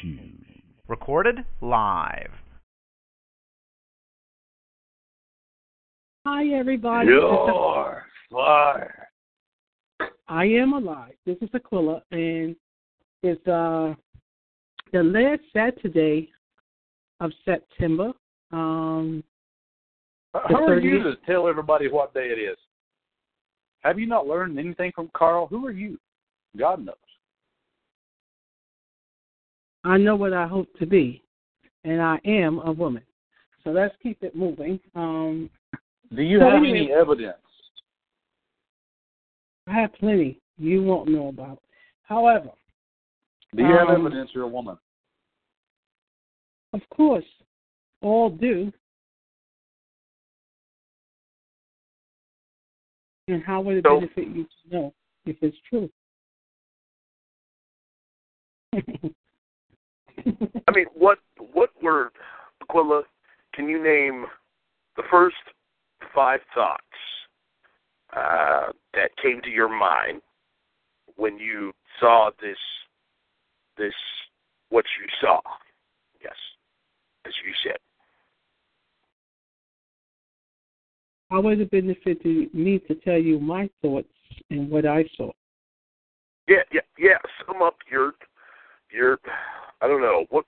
shoes. Recorded live. Hi, everybody. You're fire. I am alive. This is Aquila, and it's uh the last Saturday of September. Um, How are you to tell everybody what day it is? Have you not learned anything from Carl? Who are you? God knows. I know what I hope to be, and I am a woman. So let's keep it moving. Um, Do you So have anyway- any evidence? I have plenty you won't know about. However, Do you have Um, evidence you're a woman? of course, all do. And how would it So- benefit you to know if it's true? I mean, what what were Aquila? Can you name the first five thoughts uh, that came to your mind when you saw this this what you saw? Yes, as you said. how would it benefit me to tell you my thoughts and what I saw? Yeah, yeah, yeah. Sum up your your. I don't know what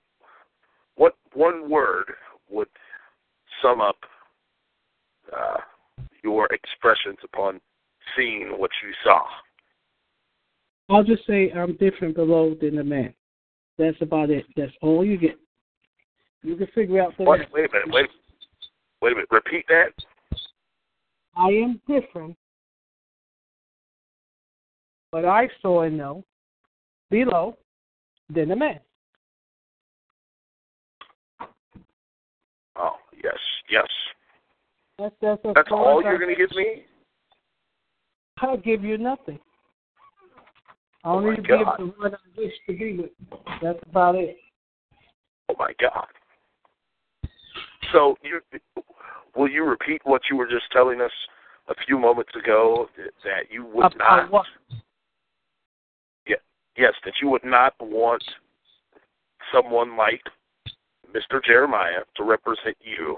what one word would sum up uh, your expressions upon seeing what you saw. I'll just say I'm different below than the man. That's about it. That's all you get. You can figure out the What? rest. Wait a minute. Wait. Wait a minute. Repeat that. I am different, but I saw and know below than the man. Oh yes, yes. That's that's, That's all you're going to give me. I'll give you nothing. I Oh only my give the one I wish to be with. That's about it. Oh my God. So you will you repeat what you were just telling us a few moments ago that, you would About not what? yes, that you would not want someone like Mr. Jeremiah to represent you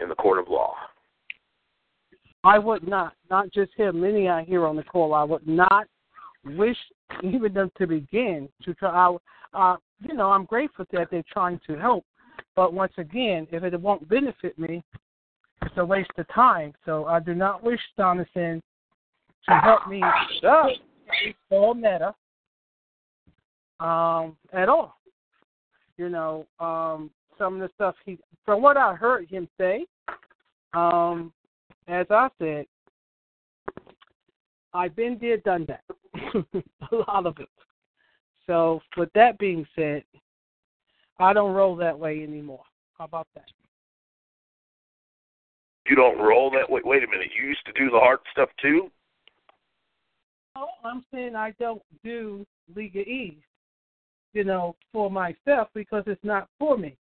in the court of law. I would not, not just him, many I hear on the call, I would not wish even them to begin to try. Uh, you know, I'm grateful that they're trying to help, but once again, if it won't benefit me, it's a waste of time. So I do not wish Jonathan to help me all matter um, at all. You know, um, some of the stuff he, from what I heard him say, um, as I said, I've been there, done that. a lot of it. So, with that being said, I don't roll that way anymore. How about that? You don't roll that way. Wait a minute. You used to do the hard stuff too? Oh, I'm saying I don't do League of Ease, you know, for myself because it's not for me.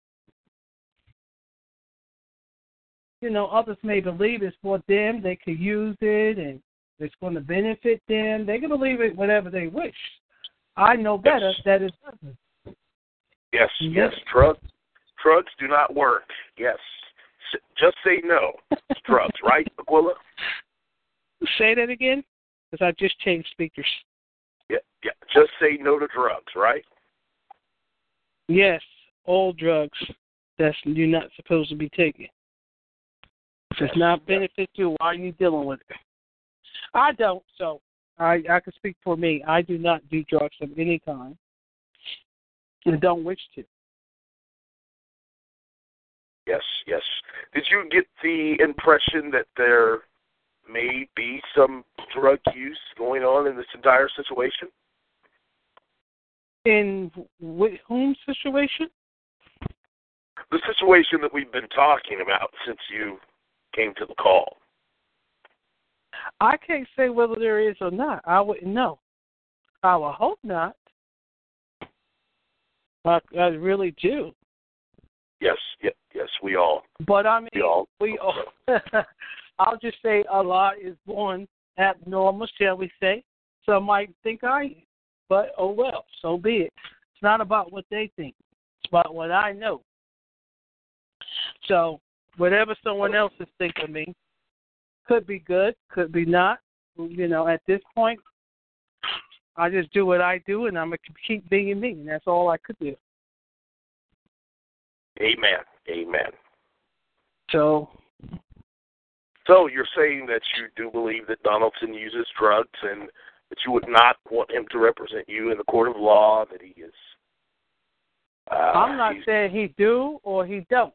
You know, others may believe it's for them. They could use it and it's going to benefit them. They can believe it whatever they wish. I know better that it doesn't. Yes, Yes. yes. Drugs, drugs do not work. Yes. S- Just say no. to drugs, right, Aquila? Say that again, because I just changed speakers. Yeah, yeah. Just say no to drugs, right? Yes, all drugs that's you're not supposed to be taking. If it's not benefit you, why are you dealing with it? I don't, so I I can speak for me. I do not do drugs of any kind, and don't wish to. Yes, yes. Did you get the impression that there may be some drug use going on in this entire situation? In with whom situation? The situation that we've been talking about since you came to the call. I can't say whether there is or not. I wouldn't know. I would hope not. I, I really do. Yes, yes, yes. We all, But I mean, we all. we all. I'll just say a lot is born abnormal, shall we say? Some might think I am, but oh well, so be it. It's not about what they think. it's about what I know. So whatever someone else is thinking of me could be good, could be not. You know, at this point, I just do what I do, and I'm gonna keep being me, and that's all I could do. Amen. Amen. So So you're saying that you do believe that Donaldson uses drugs and that you would not want him to represent you in the court of law, that he is uh, I'm not saying he do or he don't.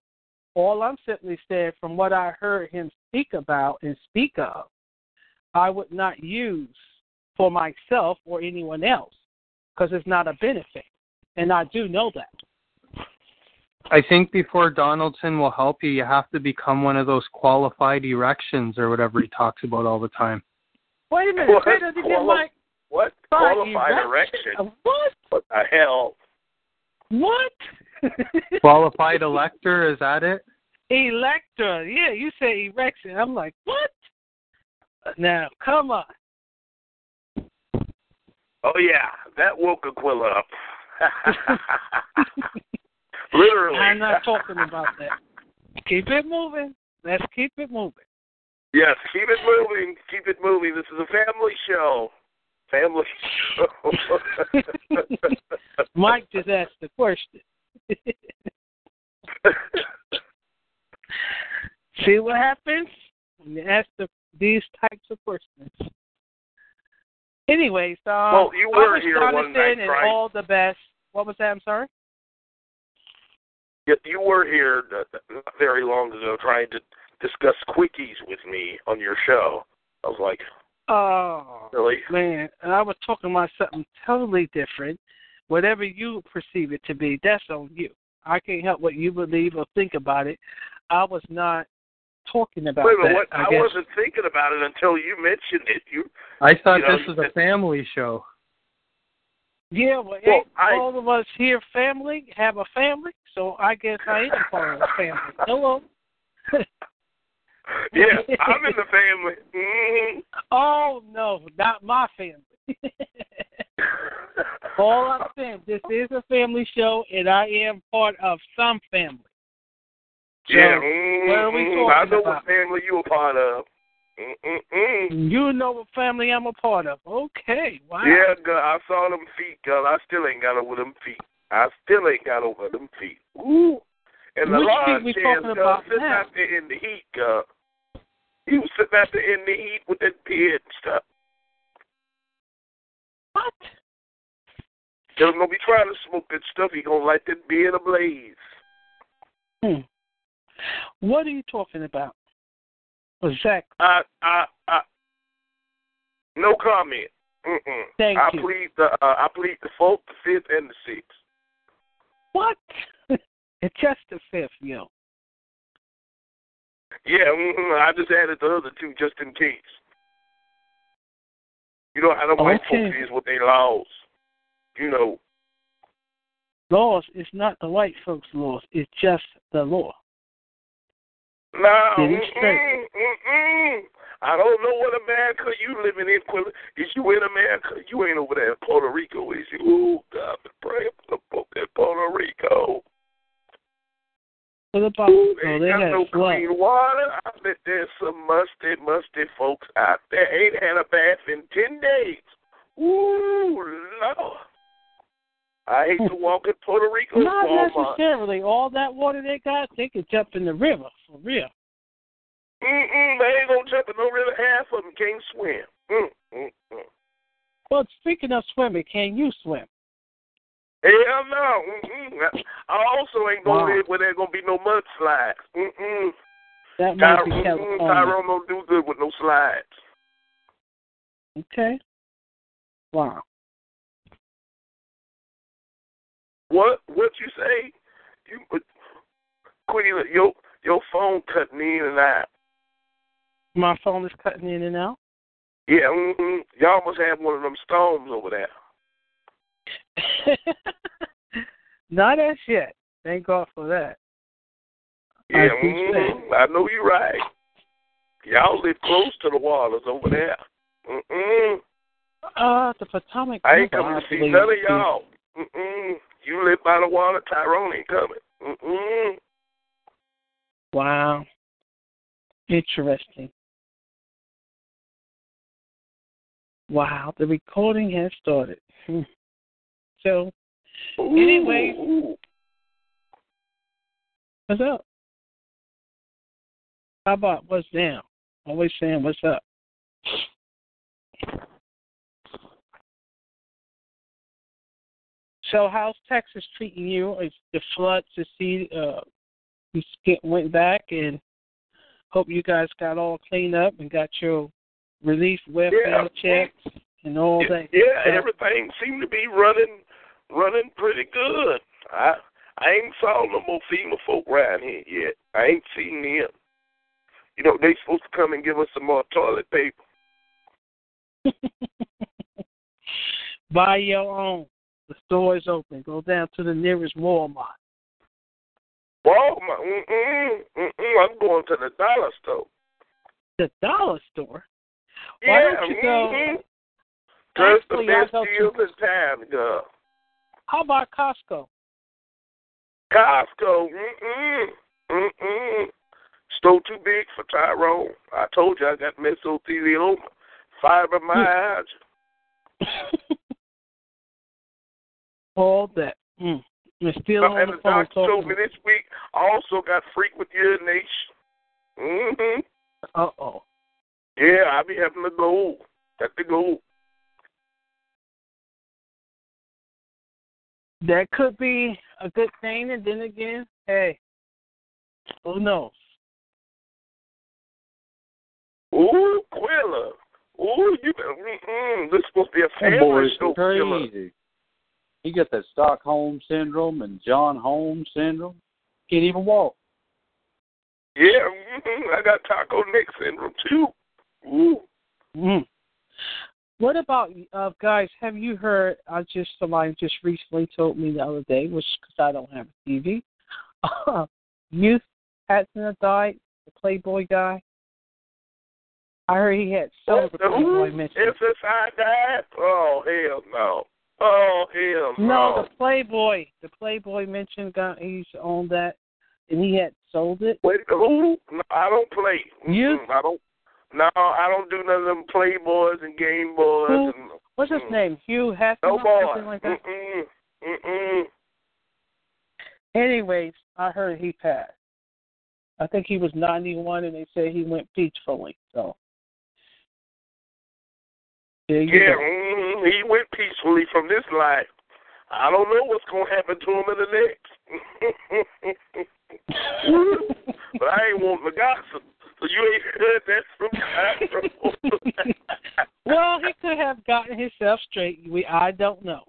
All I'm simply saying, from what I heard him speak about and speak of, I would not use for myself or anyone else because it's not a benefit, and I do know that. I think before Donaldson will help you, you have to become one of those qualified erections or whatever he talks about all the time. Wait a minute, What? say that again, Quali- Mike. what qualified erection? Uh, What? What the hell? What? Qualified elector, is that it? Electra. Yeah, you say erection. I'm like, what? Now, come on. Oh yeah, that woke Aquila up. Literally. I'm not talking about that. Keep it moving. Let's keep it moving. Yes, keep it moving. Keep it moving. This is a family show. Family show. Mike just asked the question. See what happens when you ask the, these types of questions. Anyways, um, Well, you were wish here one Jonathan night, and right? all the best. What was that? I'm sorry. Yeah, you were here uh, not very long ago trying to discuss quickies with me on your show. I was like, Oh really? man, And I was talking about something totally different. Whatever you perceive it to be, that's on you. I can't help what you believe or think about it. I was not talking about Wait that. what? I, I, guess. wasn't thinking about it until you mentioned it. You I thought You know, this was a family show. Yeah, well, Well, ain't I- all of us here family have a family, so I guess I am part of the family. Hello. Yeah, I'm in the family. hmm Oh no, not my family. All I'm saying, this is a family show, and I am part of some family. So, yeah, what are we mhm. I know about? what family you a part of. Mm-mm-mm. You know what family I'm a part of. Okay, wow. Yeah, girl, I saw them feet, girl. I still ain't got over them feet. I still ain't got over them feet. Ooh. And the Which lawn feet we chairs, talking girl, about sitting now? out there in the heat, girl. He was sitting out there in the heat with that beard and stuff. What? Him don't be trying to smoke that stuff. He gonna light that beard ablaze. Hmm. What are you talking about? Exactly. I, I, I. No comment. Mm-mm. Thank I you. plead the, uh, I plead the fourth, the fifth, and the sixth. What? it's just the fifth, yo. Yeah. I just added the other two just in case. You know how the white Okay. folks is with their laws. You know. Laws is not the white folks' laws. It's just the law. No, mm-mm, mm-mm. I don't know what America you living in. Is you in America? You ain't over there in Puerto Rico, is you? Ooh, God, pray for the folk in Puerto Rico. What about Ooh, oh, they they got no clean water. I bet there's some musty, musty folks out there ain't had a bath in ten days. Ooh, Lord. I hate to walk in Puerto Rico Not Walmart. necessarily. All that water they got, they could jump in the river for real. Mm-mm, they ain't gonna jump in no river. Half of them can't swim. Mm-mm-mm. Well, speaking of swimming, can you swim? Hell no. Mm-mm. I also ain't gonna Wow. live where there's gonna be no mudslides. Mm-mm. That might be Tyron, mm-mm. Tyrone don't do good with no slides. Okay. Wow. What? What you say? You, Quitty, your your phone cutting in and out. My phone is cutting in and out. Yeah, mm-hmm. y'all must have one of them storms over there. Not as yet. Thank God for that. Yeah, I mm-hmm. I know you're right. Y'all live close to the waters over there. Mm-mm. Uh, the Potomac I ain't coming to see none of y'all. Mm-mm. You live by the water, Tyrone ain't coming. Mm-mm. Wow. Interesting. Wow, the recording has started. So, anyway, Ooh. what's up? How about what's down? Always saying what's up. So, how's Texas treating you? Is the floods to see uh, you sk- went back and hope you guys got all cleaned up and got your relief welfare Yeah. checks and all yeah, that. yeah, stuff. everything seemed to be running running pretty good. I I ain't saw no more FEMA folk around here yet. I ain't seen them. You know, they supposed to come and give us some more toilet paper. Buy your own. The store is open. Go down to the nearest Walmart. Walmart, mm-mm, mm-mm, I'm going to the dollar store. The dollar store. Why yeah, don't you go- mm-hmm. Cause the best deals in town, girl. How about Costco? Costco, mm-mm, mm-mm. Store too big for Tyrone. I told you I got mesothelioma, fibromyalgia. all that. Mm. And still on and the the phone doctor told me this week I also got frequent urination. hmm Uh oh. Yeah, I be having to go. Got to go. That could be a good thing, and then again, hey, who knows? Ooh, Quilla. Ooh, you mm-mm. This supposed to be a That family boy is show, Quilla. He got that Stockholm syndrome and John Holmes syndrome. Can't even walk. Yeah, mm-hmm. I got taco neck syndrome too. Ooh. Mm. What about uh, guys? Have you heard? I just somebody just recently told me the other day, which because I don't have a TV. Uh, Youth Hatton died, the Playboy guy. I heard he had sold the Playboy Mansion. SSI died? Oh hell no. Oh hell No, No, the Playboy, the Playboy Mansion guy. He's on that, and he had sold it. Wait, who? No, I don't play. You? I don't. No, I don't do none of them Playboys and Game Boys Who? and What's his Mm. name? Hugh Hefner, no or boy. like that. Mm-mm. Mm-mm. Anyways, I heard he passed. I think he was 91, and they said he went peacefully. So there you Yeah, go. mm, he went peacefully from this life. I don't know what's gonna happen to him in the next. but I ain't wanting to gossip. So you ain't heard that from Cairo. well, he could have gotten himself straight. We, I don't know.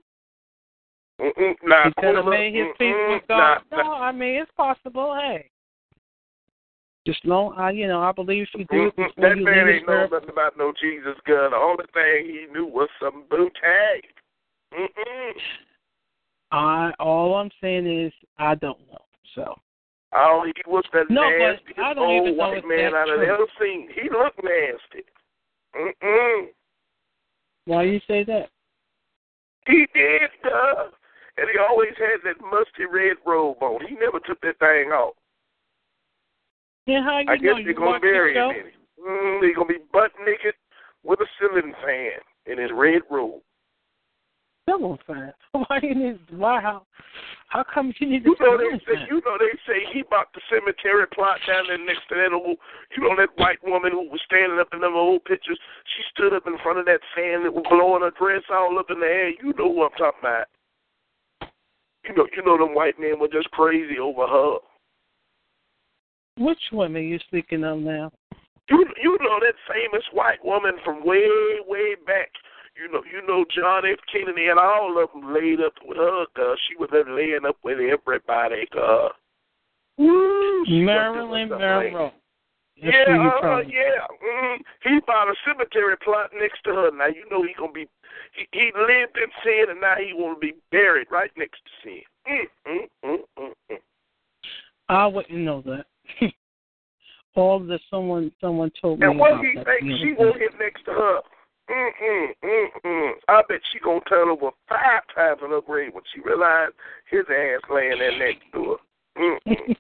Mm-mm, nah, He could have made his peace with God. nah, No, I mean it's possible. Hey, just long, I you know I believe if you do it before that you man ain't know nothing about no Jesus gun. The only thing he knew was some bootag. Mm-mm. I all I'm saying is I don't know. So Oh, he was the No, but nastiest I don't old white man I've ever seen. He looked nasty. Mm-mm. why you say that? He did, uh, and he always had that musty red robe on. He never took that thing off. Then how you I guess you they're gonna bury him in it. Mm, he's gonna be butt naked with a ceiling fan in his red robe. Civil fan. Why you need? Why how? How come you need You to know they say you know they say he bought the cemetery plot down there next to that old you know that white woman who was standing up in them old pictures. She stood up in front of that fan that was blowing her dress all up in the air. You know what I'm talking about. You know you know them white men were just crazy over her. Which woman you speaking of now? You you know that famous white woman from way way back. You know you know John F. Kennedy and all of them laid up with her. Cause she was laying up with everybody. Cause Woo, Marilyn. Monroe. Yeah, uh, yeah. Mm, he bought a cemetery plot next to her. Now you know he gonna be. He, he lived in sin, and now he want to be buried right next to sin. Mm, mm, mm, mm, mm. I wouldn't know that. All this, someone, someone told me And what about he that. think the she want him next to her? Mm-mm, mm-mm. I bet she gonna turn over five times in her grave when she realized his ass laying there next to her.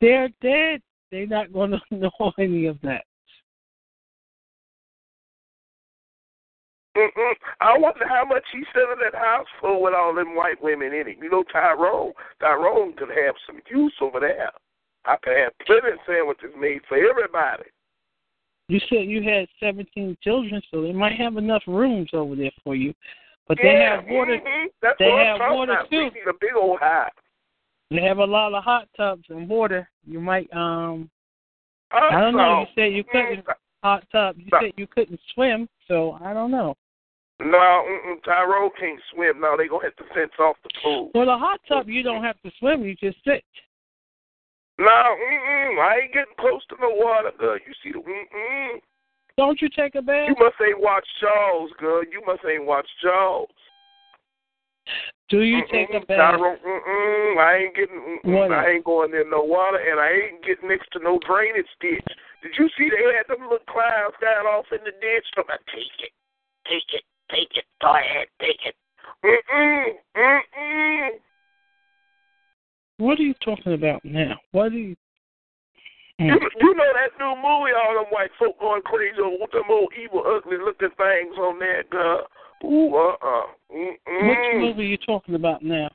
They're dead. They're not going to know any of that. Mm-mm. I wonder how much he sat in that house for with all them white women in it. You know, Tyrone, Tyrone could have some use over there. I could have plenty of sandwiches made for everybody. You said you had 17 children, so they might have enough rooms over there for you. But yeah, they have water. Mm-hmm. That's they what I'm have talking water, about. too. We need a big old house. They have a lot of hot tubs and water. You might um I I don't know. You said you couldn't hot tub. You No. said you couldn't swim, so I don't know. No, Tyrone can't swim. No, they gonna have to fence off the pool. Well, the hot tub you don't have to swim. You just sit. No, mm-mm, I ain't getting close to no water, girl. You see the mm-mm. Don't you take a bath? You must ain't watch Jaws, girl. You must ain't watch Jaws. Do you Mm-mm, take a bath? Mm-mm, I ain't getting. Mm-mm, I ain't going in no water, and I ain't getting next to no drainage ditch. Did you see they had them little clouds down off in the ditch? So I take it, take it, take it. Go ahead, take it. Mm-mm, mm-mm. What are you talking about now? What are you? Hmm. You, you know that new movie, all them white folk going crazy over with them old evil, ugly looking things on there, girl. Ooh, uh, uh. Which Mm-mm. movie are you talking about now?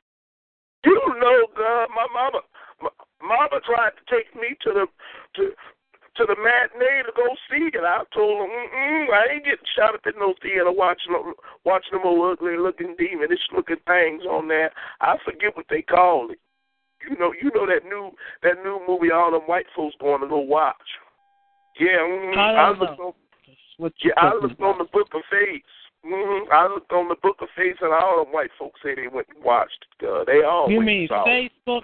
You know, girl, my mama, my, mama tried to take me to the to to the matinee to go see it. I told her, mm I ain't getting shot up in no theater watching them- watching them old ugly looking demonish looking things on there. I forget what they call it. You know, you know that new that new movie all them white folks going to go watch. Yeah, mm, I I looked know. on yeah, I looked on the? Book of Face. hmm I looked on the Book of Face, and all them white folks say they went and watched. Uh, they all You mean saw. Facebook?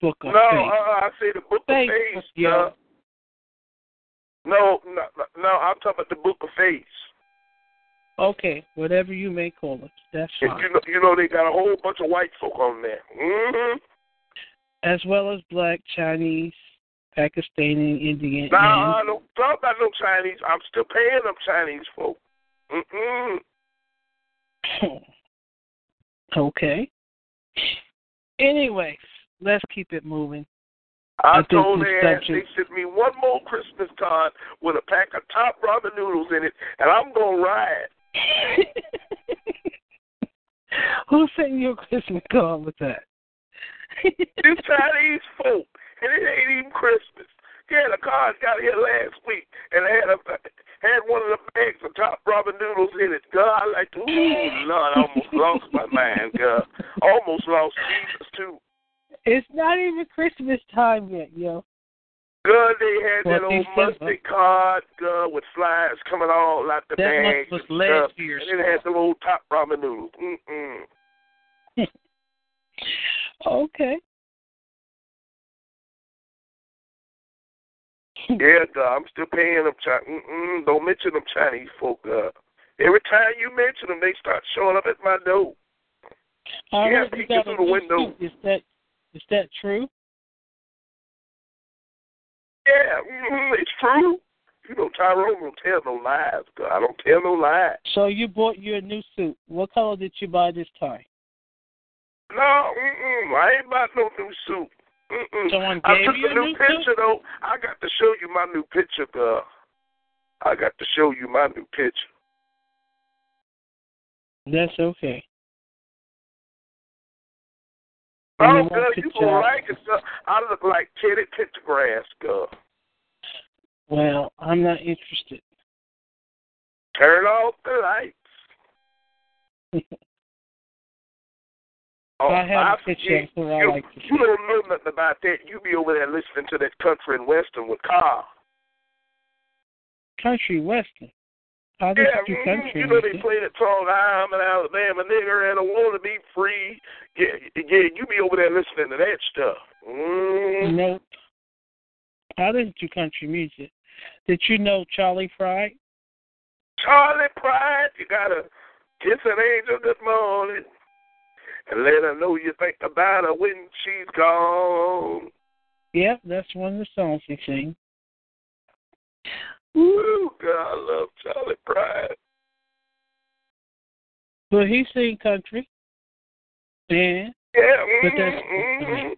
Book of No, uh, I say the Book Facebook, of Face. yeah. Uh, no, no, no, no, I'm talking about the Book of Face. Okay, whatever you may call it, that's And fine. you know, you know, they got a whole bunch of white folk on there. hmm As well as black, Chinese, Pakistani, Indian, Now, I uh, don't talk about no Chinese. I'm still paying them Chinese folk. Mm-mm. okay. Anyways, let's keep it moving. I, I told their they sent me one more Christmas card with a pack of top ramen noodles in it, and I'm gonna ride. Who sent you a Christmas card with that? This Chinese folk, and it ain't even Christmas. Yeah, the card got here last week, and I had a had one of the bags of top ramen noodles in it. God, I like, ooh, Lord, I almost lost my mind, God. Almost lost Jesus too. it's not even Christmas time yet, yo. God, they had that Well, old December. mustard card, God, with flies coming all out the That bags must was and last year's And then it had some old top ramen noodles. Mm-mm. Okay. Yeah, God, I'm still paying them. Chi- Mm-mm, don't mention them Chinese folk. God. Every time you mention them, they start showing up at my door. I Yeah, heard you peeking got through a the window. suit. Is that is that true? Yeah, mm-hmm, it's true. You know, Tyrone don't tell no lies. God, I don't tell no lies. So you bought your new suit. What color did you buy this time? No, mm-mm, I ain't about no new suit. Mm-mm. Someone I took you a new picture suit? though. I got to show you my new picture, girl. I got to show you my new picture. That's okay. Oh, girl, you gonna like it, girl. I look like Teddy Pendergrass, girl. Well, I'm not interested. Turn off the lights. Oh, I have a picture who I you, like you don't know nothing about that. You be over there listening to that country and western with Carl. Country western. I Yeah, mhm. country you know they play that song "I'm an Alabama nigger and I want to be free." Yeah, yeah, you be over there listening to that stuff. Mm. Nope. I listen to country music. Did you know Charley Pride? Charley Pride, you gotta kiss an angel good morning and let her know you think about her when she's gone. Yep, that's one of the songs he sings. Ooh, God, I love Charley Pride. But he sing country. Yeah. But that's- mm-hmm.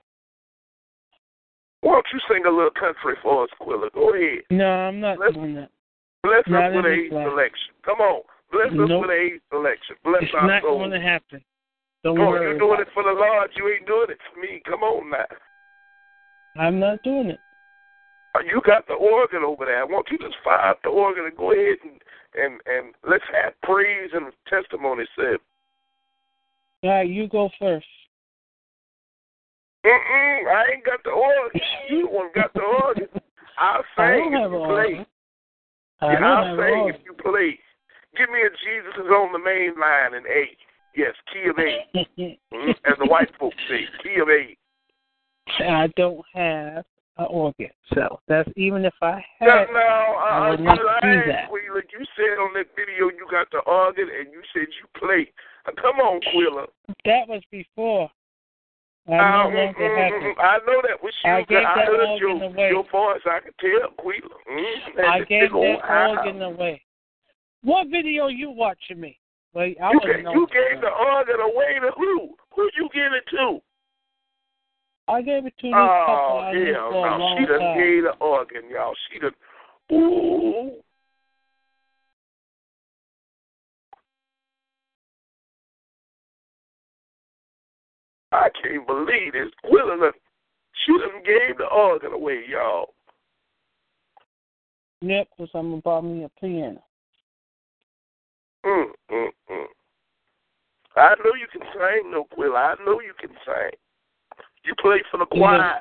Why don't you sing a little country for us, Quilla? Go ahead. no, I'm not Let's- doing that. Bless Not us with a selection. Come on. Bless us Nope. with a selection. Bless It's our not soul. going to happen. Don't Oh, worry. you're doing it for the Lord. You ain't doing it for me. Come on now. I'm not doing it. Uh, You got the organ over there. I want you to just fire up the organ and go ahead and and and let's have praise and testimony said. All right, you go first. Mm-mm, I ain't got the organ. You one got the organ. I'll sing if you play. Yeah, don't I'll sing organ. if you play. Give me a Jesus is on the main line in A. Yes, key of A. Mm, As the white folks say, key of A. I don't have an organ, so that's even if I No, had. no, I uh, would not do lying, that. Quilla. You said on that video you got the organ and you said you play. Come on, Quilla. That was before. I Uh, no mm, mm, mm, I know that was you. I gave I that heard organ your, away. your voice. I could tell, Quilla. Mm, I gave that organ away. What video you watching me? Wait, I You, gave, know. you gave the organ away to who? Who you give it to? I gave it to this Oh, couple I knew hell no. She done time. gave the organ, y'all. She done. Ooh. I can't believe this. Quilla done, she done gave the organ away, y'all. Because I'm gonna buy me a piano. Mm, mm, mm. I know you can sing, no Quill. I know you can sing. You play for the choir.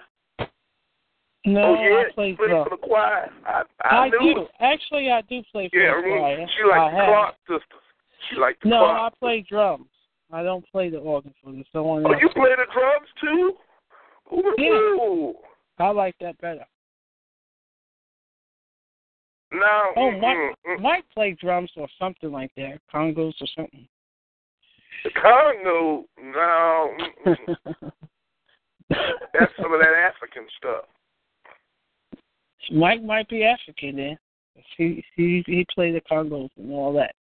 No, oh yeah, I play you play for the choir. I, I, I do. it. Actually, I do play for Yeah, the I choir. she like the. Clark sisters. She like the No, I Clark. play drums. I don't play the organ for the someone Oh, else. you play the drums too? Ooh. Yeah. I like that better. No. Oh, Mike, mm, mm. Mike play drums or something like that, congos or something. The Congo. No. mm, mm. That's some of that African stuff. Mike might be African then. He he he played the congos and all that.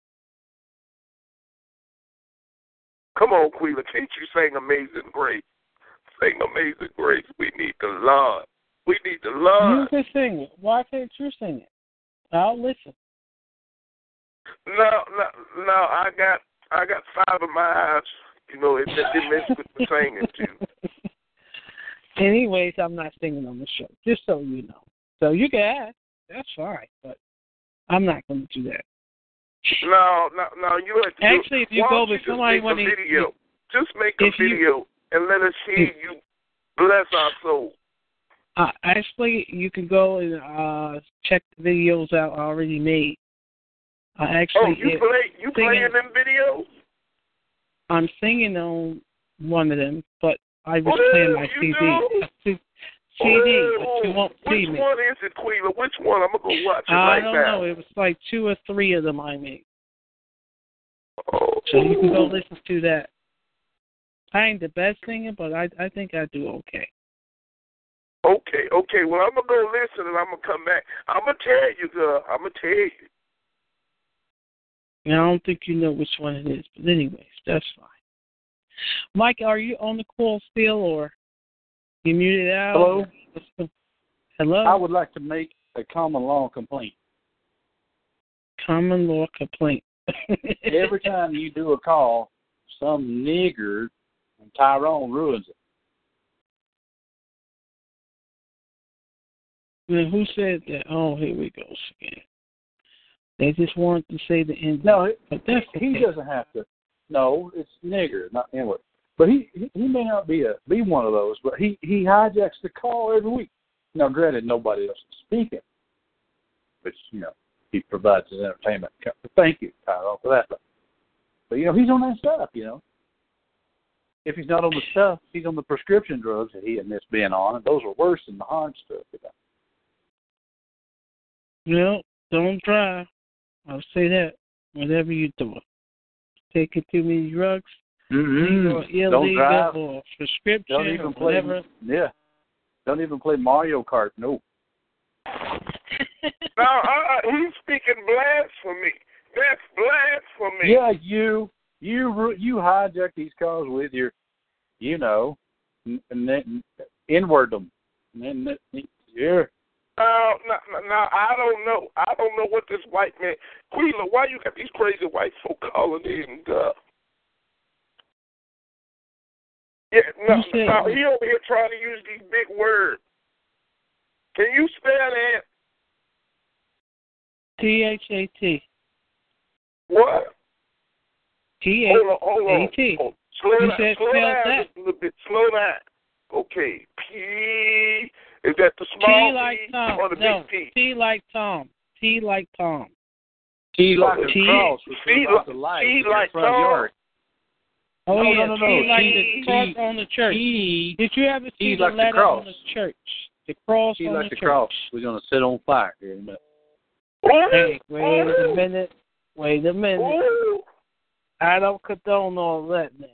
Come on, Quila. Can't you sing Amazing Grace? Sing Amazing Grace. We need the Lord. We need the Lord. You can sing it. Why can't you sing it? I'll listen. No, no, no. I got, I got five of my eyes. You know, it, it messed with the singing too. Anyways, I'm not singing on the show, just so you know. So you can ask. That's fine, but I'm not going to do that. No, no, no. You have to do- Actually, if you go with just somebody make when video, just make a if you- video and let us hear you bless our soul. Uh, actually, you can go and uh check the videos out I already made. I Oh, actually, you it- play, you singing- playing them videos? I'm singing on one of them, but I was Oh, playing my CD. do? A C- CD, but Oh, you won't see which me. one is it, Quila? Which one? I'm gonna go watch it I right don't now. know. It was like two or three of them I made. Oh, So you can go listen to that. I ain't the best singer, but I I think I do okay. Okay, okay. Well, I'm gonna go listen and I'm gonna come back. I'm gonna tell you, girl. I'm gonna tell you. And I don't think you know which one it is, but anyways, that's fine. Mike, are you on the call still, or you muted out? Hello? Hello. I would like to make a common law complaint. Common law complaint. Every time you do a call, some nigger, Tyrone ruins it. Now, who said that? Oh, here we go again. They just wanted to say the end. No, but that's he okay. doesn't have to. No, it's nigger, not anyway. But he he he may not be a be one of those, but he he hijacks the call every week. Now, granted, nobody else is speaking, which you know he provides his entertainment. Thank you, Tyrone, for that. But, but you know he's on that stuff. You know, if he's not on the stuff, he's on the prescription drugs that he admits being on, and those are worse than the hard stuff. You know. No, don't drive. I'll say that. Whatever you do, taking too many drugs, Mm-hmm. Don't illegal drive. or prescription Don't or even play. whatever. Yeah. Don't even play Mario Kart. No. Now uh, he's speaking blasphemy. That's blasphemy. Yeah, you you you hijack these calls with your, you know, n- n- inward them. N- n- Yeah. Now, now, now, I don't know. I don't know what this white man. Quila, why you got these crazy white folk calling in? Uh, yeah, no, no, he over here trying to use these big words. Can you spell that? T H A T. What? T H on, hold on. A T. Slow down, slow down a little bit. Slow down. Okay. P. Is that the T like P Tom. or the No. big P? T like Tom. T like Tom. T like a T- cross, T like the light T like front Tom. yard. Oh No, yeah, no, no, T like T- the cross T- on the church. T, Did you ever see T the like the cross. on the church? The cross T on like the the church. cross. We're gonna set on fire here in a minute. Hey, wait a minute. Wait a minute. I don't condone all that, man.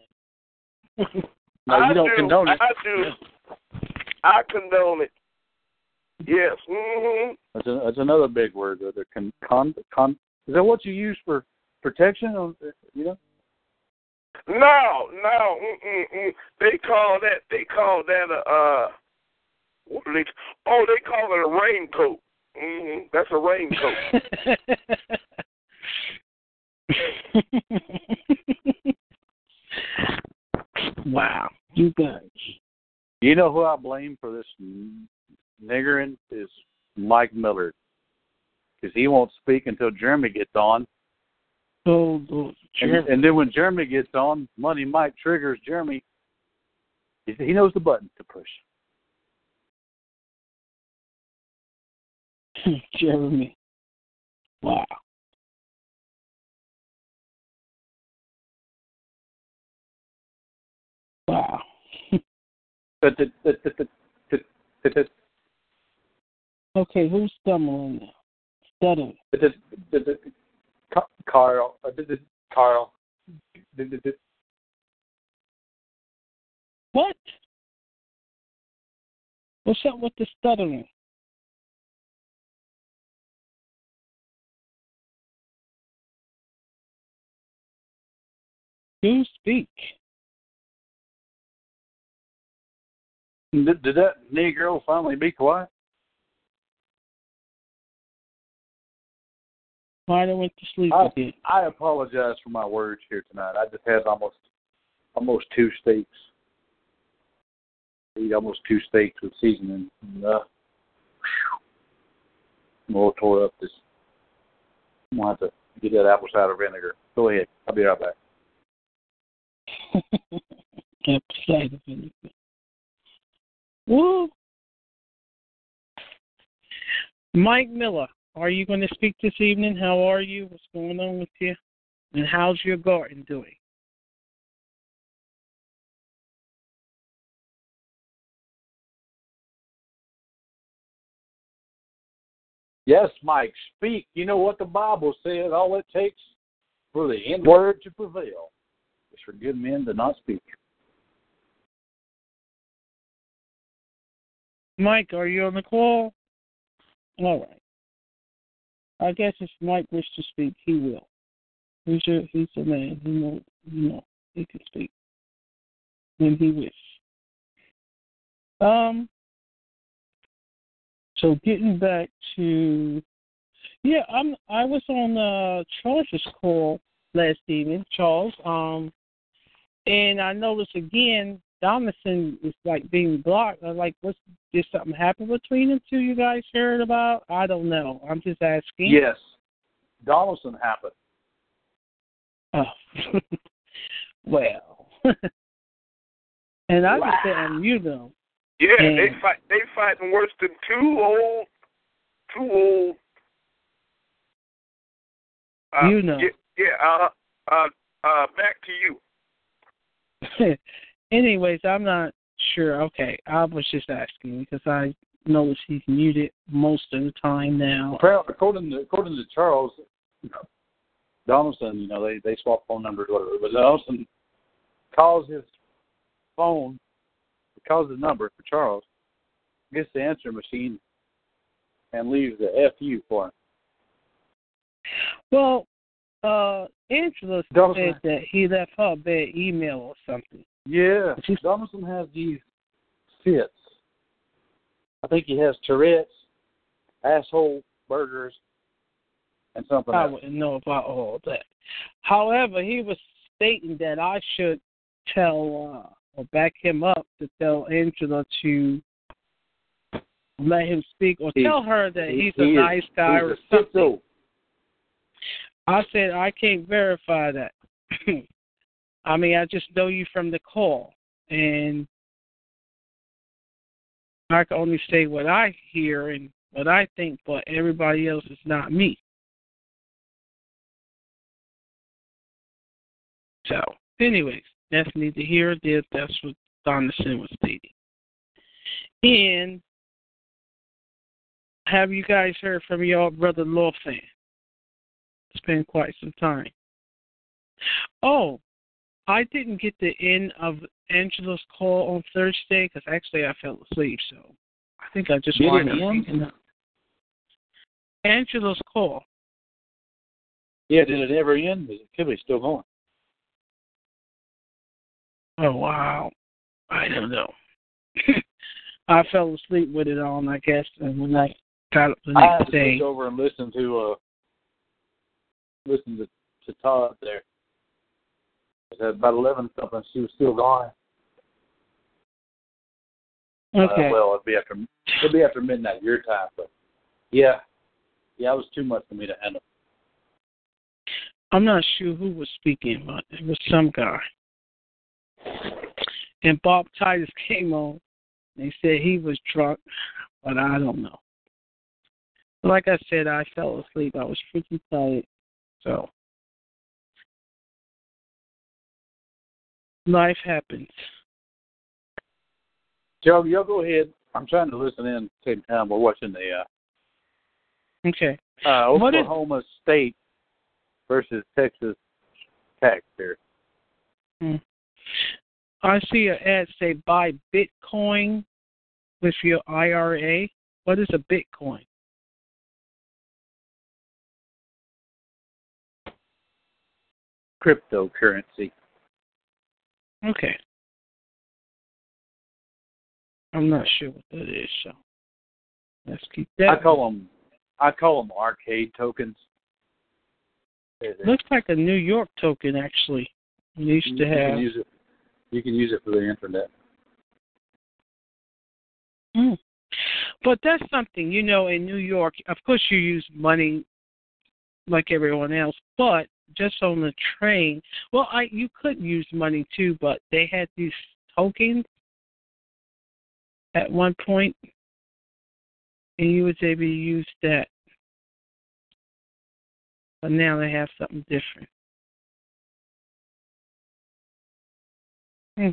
No, I you don't do. condone it. I do. I condone it. Yes. hmm That's, a, that's another big word. The, con, con, con, is that what you use for protection? You know? No, no. Mm-mm-mm. They call that. They call that a. Uh, what do they? Oh, they call it a raincoat. hmm That's a raincoat. wow, you guys. You know who I blame for this niggering is Mike Miller, because he won't speak until Jeremy gets on, oh, So the and, and then when Jeremy gets on, Money Mike triggers Jeremy. He, he knows the button to push. Jeremy. Wow. Wow. But the, the, the, the, the, the, the, Okay, who's stumbling now? Stuttering. the, the, the, the, Carl, uh, Carl, What? What's up with the stuttering? Do speak. Did, did that Negro finally be quiet? Might have went to sleep I, again. I apologize for my words here tonight. I just had almost almost two steaks. Eat almost two steaks with seasoning. And, uh, I'm a little tore up. This I'm gonna have to get that apple cider vinegar. Go ahead. I'll be right back. Upside of anything. Woo! Mike Miller, are you going to speak this evening? How are you? What's going on with you? And how's your garden doing? Yes, Mike, speak. You know what the Bible says. All it takes for the end word to prevail is for good men to not speak. Mike, are you on the call? All right. I guess if Mike wishes to speak, he will. He's a he's a man. He know you know he can speak when he wishes. Um. So getting back to, yeah, I'm. I was on uh, Charles's call last evening, Charles. Um, and I noticed again, Donaldson is like being blocked. I'm like, what's did something happen between them two? You guys heard about? I don't know. I'm just asking. Yes, Donaldson happened. Oh. well. and I was Wow. telling you know. Yeah, Yeah. they fight. They fighting worse than two old, two old. Uh, You know. Yeah, yeah. Uh, uh, uh, back to you. Anyways, I'm not sure. Okay, I was just asking because I noticed he's muted most of the time now. According to according to Charles Donaldson, you know they they swap phone numbers, or whatever. But Donaldson calls his phone, calls the number for Charles, gets the answer machine, and leaves the fu for him. Well, uh, Angela Donaldson- said that he left her a bad email or something. Yeah, Donaldson has these fits. I think he has Tourette's, asshole burgers, and something I else. wouldn't know about all that. However, he was stating that I should tell uh, or back him up to tell Angela to let him speak or He- tell her that He- he's a he is- nice guy or something. I said I can't verify that. I mean, I just know you from the call, and I can only say what I hear and what I think, but everybody else is not me. So, anyways, that's neither here nor there. That's what Donaldson was stating. And have you guys heard from your brother Lawfan? It's been quite some time. Oh, I didn't get the end of Angela's call on Thursday because actually I fell asleep, so I think I just wound up end? picking up. Angela's call. Yeah, did it ever end? Is it could be still going. Oh wow, I don't know. I fell asleep with it on, I guess, and when I got up the I had next to day, over and listen to uh listen to, to Todd there. At about eleven something, she was still gone. okay. Uh, well, it'd be after it'd be after midnight your time, but yeah, yeah, it was too much for me to handle. I'm not sure who was speaking, but it was some guy. And Bob Titus came on. They said he was drunk, but I don't know. Like I said, I fell asleep. I was freaking tired. So life happens. Joe, y'all go ahead. I'm trying to listen in same time. We're watching the uh, Okay. uh, What is- Oklahoma State versus Texas Tech here. Hmm. I see an ad say buy Bitcoin with your IRA. What is a Bitcoin? Cryptocurrency. Okay. I'm not sure what that is, so let's keep that. I call them I call them arcade tokens. Looks like a New York token, actually. We used you to can use it. You can use it for the internet. Mm. But that's something, you know, in New York, of course you use money like everyone else, but just on the train, well, I you could use money too, but they had these tokens at one point, and you was able to use that. But now they have something different. Hmm.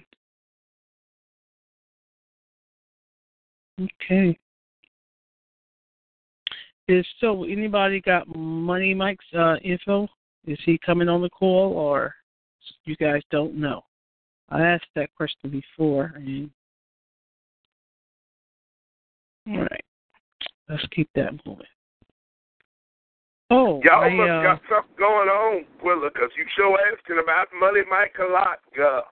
Okay. Is so anybody got Money Mike's uh, info? Is he coming on the call or you guys don't know? I asked that question before and all right. Let's keep that moving. Oh, Y'all I, must uh, got something going on, Quilla, 'cause you sure asking about Money Mike a lot, girl.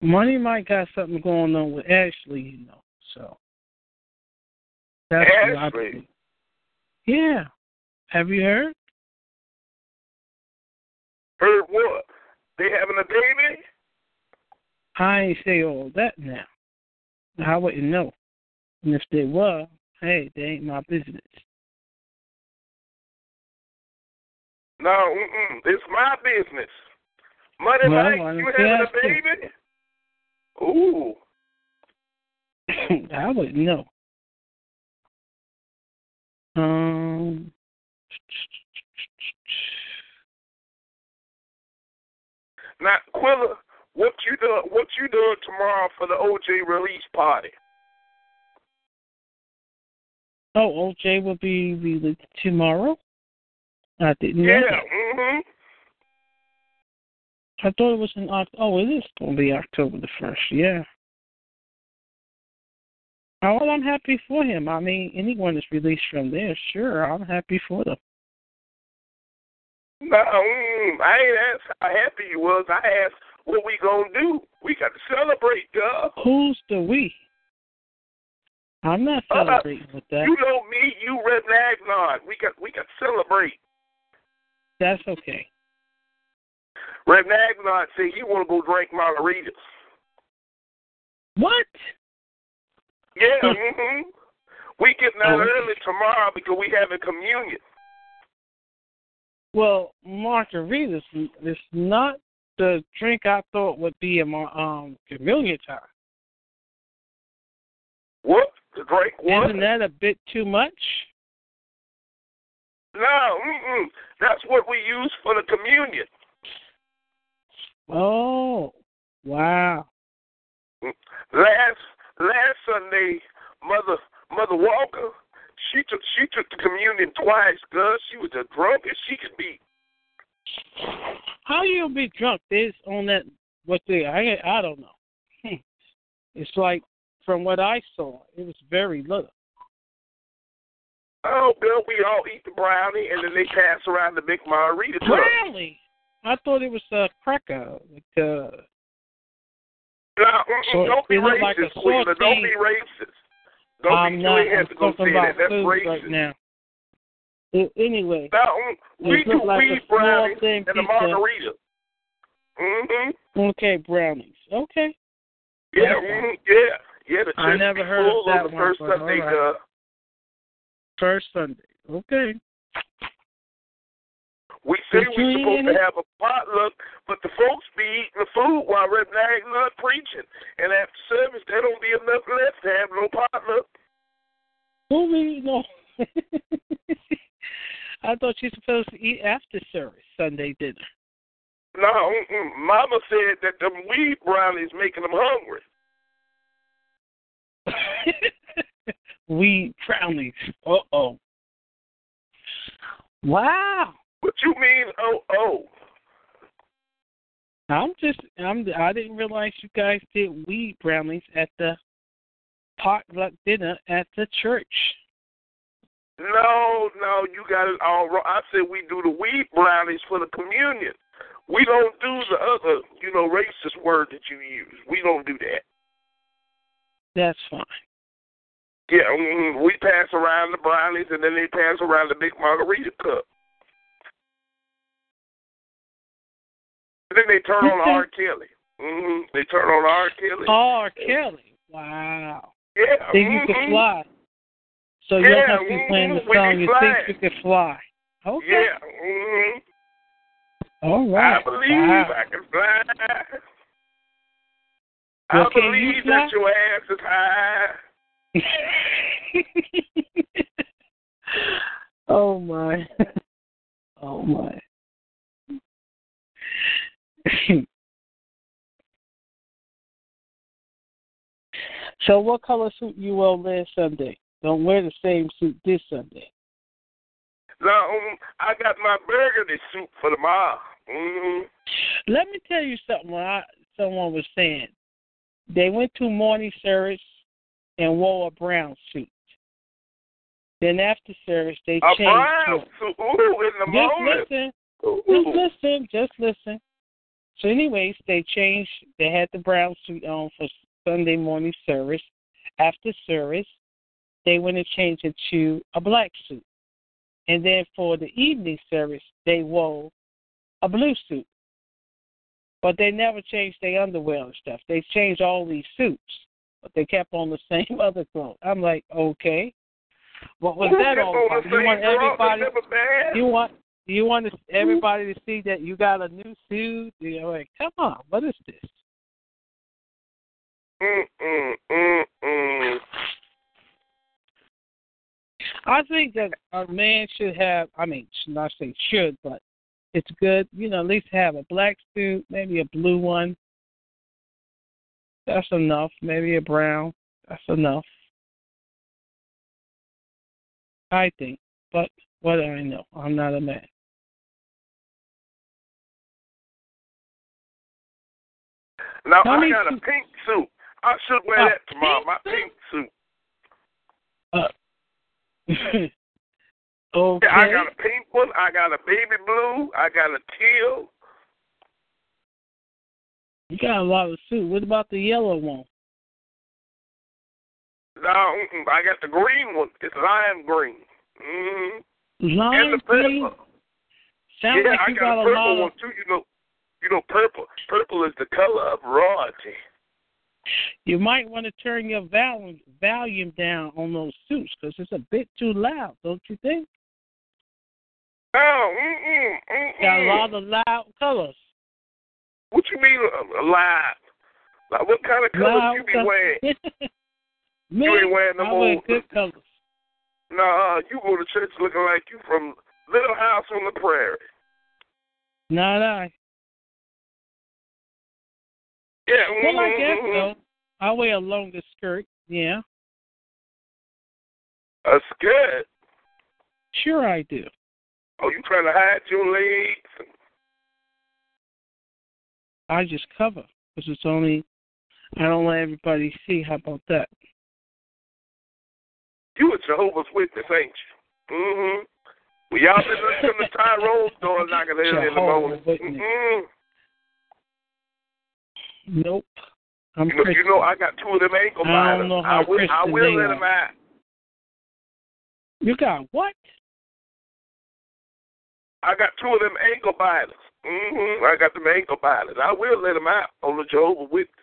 Money Mike got something going on with Ashley, you know. So that's what I Ashley? Yeah. Have you heard? Heard what? They having a baby? I ain't say all that now. I wouldn't know. And if they were, hey, they ain't my business. No, mm-mm. It's my business. Money Well, Mike, you you having a baby? Ooh. I wouldn't know. Um. Now, Quilla, what you doing? What you doing tomorrow for the OJ release party? Oh, OJ will be released tomorrow. I didn't know. Yeah. Mm-hmm. I thought it was in October. Oh, it is going to be October the first. Yeah. Oh, well, I'm happy for him. I mean, anyone that's released from there, sure, I'm happy for them. No, mm, I ain't asked how happy you was. I asked what we gonna do. We got to celebrate, God. Who's the we? I'm not Uh, celebrating with that. You know me, you Red Magnon. We got we got to celebrate. That's okay. Red Magnon said you want to go drink margaritas. What? Yeah, Hmm. hmm We getting out Oh. early tomorrow because we having communion. Well, margaritas is not the drink I thought would be a mar- um communion time. What? To drink what? Isn't that a bit too much? No, mm-mm. that's what we use for the communion. Oh, wow. Last last Sunday, Mother Mother Walker, she took she took the communion twice, cause she was as drunk as she could be. How you be drunk? This on that what the I I don't know. It's like from what I saw, it was very little. Oh, girl, we all eat the brownie and then they pass around the big margarita. Really? I thought it was a cracker. Like, uh, No, So don't be is it like a racist, Cleveland. Don't be racist. Don't I'm be not. I'm to talking about that. That's food racist. right now. A- anyway, No, mm, we do like weed brownies and a pizza. margarita. Mm-hmm. okay, brownies. Okay. Yeah, Okay. mm, yeah, yeah. The I never heard of that on the one, first Sunday. right. Uh, First Sunday. Okay. We say we're supposed to have a potluck, but the folks be eating the food while Red Nag not preaching, and after service there don't be enough left to have no potluck. Who really no? I thought you're supposed to eat after service Sunday dinner. No. Mama said that them weed brownies making them hungry. Weed brownies. Uh oh. Wow. What you mean? Oh, oh. I'm just I'm I didn't realize you guys did weed brownies at the potluck dinner at the church. No, no, you got it all wrong. I said we do the weed brownies for the communion. We don't do the other, you know, racist word that you use. We don't do that. That's fine. Yeah, mm, we pass around the brownies and then they pass around the big margarita cup. And then they turn on R. Kelly. Mm-hmm. They turn on R. Kelly. R. Kelly. Wow. yeah. Think you mhm. could fly. So Yeah, don't have to be playing the song. You fly. think you could fly. Okay. Yeah. hmm All right. I believe Wow. I can fly. Well, I can you fly? that your ass is high. oh my. Oh my. so what color suit you wear last Sunday? Don't wear the same suit this Sunday. Now, um, I got my burgundy suit for tomorrow. hmm Let me tell you something. When I, someone was saying they went to morning service and wore a brown suit. Then after service, they A changed brown suit. Ooh, in the just moment. listen, Ooh. just listen, just listen. So, anyways, they changed. They had the brown suit on for Sunday morning service. After service, they went and changed it to a black suit. And then for the evening service, they wore a blue suit. But they never changed their underwear and stuff. They changed all these suits, but they kept on the same other clothes. I'm like, okay, what was that all about? You want everybody? It's never bad. You want you want mm-hmm. everybody to see that you got a new suit? You're like, come on, what is this? I think that a man should have. I mean, should not say should, but it's good. You know, at least have a black suit, maybe a blue one. That's enough. Maybe a brown. That's enough. I think. But what do I know? I'm not a man. Now How I got a pink suit. I should wear that tomorrow. My pink suit. Uh, okay. Yeah, I got a pink one. I got a baby blue. I got a teal. You got a lot of suit. What about the yellow one? No, I got the green one. It's lime green. Mm-hmm. Lime green. Sounds yeah, like I got, got a a purple lot of. one too. You know, you know, purple. Purple is the color of royalty. You might want to turn your volume volume down on those suits because it's a bit too loud, don't you think? Oh, mm-mm, mm-mm. Got a lot of loud colors. What you mean uh, live? Like what kind of colors Loud you be colors. wearing? Me, You ain't wearing no I wear more- good colors. Nah, you go to church looking like you from Little House on the Prairie. Not I. Yeah. Well, I guess mm-hmm. so. I wear a longer skirt. Yeah, A skirt. sure I do. Oh, you trying to hide your legs? I just cover because it's only. I don't let everybody see. How about that? You a Jehovah's Witness, ain't you? Mm-hmm. Well, y'all been listening to Tyrone's door knocking early in the morning. Mm-hmm. Nope. I'm You know, you know, I got two of them ankle I don't know how I will, I will let them out. You got what? I got two of them ankle biters. Mm-hmm. I got them ankle biters. I will let them out on the Jehovah Witness.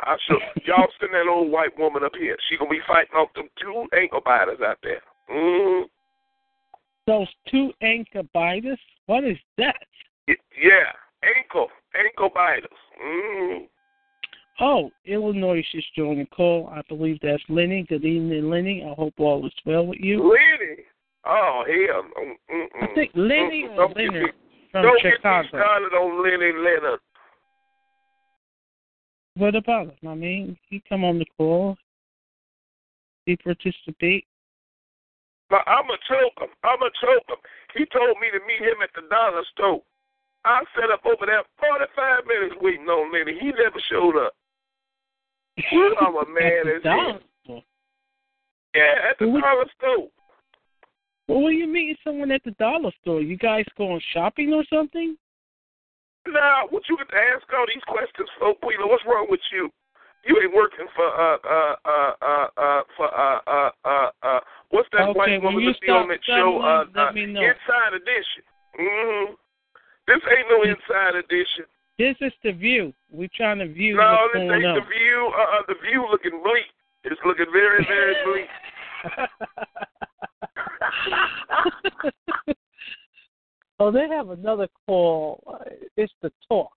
I sure y'all send that old white woman up here. She gonna be fighting off them two ankle biters out there. Mm-hmm. Those two ankle biters. What is that? Y- Yeah, ankle ankle biters. Mm-hmm. Oh, Illinois is joining the call. I believe that's Lenny. Good evening, Lenny. I hope all is well with you. Lenny. Oh hell. Mm-mm. I think Lenny Mm-mm. or Don't get Leonard me- from Don't get me Chicago. started on Lenny Leonard. What about him? I mean, he come on the call. He participate. But I'm a choke him. I'm a choke him. He told me to meet him at the dollar store. I sat up over there 45 minutes waiting on Lenny. He never showed up. I'm a man At the dollar store. Yeah, at the Well, dollar store. Well, when you meeting someone at the dollar store, you guys going shopping or something? Now, what you to ask all these questions for, Quila? What's wrong with you? You ain't working for uh uh uh uh uh for uh uh uh uh what's that Okay, white woman you that be on that show? Uh, uh. Inside Edition. Mm-hmm. This ain't no Inside Edition. This is the view. We're trying to view No, what's this going ain't on. the view. Uh, uh, the view looking bleak. It's looking very, very bleak. oh, they have another call. Uh, It's the talk,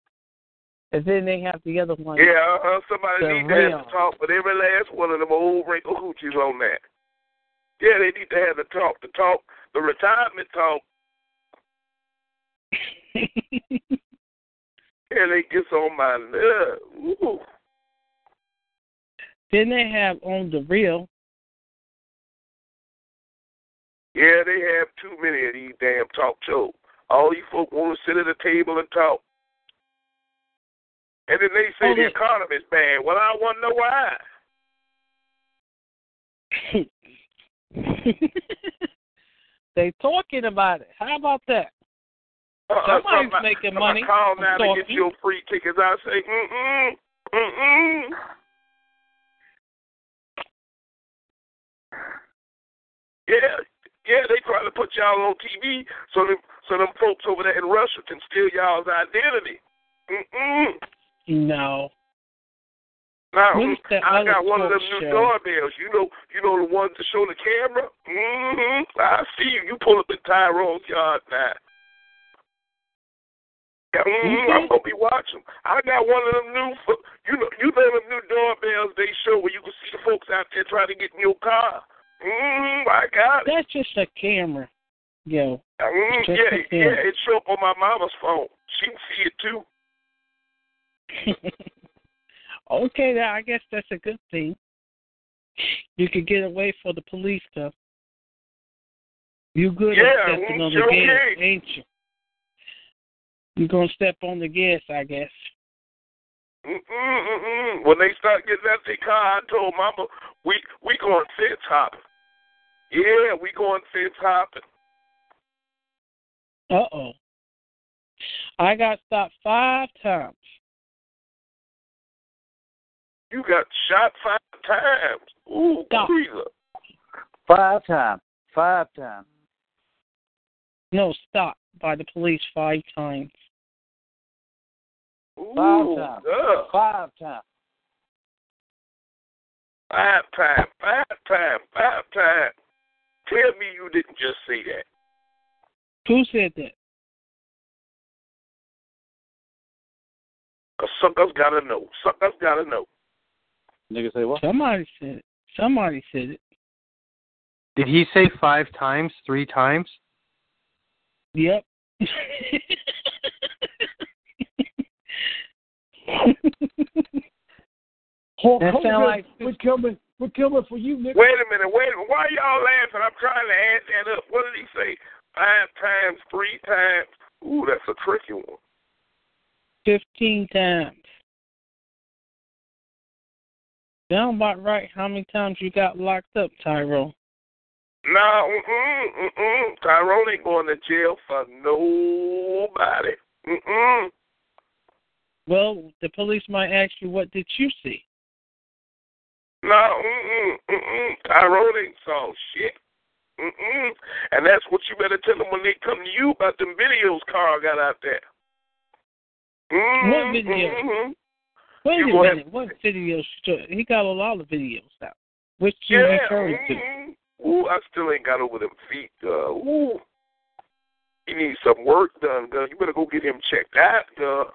and then they have the other one. Yeah, uh, somebody The need to have to talk with every last one of them old wrinkle hoochies on that. Yeah, they need to have the talk, the talk, the retirement talk. Yeah, they gets on my nerve. Ooh. then they have on the real. Yeah, they have too many of these damn talk shows. All you folk want to sit at a table and talk. And then they say Oh, the economy's bad. Well, I want to know why. they talking about it. How about that? Uh, Somebody's somebody- making somebody money Call now to get your free tickets. I say, mm mm, mm mm. Yeah, yeah, they trying to put y'all on TV so them so them folks over there in Russia can steal y'all's identity. Mm mm. No. Now, What is that I got one of them new show? doorbells. You know, you know the ones that show the camera. Mm-hmm. I see you. You pull up in Tyrone's yard now. Yeah, mm-hmm. I'm gonna be watching. I got one of them new, you know, you know them new doorbells they show where you can see the folks out there trying to get in your car. Mm-hmm. I got it. That's just a camera. Yo. Mm, yeah, yeah, it show up on my mama's phone. She can see it too. okay, now I guess that's a good thing. You could get away for the police stuff. You good Yeah, at stepping mm, on the gas, ain't you? You gonna step on the gas, I guess. Mm-mm-mm. When they start getting out their car, I told Mama we we going fence hopping. Yeah, we going fence hopping. Uh oh. I got stopped five times. You got shot five times. Ooh, Stop. Quilla. Five times. Five times. No, stopped by the police five times. Ooh, Five times. ugh. Five times. Five times, five times, five times. Tell me you didn't just say that. Who said that? Cause suckers gotta know. Suckers gotta know. Nigga say what? Somebody said it. Somebody said it. Did he say five times, three times? Yep. That sound like- we're coming. We're coming for you, nigga. Wait a minute, wait a minute. Why y'all laughing? I'm trying to add that up. What did he say? Five times, three times. Ooh, that's a tricky one. Fifteen times. Down about right. How many times you got locked up, Tyrone? No, mm-mm, mm-mm. Tyrone ain't going to jail for nobody. Mm-mm. Well, the police might ask you, "What did you see?" No, mm-mm, mm-mm. Tyrone ain't saw shit. Mm-mm. And that's what you better tell them when they come to you about them videos Carl got out there. Mm-hmm, What video? Mm-hmm. Wait You a minute. What videos? He got a lot of videos out. Which you Yeah. referring to? Mm-hmm. Ooh, I still ain't got over them feet. Uh, ooh. He needs some work done, girl. You better go get him checked out, girl.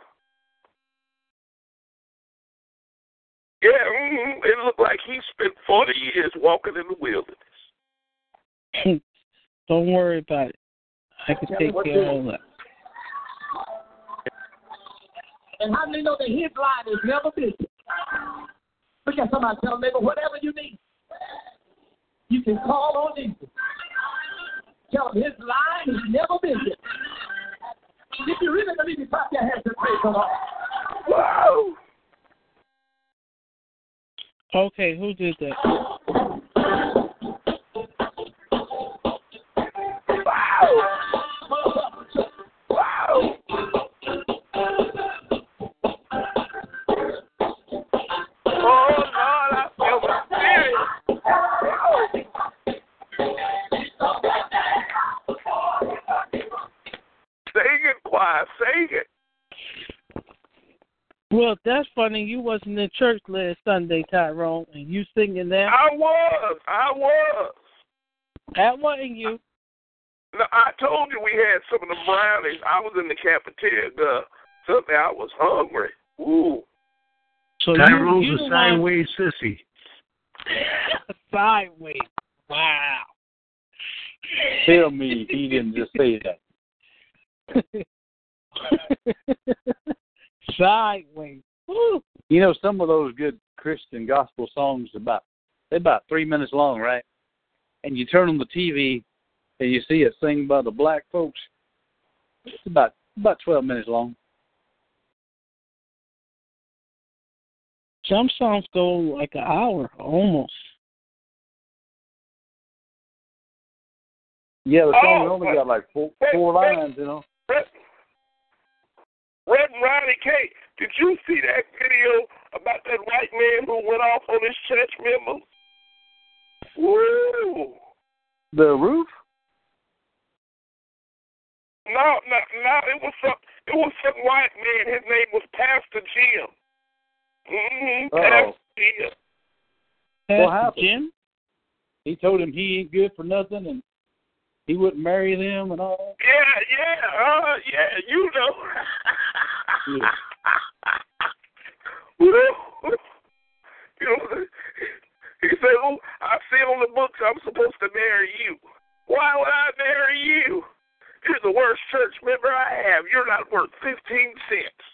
Yeah, mm-hmm. it looked like he spent 40 years walking in the wilderness. Don't worry about it. I can take care of all that. And how many know that his line is never busy? Look at somebody tell them, neighbor, whatever you need, you can call on Jesus. Tell him his line is never busy. If you really believe it, clap your hands and praise the Lord. Wow. Okay, who did that? Funny. You wasn't in church last Sunday, Tyrone, and you singing that. I was, I was. That wasn't you. No, I told you we had some of the brownies. I was in the cafeteria. Uh, Sunday, I was hungry. Ooh. So Tyrone's you, you a the one- sideways sissy. sideways. Wow. Tell me he didn't just say that. sideways. Woo. You know, some of those good Christian gospel songs about they're about three minutes long, right? And you turn on the TV and you see it sing by the black folks. It's about about twelve minutes long. Some songs go like an hour almost. Yeah, the song Oh, only got like four four lines, you know. Red, Red and Ronnie K, did you see that video about that white man who went off on his church members? Woo! The roof? No, no, no. It was some. It was some white man. His name was Pastor Jim. Mm-hmm. Uh-oh. Pastor Jim. What Pastor happened? Jim? He told him he ain't good for nothing and he wouldn't marry them and all. Yeah, yeah, uh, yeah. You know. You know. He said, "Oh, I see on the books I'm supposed to marry you. Why would I marry you? You're the worst church member I have. You're not worth fifteen cents."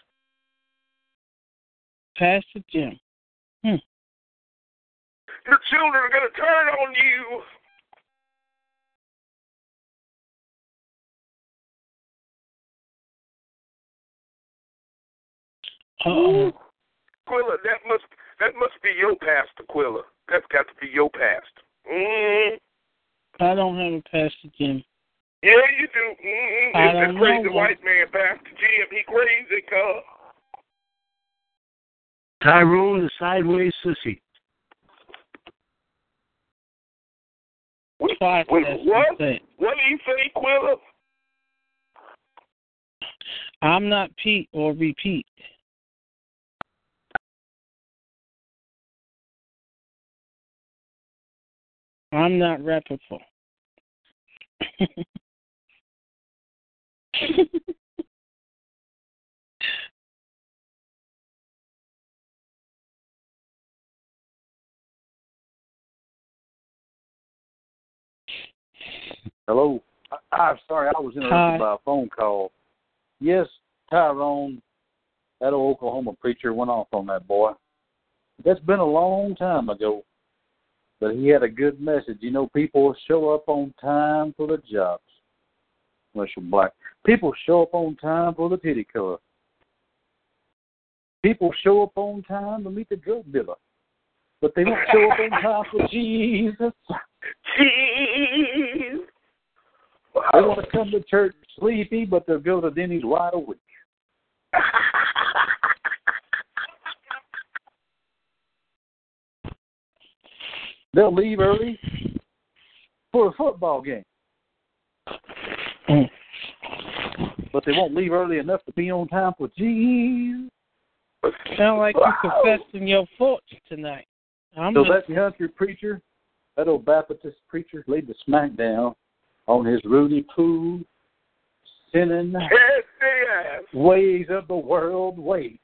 Pastor Jim. Hmm. Your children are going to turn on you. Uh-oh. Quilla, that must that must be your pastor, Quilla. That's got to be your pastor. Mm. I don't have a Pastor Jim. Yeah, you do. Mm-hmm. I It's don't the crazy know. white man, Pastor Jim. He crazy, cuz. Tyrone the sideways sissy. Twice Wait, what? What did he say, Quilla? I'm not Pete or repeat. I'm not reputable. Hello. I, I'm sorry, I was interrupted Hi. by a phone call. Yes, Tyrone, that old Oklahoma preacher went off on that boy. That's been a long time ago, but he had a good message. You know, people show up on time for the jobs, unless you're black. People show up on time for the titty color. People show up on time to meet the drug dealer, but they won't show up on time for Jesus. Jeez. They want to come to church sleepy, but they'll go to Denny's wide awake. They'll leave early for a football game, Mm. but they won't leave early enough to be on time for Jesus. Sound like you confessing your faults tonight. I'm So just- that country preacher, that old Baptist preacher, laid the smack down on his Rudy Poo, sinning Yes, yes. ways of the world way.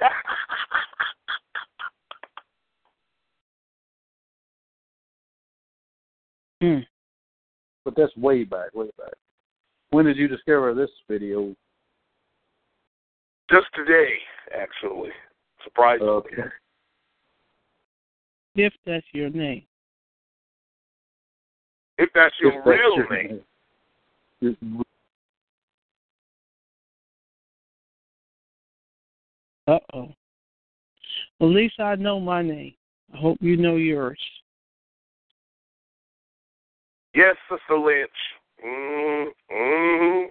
Hmm. But that's way back, way back. When did you discover this video? Just today, actually. Surprisingly. Okay. if that's your name. If that's your If that's real your name. name. Uh oh. At least I know my name. I hope you know yours. Yes, Sister Lynch. Mm, mm.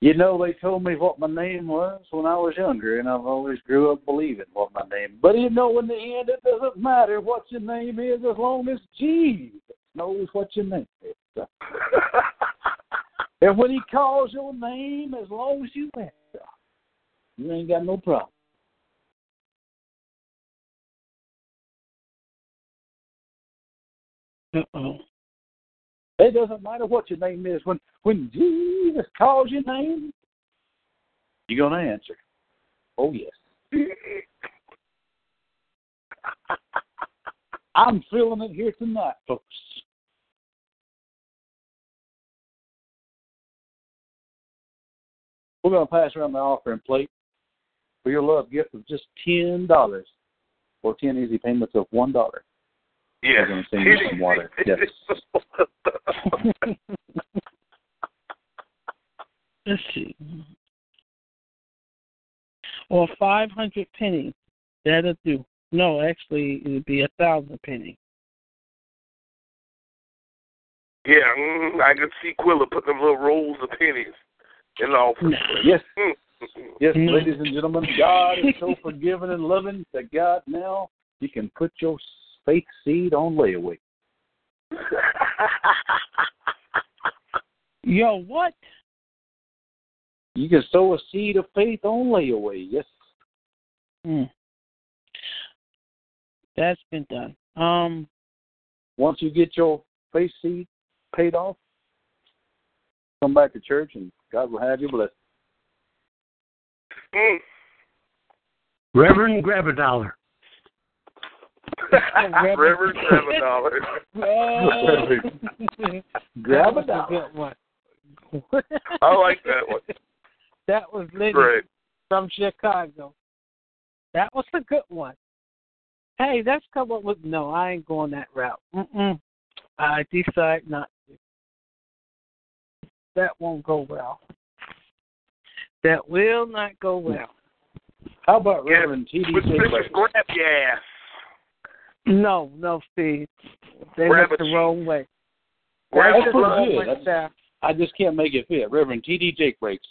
You know, they told me what my name was when I was younger, and I've always grew up believing what my name. But you know, in the end, it doesn't matter what your name is as long as Jesus knows what your name is. And when he calls your name, as long as you answer, you ain't got no problem. Uh oh. It doesn't matter what your name is. When when Jesus calls your name, you're gonna answer. Oh yes. I'm feeling it here tonight, folks. We're going to pass around the offering plate for your love gift of just $10 or 10 easy payments of $1. Yes. We're going to send some water. Yes. Let's see. Or well, 500 penny. That'll do. No, actually, it would be a thousand penny. Yeah, mm, I could see Quilla putting them little rolls of pennies in the office. Yes. Yes, mm. ladies and gentlemen, God is so forgiving and loving that God now you can put your faith seed on layaway. Yo, what? You can sow a seed of faith on layaway. Yes. Hmm. That's been done. Um, Once you get your faith seed paid off, come back to church and God will have you blessed. Mm. Reverend, grab a dollar. Reverend seven dollars. uh, Grab a dollar. good one. I like that one. That was Liddy Great. from Chicago. That was a good one. Hey, let's come up with no. I ain't going that route. Mm-mm. I decide not to. That won't go well. That will not go well. How about Yeah, Reverend T.D. But Sinclair? Grab your ass. No, no, Steve. They went the cheese. wrong way. Rabbit That's That's pretty good. way, That's- Seth. I just can't make it fit. Reverend T.D. Jake breaks.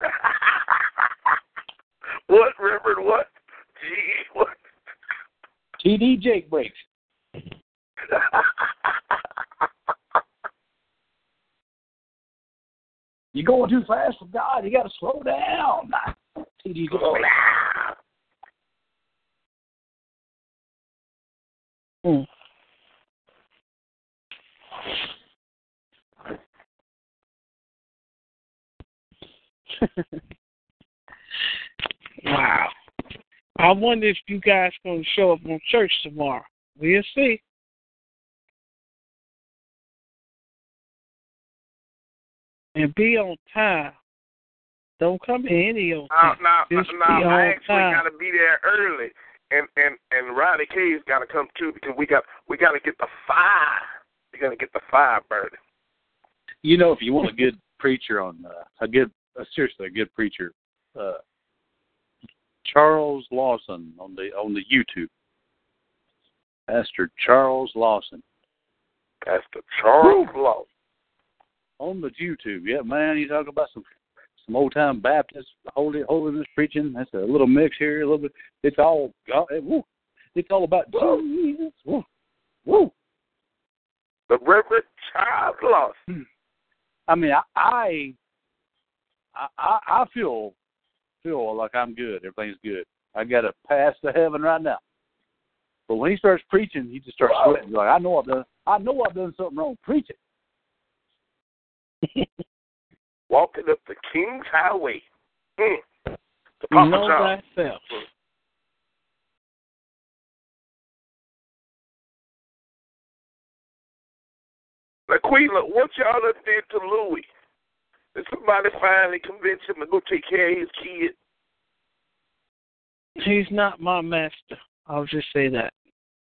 what, Reverend? What? Gee, what? T.D. Jake breaks. You're going too fast for God. You got to slow down. T.D. Jake breaks. Mm. wow. I wonder if you guys going to show up on church tomorrow. We'll see. And be on time. Don't come in any old Now, time. now, Just now be I actually time. got to be there early, and and and Roddy K's got to come too because we got we got to get the fire. We got to get the fire burning. You know, if you want a good preacher on uh, a good, uh, seriously, a good preacher, uh, Charles Lawson on the on the YouTube. Pastor Charles Lawson Pastor Charles Lawson on the YouTube. Yeah, man, you talk about some some old time Baptist holy holiness preaching. That's a little mix here, a little bit. It's all God. eh, Woo, it's all about Jesus. Woo, woo. The Reverend Charles Lawson. I mean, I I I, I I feel feel like I'm good. Everything's good. I got a pass to heaven right now. But when he starts preaching, he just starts sweating. Like I know I've done. I know I've done something wrong preaching. Walking up the King's Highway. Mm. You Papa know John. thyself. Laquila, what y'all done did to Louis? Did somebody finally convince him to go take care of his kid? He's not my master. I'll just say that.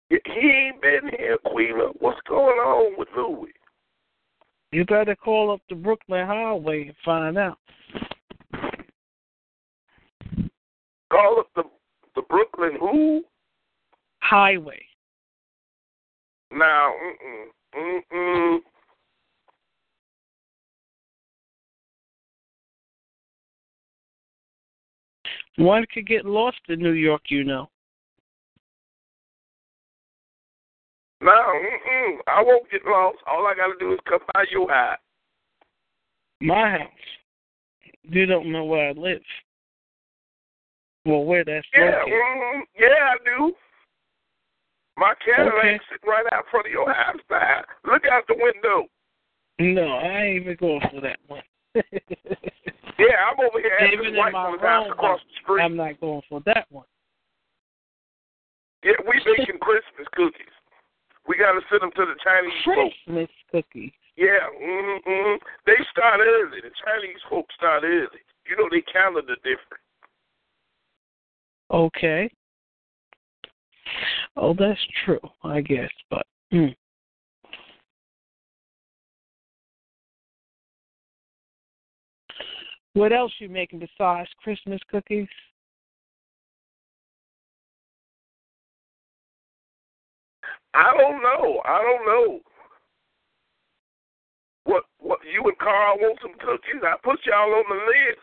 He ain't been here, Aquila. What's going on with Louis? You better call up the Brooklyn Highway and find out. Call up the the Brooklyn who? Highway. Now, mm-mm, mm-mm. One could get lost in New York, you know. No, mm-mm. I won't get lost. All I got to do is come by your house. My house. You don't know where I live. Well, where that's Yeah, located. mm-hmm. yeah, I do. My Cadillac Okay. sitting right out front of your house. Now. Look out the window. No, I ain't even going for that one. Yeah, I'm over here at Even this in white my woman's house across the street. I'm not going for that one. Yeah, we making Christmas cookies. We got to send them to the Chinese folks. Christmas cookies. Yeah, mm-hmm, mm-hmm. They start early. The Chinese folks start early. You know, they calendar different. Okay. Oh, that's true, I guess, but mm. what else you making besides Christmas cookies? I don't know. I don't know. What? What? You and Carl want some cookies? I put y'all on the list.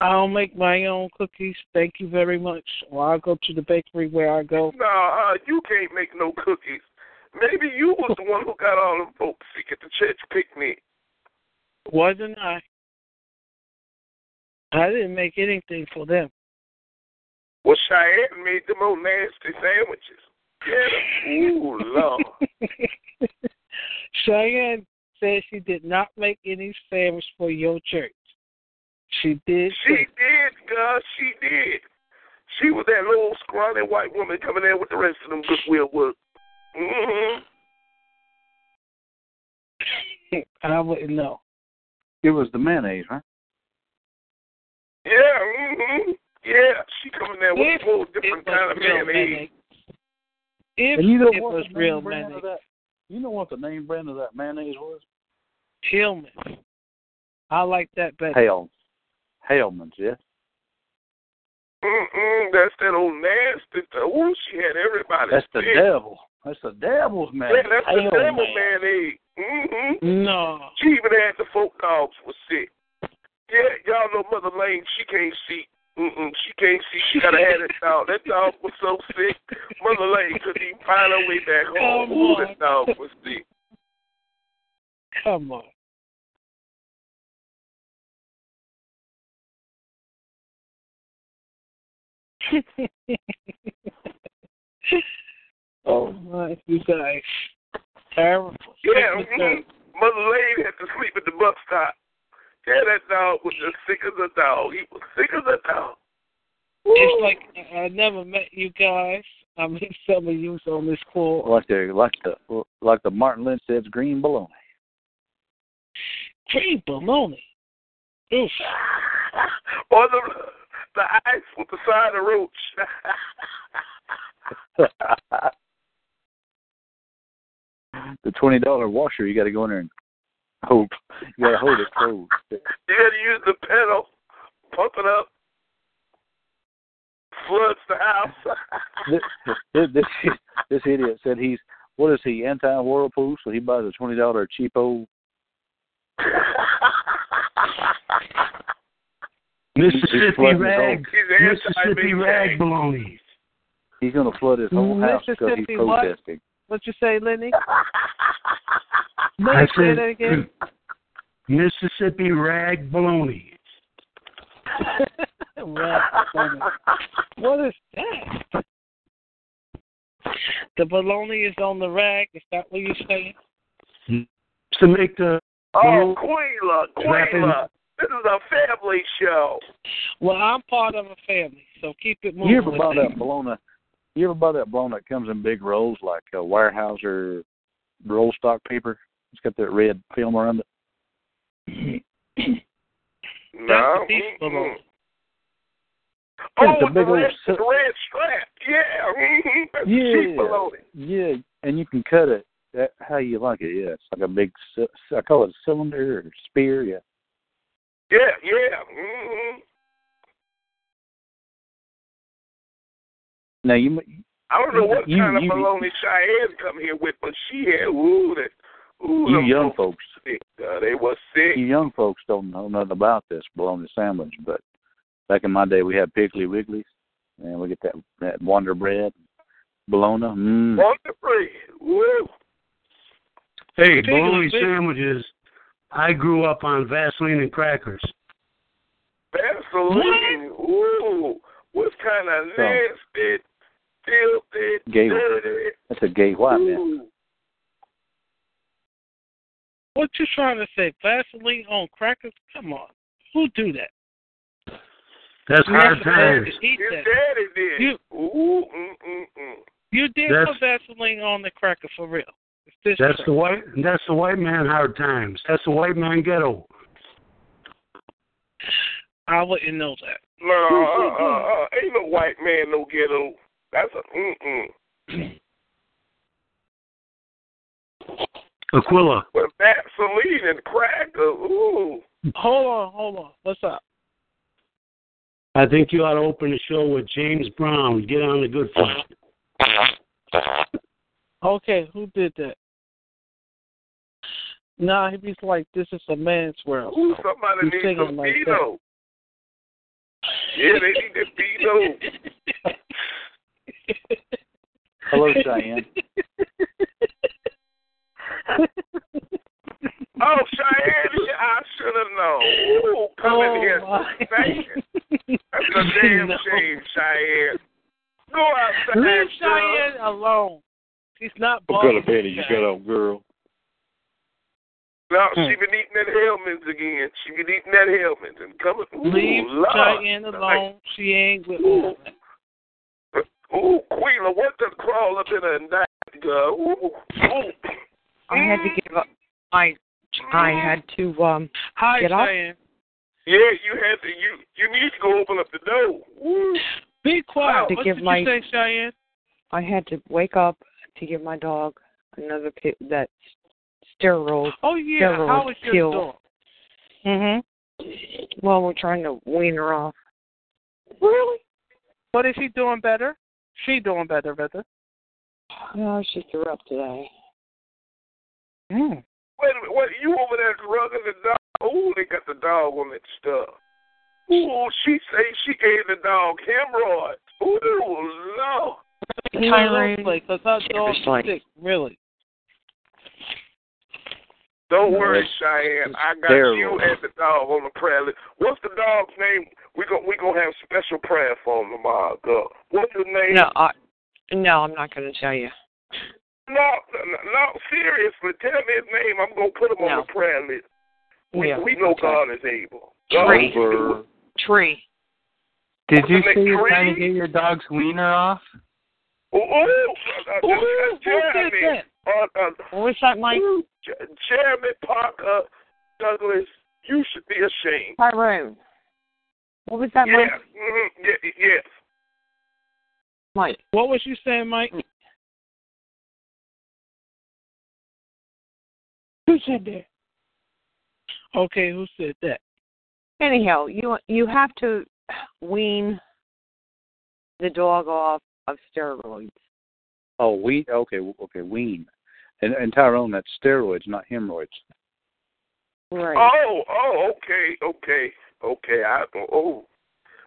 I'll make my own cookies. Thank you very much. Or I'll go to the bakery where I go. No, uh, you can't make no cookies. Maybe you was the one who got all them folks sick at the church picnic. Wasn't I? I didn't make anything for them. Well, Cheyenne made them old nasty sandwiches. Yeah. Ooh, Lord. Cheyenne said she did not make any sandwich for your church. She did. She say- did, God. She did. She was that little scrawny white woman coming in with the rest of them goodwill work. hmm And I wouldn't know. It was the mayonnaise, right? Yeah, hmm Yeah, she coming there with a whole different kind of mayonnaise. mayonnaise. If and you know it what was the name real brand mayonnaise. of that? You know what the name brand of that mayonnaise was? Hillman. I like that better. Hell, Hellmann's, yeah. Mm-mm, that's that old nasty. Ooh, she had everybody. That's the devil. That's the devil's man. Yeah, that's the Hell, devil man. man egg. Mm-hmm. No. She even had the folk dogs was sick. Yeah, y'all know Mother Lane. She can't see. Mm-mm, she can't see. She gotta have that dog. That dog was so sick. Mother Lane couldn't even find her way back home. Come Ooh, on. that dog was sick. Come on. oh my, you guys. Terrible. Yeah, mm-hmm. Mother Lane had to sleep at the bus stop. Yeah, that dog was as sick as a dog. He was sick as a dog. It's like I never met you guys. I meet some of you on this call. Like the like the like the Martin Lynch says, green baloney. Green baloney. Oof. or the the ice with the side of roach. the twenty dollar washer, you got to go in there and hold. You got to hold it closed. You got to use the pedal, pump it up, floods the house. this, this this this idiot said he's what is he anti whirlpool, so he buys a twenty dollar cheapo. Mississippi rag, He's Mississippi rag bang. baloney. He's going to flood his whole house because he's Mississippi what? protesting. What you say, Lenny? I say said that again. Mississippi rag baloney. Rag baloney. what is that? The baloney is on the rag. Is that what you're saying? To make the Oh, Quayla, Rapping. Quayla. This is a family show. Well, I'm part of a family, so keep it moving. You ever buy that. that bologna? You ever buy that bologna that comes in big rolls like uh, Weyerhaeuser roll stock paper? It's got that red film around it. No. Oh, with the big old red, si- the red strap. Yeah. Mm-hmm. That's Yeah. cheap. Yeah, and you can cut it that, how you like it. Yeah, it's like a big. I call it a cylinder or spear. Yeah. Yeah, yeah. Mm-hmm. Now you m- I don't know what You- kind of you- baloney Cheyenne come here with, but she had ooh that ooh you young folks folks, sick. Uh, they was sick. you young folks don't know nothing about this bologna sandwich, but back in my day we had Piggly Wigglies, and we get that that Wonder Bread, bologna. Mm. Wonder bread. Woo. hey bologna sandwiches. I grew up on Vaseline and crackers. Vaseline. Ooh. What kind of So- nasty, filthy, Gay- dirty. That's a gay white man. Ooh. What you trying to say? Vaseline on crackers? Come on. Who do that? That's You hard never times. had to eat His that. daddy did. You- Ooh. Mm-mm-mm. You did That's- put Vaseline on the cracker for real. That's cracker. the white. That's the white man hard times. That's the white man ghetto. I wouldn't know that. No, uh, uh, uh, ain't no white man no ghetto. That's a mm-mm. Aquila. With Vaseline and cracker. Ooh. Hold on, hold on. What's up? I think you ought to open the show with James Brown. Get on the good foot. Okay, who did that? Nah, he be like, this is a man's world. Ooh, somebody You needs singing some like that. Beano. Yeah, they need that Beano. Hello, Cheyenne. Oh, Cheyenne, I should have known. Ooh, come in here my. That's a damn No. shame, Cheyenne. Go outside, Leave girl. Cheyenne alone. She's not What kind bothering of panties you got on, girl? No, Hmm. she been eating that Hellmann's again. She been eating that Hellmann's and coming. Ooh, Leave Lord. Cheyenne alone. She ain't with Ooh. me. Ooh, Queen, what done crawl up in her and died, girl? Ooh, ooh. I had to give up. I I had to um Hi, Get up. Cheyenne. Yeah, you had to. You you need to go open up the door. Ooh. Be quiet. To what give did my- you say, Cheyenne? I had to wake up to give my dog another pi- that steroid. Oh, yeah. Steroid How is your pill. dog? Mhm. Well, we're trying to wean her off. Really? What is she doing better? She doing better, better. No, she threw up today. Mm. Wait a minute, what you over there drugging the dog? Ooh, they got the dog on that stuff. Ooh, she say she gave the dog hemorrhoids. Ooh, no. Tyrone, because her dog's seriously. sick, really. Don't No, worry, Cheyenne. I got terrible. you and the dog on the prayer list. What's the dog's name? We go we gonna have special prayer for him tomorrow. Go. What's his name? No, I, no, I'm not going to tell you. No, no, no, seriously. Tell me his name. I'm gonna put him on the prayer list. We Yeah, we know okay. God is able. God Tree. is able. Tree. Did you Make say you're trying to get your dog's wiener off? Ooh, ooh, uh, Ooh, uh, who Jeremy, that? uh, uh, What was that, Mike? J- Jeremy Parker Douglas, you should be ashamed. Tyrone. What was that, Yeah, Mike? mhm, yeah, yes. Mike. What was you saying, Mike? Who said that? Okay, who said that? Anyhow, you you have to wean the dog off of steroids. Oh, we okay, okay, wean. And and Tyrone, that's steroids, not hemorrhoids. Right. Oh, oh, okay, okay, okay. I oh,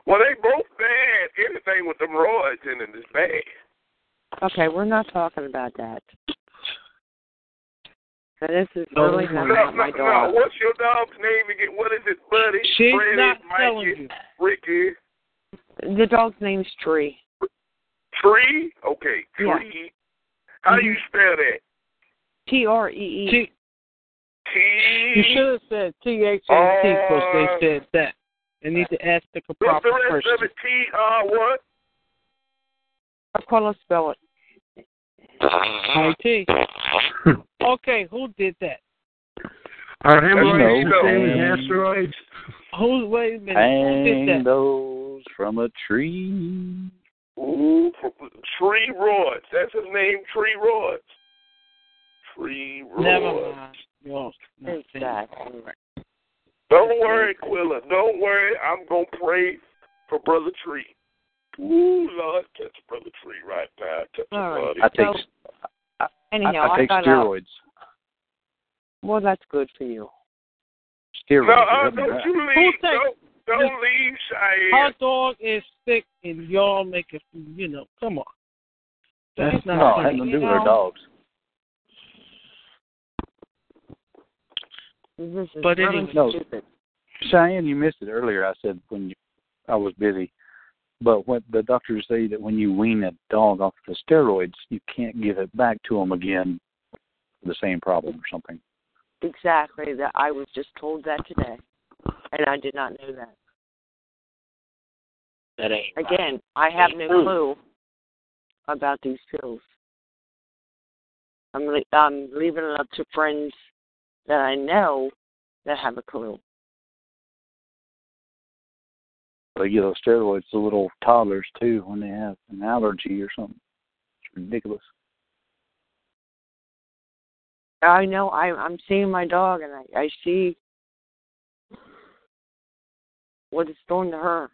well, they both bad. Anything with them roids in it is bad. Okay, we're not talking about that. So this is No, really no, not No, about no, my no. What's your dog's name again? What is it, Buddy? She's Freddie, not Mikey, telling you. Ricky, The dog's name's Tree. Tree. Okay, Yeah. Tree. How do you mm-hmm. spell that? T R E E. T- T. you should have said T H A T because they said that. They need to ask the What's proper the rest person. of it? T R what? Aquila spell it. IT. Uh-huh. Okay, who did that? Are You hemorrhoids the same as asteroids? Who? Wait a minute. Who did that? those from a tree. Ooh, Tree Royds. That's his name, Tree Royds. Tree Royds. Never mind. No, Exactly. Don't worry, Quilla. Don't worry. I'm going to pray for Brother Tree. Ooh, Lord, catch Brother Tree right now. Touch All him, right. buddy. I take So, I, Anyhow, I take got out. steroids. Well, that's good for you. Steroids. No, they uh, help me don't out. you Who leave. takes- Don't, don't leave, Our Cheyenne. dog is sick, and y'all make it. You know, come on. That's not no, it funny. has nothing to do with our know. dogs. This is But really anyway- No. stupid. Cheyenne, you missed it earlier. I said when you, I was busy, but what the doctors say that when you wean a dog off the steroids, you can't give it back to them again for the same problem or something. Exactly. That I was just told that today, and I did not know that. That ain't Again, I have no clue about these pills. I'm le- I'm leaving it up to friends that I know that have a clue. They give those steroids to little toddlers too when they have an allergy or something. It's ridiculous. I know I I'm seeing my dog and I I see what it's doing to her.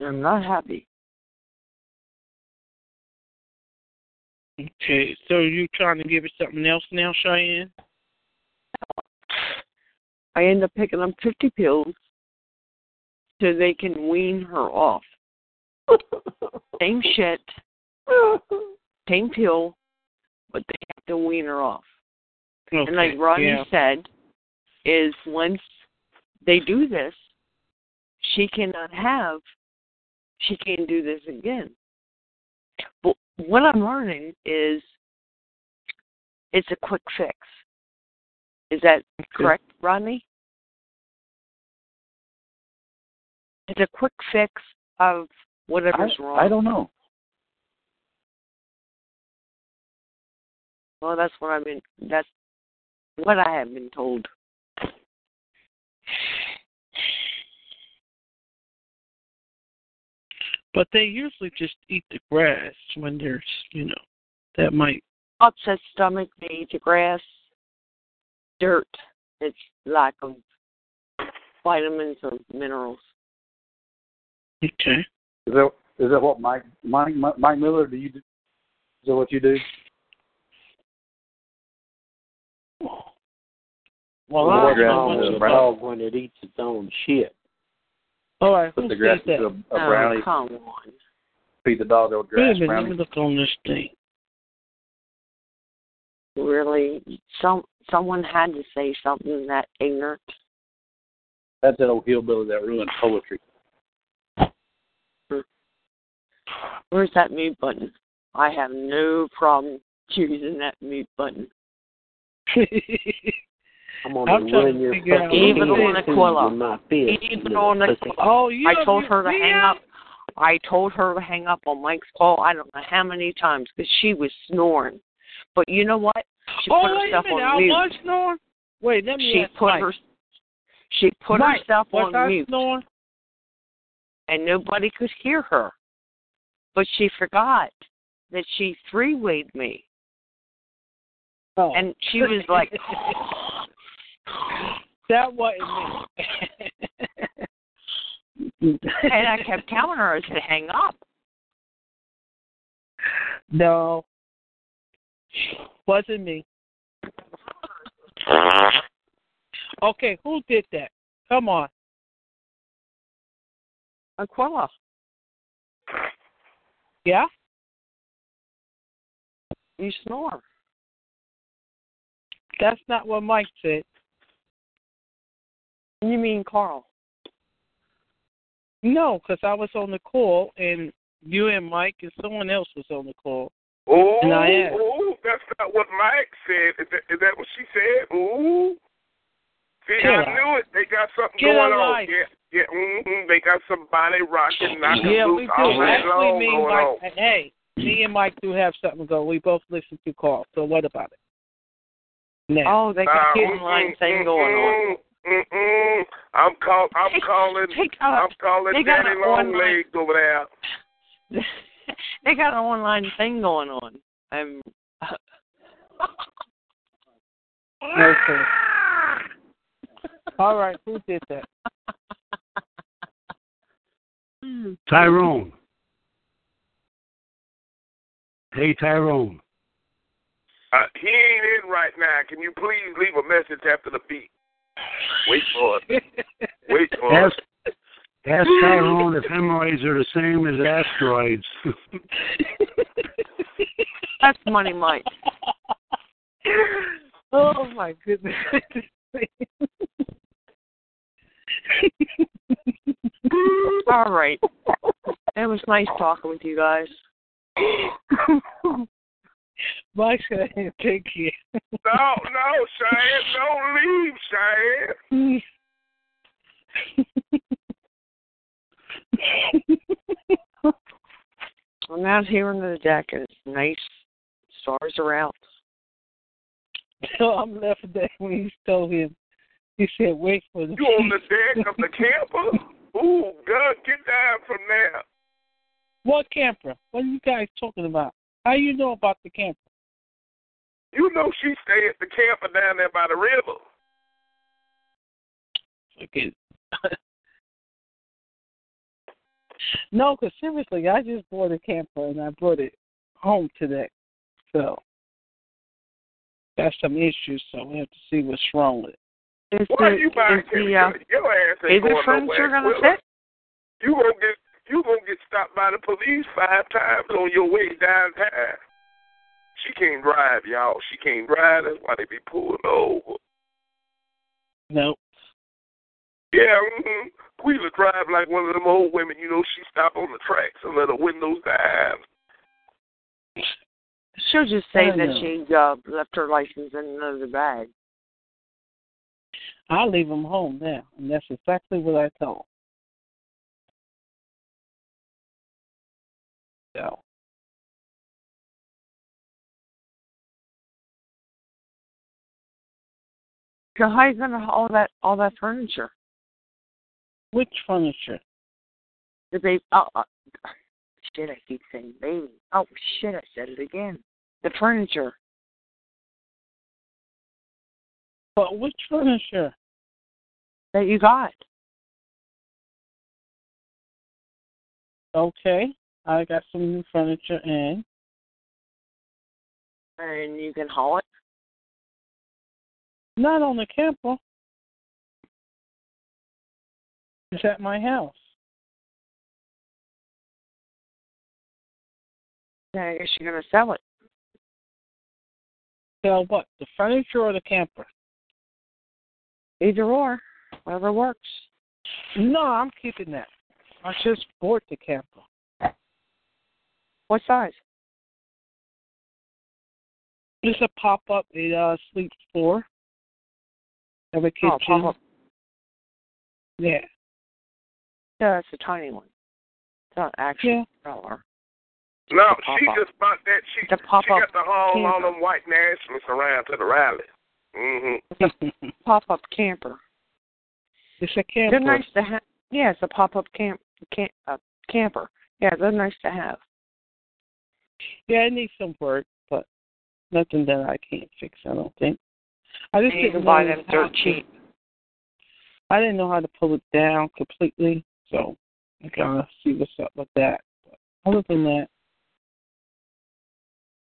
I'm not happy. Okay, so you trying to give it something else now, Cheyenne? I end up picking up 50 pills so they can wean her off. Same shit, same pill, but they have to wean her off. Okay. And like Rodney yeah. said, is once they do this, she cannot have, she can't do this again. What I'm learning is it's a quick fix. Is that correct, Rodney? It's a quick fix of whatever's I, wrong. I don't know. Well, that's what I've been. That's what I have been told. But they usually just eat the grass when there's, you know, that might. Upset stomach, they eat the grass, dirt. It's lack of vitamins or minerals. Okay. Is that is that what Mike Mike Mike Miller? Do you do? Is that what you do? Well, Well, I what wrong ground with is a it, dog when it eats its own shit? All right, Put the grass into a, that? a oh, brownie. come on. Feed the dog old Wait a grass minute, let brownie. me look on this thing. Really, some someone had to say something that ignorant. That's that old hillbilly that ruined poetry. Hmm. Where's that mute button? I have no problem choosing that mute button. I'm gonna I'm trying run to your fucking Even on head Aquila. with my fist. Even on the pussy. oh, you I told her to you- hang up. I told her to hang up on Mike's call. I don't know how many times because she was snoring. But you know what? She oh, put wait a herself minute, on I mute. was snoring. Wait, let me She ask put Mike. her. She put Mike, herself was on I mute, snoring? and nobody could hear her. But she forgot that she three-wayed me, Oh. and she was like, that wasn't me. and I kept telling her to hang up. no, wasn't me. Okay, who did that? Come on. Aquila. Yeah? You snore. That's not what Mike said. You mean Carl? No, because I was on the call and you and Mike and someone else was on the call. Oh, And I asked. oh, that's not what Mike said. Is that, is that what she said? Ooh. See, Get I out. knew it. They got something Get going out on. life. Yeah, yeah. Mm-hmm. They got somebody rocking, knocking Yeah, loose we all do. night Actually, long me and going on. Mike, hey, me and Mike do have something going. We both listen to calls. So what about it? Now, Oh, they got Uh, a online thing going on. Mm-mm. I'm call. I'm They- calling. they got- I'm calling they Daddy an Long online- Legs over there. they got an online thing going on. I'm. okay. All right, who did that? Tyrone. Hey, Tyrone. Uh, he ain't in right now. Can you please leave a message after the beat? Wait for it. Wait for Ask, it. ask Tyrone if hemorrhoids are the same as asteroids. That's Money Mike. oh my goodness. All right. It was nice talking with you guys. Mike said, "Take care." No, no, Cheyenne, don't leave, Cheyenne. I'm out here on the deck and it's nice. Stars are out. So I'm left there when he told him. He said, "Wait for the." You on the deck of the camper? Ooh, God, get down from there. What camper? What are you guys talking about? How you know about the camper? You know she stay at the camper down there by the river. Okay. no, because seriously, I just bought a camper and I brought it home today. So got some issues. So we have to see what's wrong with it. Is Why the, you buying is the, uh, your, your ass ain't is the going furniture nowhere. gonna Will. fit? You gonna get you gonna get stopped by the police five times on your way downtown. She can't drive, y'all. She can't drive. That's why they be pulling over. No. Yeah, mm-hmm. Quila drive like one of them old women. You know, she stop on the tracks and let her windows down. She'll just say that know. she uh, left her license in another bag. I'll leave them home now, and that's exactly what I told. So So how you gonna all that all that furniture? which furniture? The baby. Oh, uh, shit! I keep saying baby. Oh shit! I said it again. The furniture. But which furniture? that you got. Okay. I got some new furniture in. And you can haul it. Not on the camper. It's at my house. Yeah, I guess you're gonna sell it. Sell what? The furniture or the camper? Either or, whatever works. No, I'm keeping that. I just bought the camper. What size? It's a pop up. It uh sleeps four. Have a kitchen. Oh, pop-up. Yeah. Yeah, it's a tiny one. It's not actually Yeah. a dollar. No, she pop-up. just bought that. She, she got the haul all camper. them white nationalists around to the rally. Mm-hmm. Pop up camper. it's a camper. They're nice to have. Yeah, it's a pop up camp, camp uh, camper. Yeah, they're nice to have. Yeah, it needs some work, but nothing that I can't fix. I don't think. I just you didn't buy them dirt to- cheap. I didn't know how to pull it down completely, so I gotta see what's up with that. But other than that,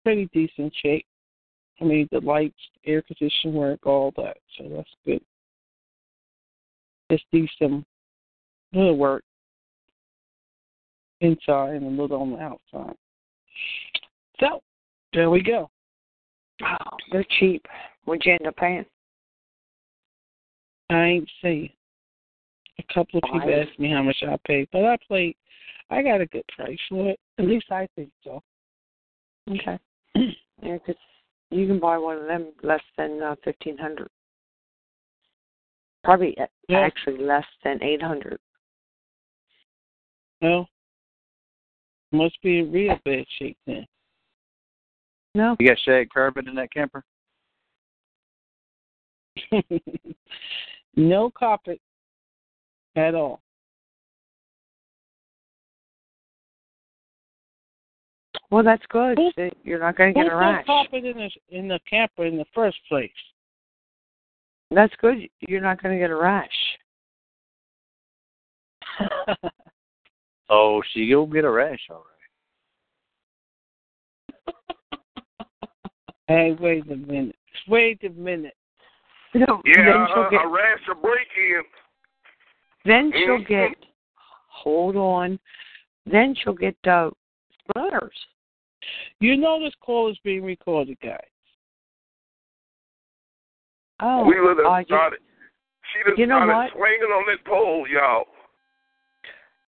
pretty decent shape. I mean, the lights, air conditioning work, all that, so that's good. Just do some little work inside and a little on the outside. So there we go. Oh, they're cheap. What'd you end up paying? I ain't saying. A couple of people asked me how much I paid, but I played. I got a good price for it. At least I think so. Okay. yeah, 'cause you can buy one of them less than uh, fifteen hundred. Probably actually less than eight hundred. Well, must be in real bad shape then. No. You got shag carpet in that camper? no carpet at all. Well, that's good. Who- that You're not going to get a put rash. carpet in the in the camper in the first place? That's good. You're not going to get a rash. Oh, she will get a rash, all right. hey, wait a minute. Wait a minute. No, Yeah, then uh, she'll get. a rash a break in. Then she'll Mhm. get. Hold on. Then she'll get uh, splinters. You know this call is being recorded, guys. Oh, we would uh, have you- started. She just you know started what? swinging on that pole, y'all.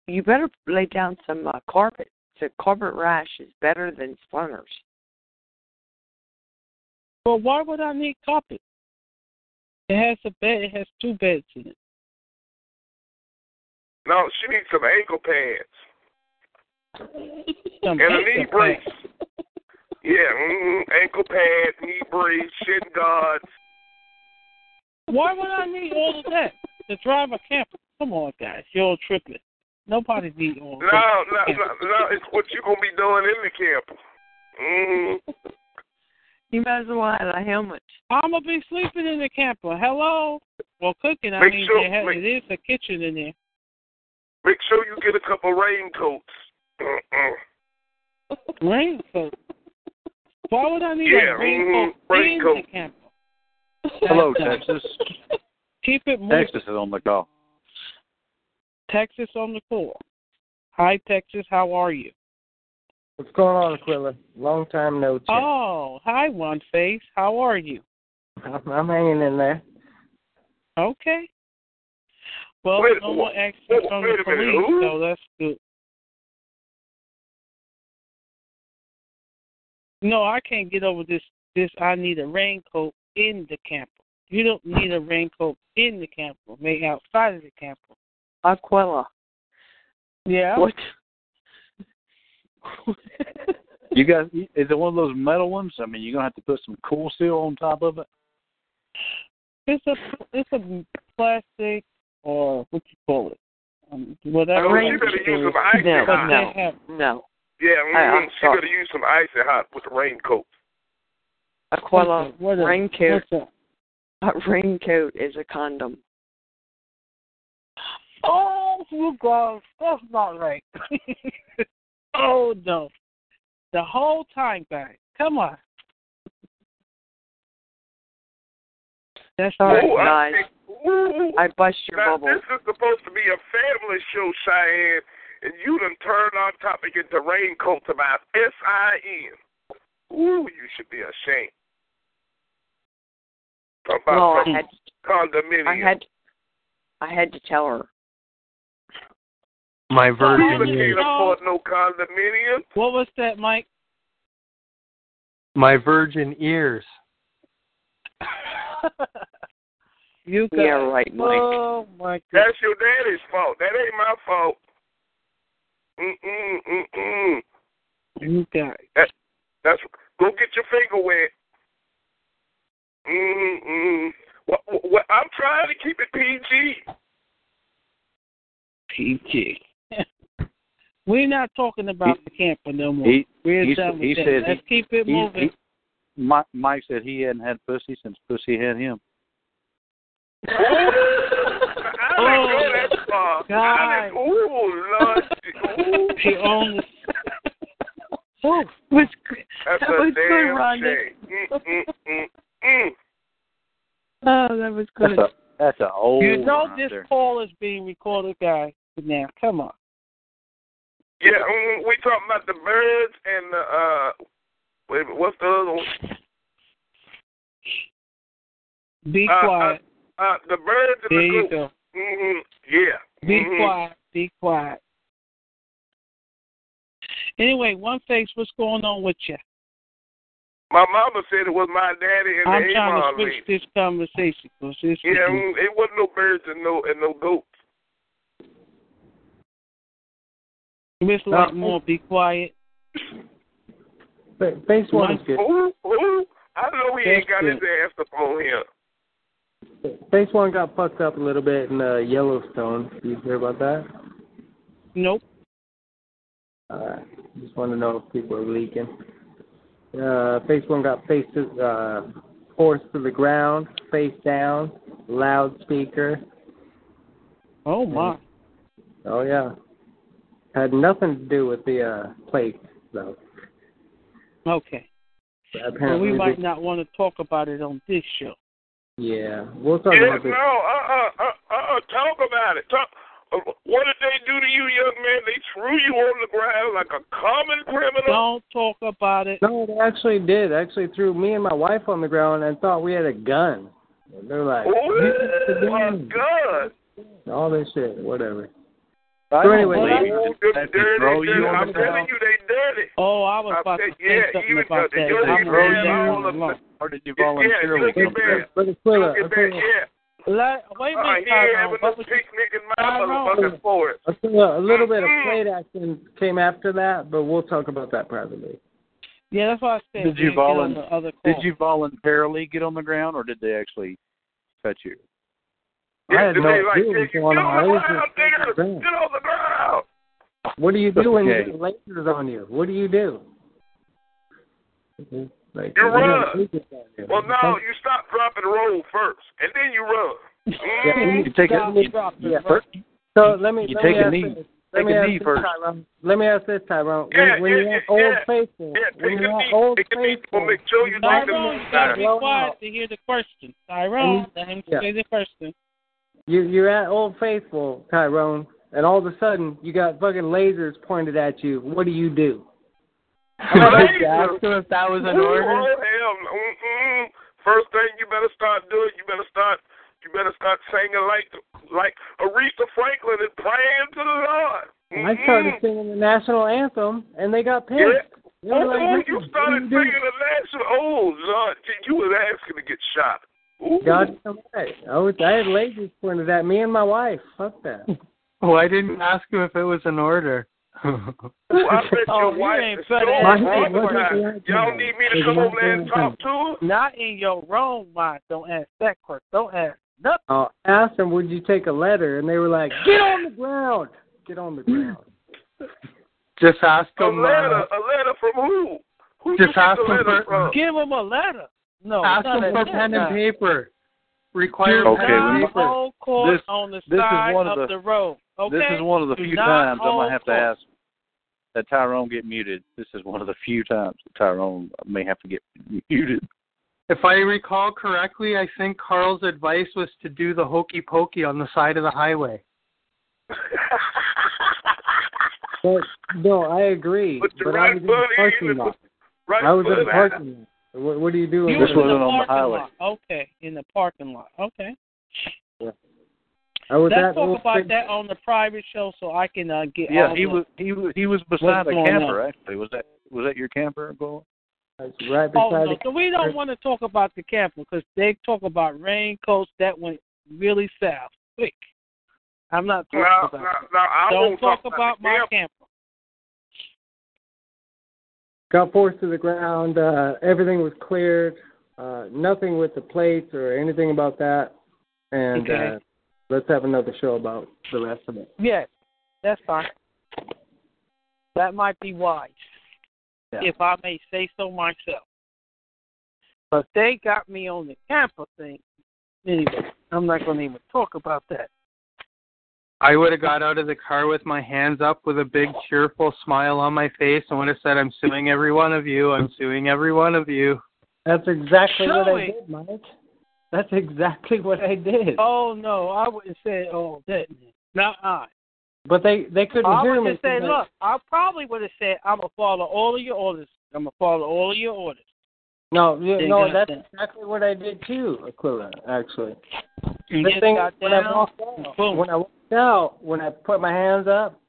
You better lay down some uh, carpet. The carpet rash is better than splinters. Well, why would I need carpet? It has a bed. It has two beds in it. No, she needs some ankle pads Some and a knee ankle brace. pads. Yeah, mm, ankle pad, knee brace, shin guards. Why would I need all of that to drive a camper? Come on, guys, you're all tripping. Nobody need all of No, no, no, no, it's what you're gonna be doing in the camper. Mm-hmm. You might as well add a helmet. I'm gonna be sleeping in the camper. Hello. Well, cooking. I Make mean, sure- have, make- it is a kitchen in there. Make sure you get a couple raincoats. Uh-uh. Raincoat. Why would I need Yeah, a raincoat mhm, in the camper? Hello, Texas. Keep it moving. Texas is on the call. Texas on the call. Hi, Texas. How are you? What's going on, Aquila? Long time no chat. Oh, hi, One Face. How are you? I'm, I'm hanging in there. Okay. Well, Wait, no one wh- asked me wh- from wait the a minute, police, who? so that's good. No, I can't get over this. This I need a raincoat in the camper. You don't need a raincoat in the camper. Maybe outside of the camper. Aquila. Yeah. What? You got? Is it one of those metal ones? I mean, you're gonna have to put some cool seal on top of it. It's a it's a plastic or what you call it, um, whatever. Oh, rain- you better use some No, hot. no. No. Yeah, I- I'm she better use some icy hot with the raincoat. Aquila. what a, Raincoat. what's a, A raincoat is a condom. Oh, you guys, that's not right. oh no, the whole time, guys. Come on. That's All right, Ooh, I guys. think- ooh. I bust your Now, bubble. this is supposed to be a family show, Cheyenne, and you done turned our topic into raincoats about S-I-N. Ooh, you should be ashamed. Talk about Well, I had condominium. I had I had to tell her. My People virgin can't ears. afford no condominium. What was that, Mike? My virgin ears. you guys. Yeah, right, Mike. Oh my God. That's your daddy's fault. That ain't my fault. Mm-mm, mm-mm. You guys. That's go get your finger wet. Mm-hmm. Mm-mm. Well, well, I'm trying to keep it PG. PG. We're not talking about the camper no more. He We're he, done with he that. said Let's he, keep it moving. he Mike, Mike said he hadn't had pussy since pussy had him. I didn't go that far. I didn't, ooh, Lord. He owns. oh, Was That was good, damn Rhonda. Mm, mm, mm. Oh, that was That's good. a that's a old you know this there. call is being recorded, guys. Now, come on. Yeah, we talking about the birds and the uh, wait, what's the other one? Be Uh, quiet. Uh, the birds and there the you goats. go. hmm Yeah. Be mhm. quiet. Be quiet. Anyway, one face, what's going on with you? My mama said it was my daddy and I'm the trying to switch lady. this conversation because it's Yeah, mm, it wasn't no birds and no and no goats. You miss Lockmore, be quiet. Fa- Phase one is good. Ooh, ooh, I know he ain't That's got his ass up on here. Phase one got fucked up a little bit in uh, Yellowstone. You hear about that? Nope. Uh, just want to know if people are leaking. Uh, phase one got face to, uh, forced to the ground, face down, loudspeaker. Oh my. Oh yeah. Had nothing to do with the uh, plate though. Okay. Apparently, so we might they- not want to talk about it on this show. yeah, we'll talk Yeah, about this. no, uh, uh, uh, uh, talk about it. Talk. Uh, what did they do to you, young man? They threw you on the ground like a common criminal. Don't talk about it. No, they actually did. Actually, threw me and my wife on the ground and thought we had a gun. They're like, Ooh, "This is the a gun." gun. all this shit, whatever. I So anyway, believe Ooh, it. them That they throw you on I'm the telling you, they dirty. Oh, I was I about to say yeah, something even about that. they I'm throw you, that all of alone. or did you Yeah, voluntarily yeah, go look at through? Look at that, yeah. Let, wait a Uh, minute, he ain't Tyrone. having no What was you- picnic in my Tyrone. motherfucking forest. Aquila, a little bit of Mm-mm. plate action came after that, but we'll talk about that privately. Yeah, that's what I said. Did you We didn't get on volun- other Did you voluntarily get on the ground, or did they actually touch you? I had no like, idea what was you, going Get on. on I was just Get on the ground. What do you do when Okay. you get lasers on you? What do you do? Like, You run. you. Well, no, you stop, drop, and roll first, and then you run. Yeah. You take a Stop, you, drop, yeah. and run. So let me You let take me a knee. this. Take Let me a ask knee this, first. Tyrone. Let me ask this, Tyrone. When, Yeah, when yeah, you're yeah, Old yeah. Faithful, Yeah, when you're knee. Old Take a knee. Faithful, make sure you take a Tyrone, you gotta be quiet to hear the question. Tyrone, mm-hmm. let him Yeah. say the question. You, you're at Old Faithful, Tyrone, and all of a sudden you got fucking lasers pointed at you. What do you do? Laser. ask him if that was an order. Oh hell. Mm-mm. First thing you better start doing, you better start, you better start singing like like Aretha Franklin and praying to the Lord. I started Mm-mm. singing the national anthem, and they got pissed. Yeah. They Oh, like, oh, you what started you do?" singing the national. Oh Lord, you was asking to get shot. Ooh. God, right. I, was, I had lasers pointed at me and my wife. Fuck that. Oh, I didn't ask him if it was an order. Ooh, I bet Oh, your you wife ain't is put so it My in head wasn't traumatized. right Y'all now. need me to It's come not over there and talk to her? Not in your wrong mind. Don't ask that question. Don't ask nothing. Uh, asked them, would you take a letter? And they were like, get on the ground. Get on the ground. Just ask A letter, Uh, a letter from who? Who Just you get ask the letter from? Give him a letter. No, ask not him for pen and paper. require Okay, pen and we- paper. whole court This- on the this is one of of the- the road. Okay. This is one of the Do few times I'm gonna have to ask that Tyrone get muted. This is one of the few times that Tyrone may have to get muted. If I recall correctly, I think Carl's advice was to do the hokey pokey on the side of the highway. But no, I agree. Put the but I was in the parking lot. right I was in the parking lot. What, what are you doing? You This was wasn't in the on the parking highway. lot. Okay, in the parking lot. Okay. I was Let's talk about Spring- that on the private show so I can uh, get Yeah, all he the- was he was he was beside What's a camper on? actually. Was that was that your camper going? I was right Oh beside no, so we don't want to talk about the camper because they talk about raincoats that went really south quick. I'm not talking Now, about now, that. now, I Don't won't talk talk about the my camper. Got forced to the ground. Uh, everything was cleared. Uh, nothing with the plates or anything about that. And Okay. uh, let's have another show about the rest of it. Yes, that's fine. That might be wise, Yeah. if I may say so myself. But they got me on the camper thing. Anyway, I'm not going to even talk about that. I would have got out of the car with my hands up with a big cheerful smile on my face and would have said, I'm suing every one of you. I'm suing every one of you. That's exactly what I did, Mike. That's exactly what I did. Oh no, I wouldn't say oh that. Not I. But they they couldn't I hear would me. just say, because look, I probably would have said, I'm gonna follow all of your orders. I'm gonna follow all of your orders. No, you, no, that's that. exactly what I did too, Aquila. Actually, You the thing when I walked out, boom. when I walked out, when I put my hands up,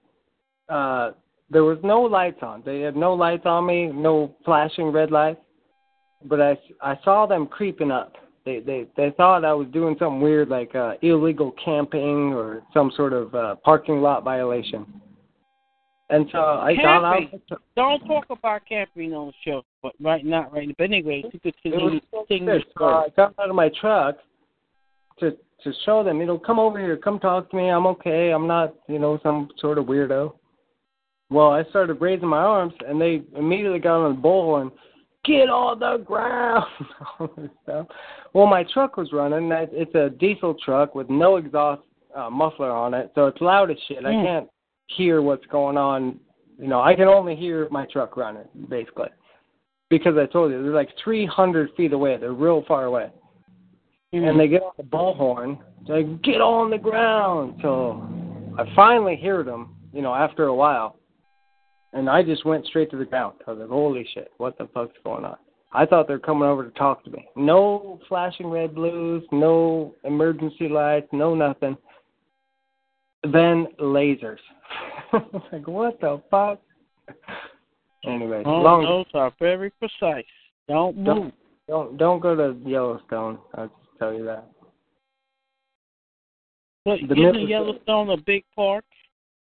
uh, there was no lights on. They had no lights on me, no flashing red lights. But I, I saw them creeping up. They they they thought I was doing something weird like uh, illegal camping or some sort of uh, parking lot violation. And so I got out. Camping. Don't talk about camping on the show, but right not right. But anyway, you could continue good. the So I got out of my truck to to show them, you know, come over here, come talk to me. I'm okay. I'm not, you know, some sort of weirdo. Well, I started raising my arms, and they immediately got on the bull and get on the ground. all this stuff. Well, my truck was running. It's a diesel truck with no exhaust uh, muffler on it, so it's loud as shit. I Mm. can't hear what's going on. You know, I can only hear my truck running, basically because I told you they're like 300 feet away. They're real far away, mm-hmm. and they get on the bullhorn. They're like, "Get on the ground!" So I finally heard them. You know, after a while, and I just went straight to the ground. I was like, "Holy shit! What the fuck's going on?" I thought they're coming over to talk to me. No flashing red blues, no emergency lights, no nothing. Then lasers. like what the fuck? Anyway, Oh, long those are very precise. Don't move. don't don't don't go to Yellowstone. I'll just tell you that. But the isn't Yellowstone a big park?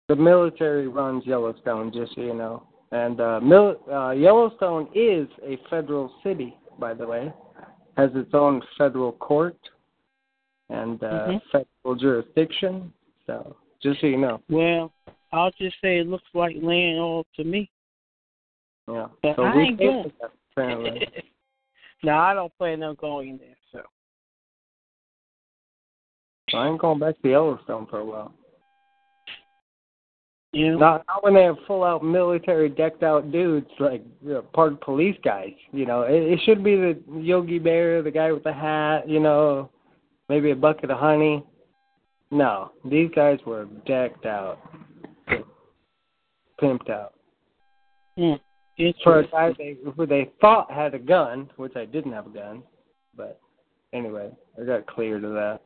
The military runs Yellowstone, just so you know. And uh, mil- uh, Yellowstone is a federal city, by the way. Has its own federal court and uh, Mhm. federal jurisdiction. So just so you know. Well, I'll just say it looks like land all to me. Yeah. But so I ain't pay going. for that, apparently. no, I don't plan on going there. So So I ain't going back to Yellowstone for a while. you know, Not, not when they have full out military decked out dudes like you know, park police guys. You know, it, it should be the Yogi Bear, the guy with the hat. You know, maybe a bucket of honey. No, these guys were decked out, pimped out. hmm, For a guy they, who they thought had a gun, which I didn't have a gun, but anyway, I got cleared of that.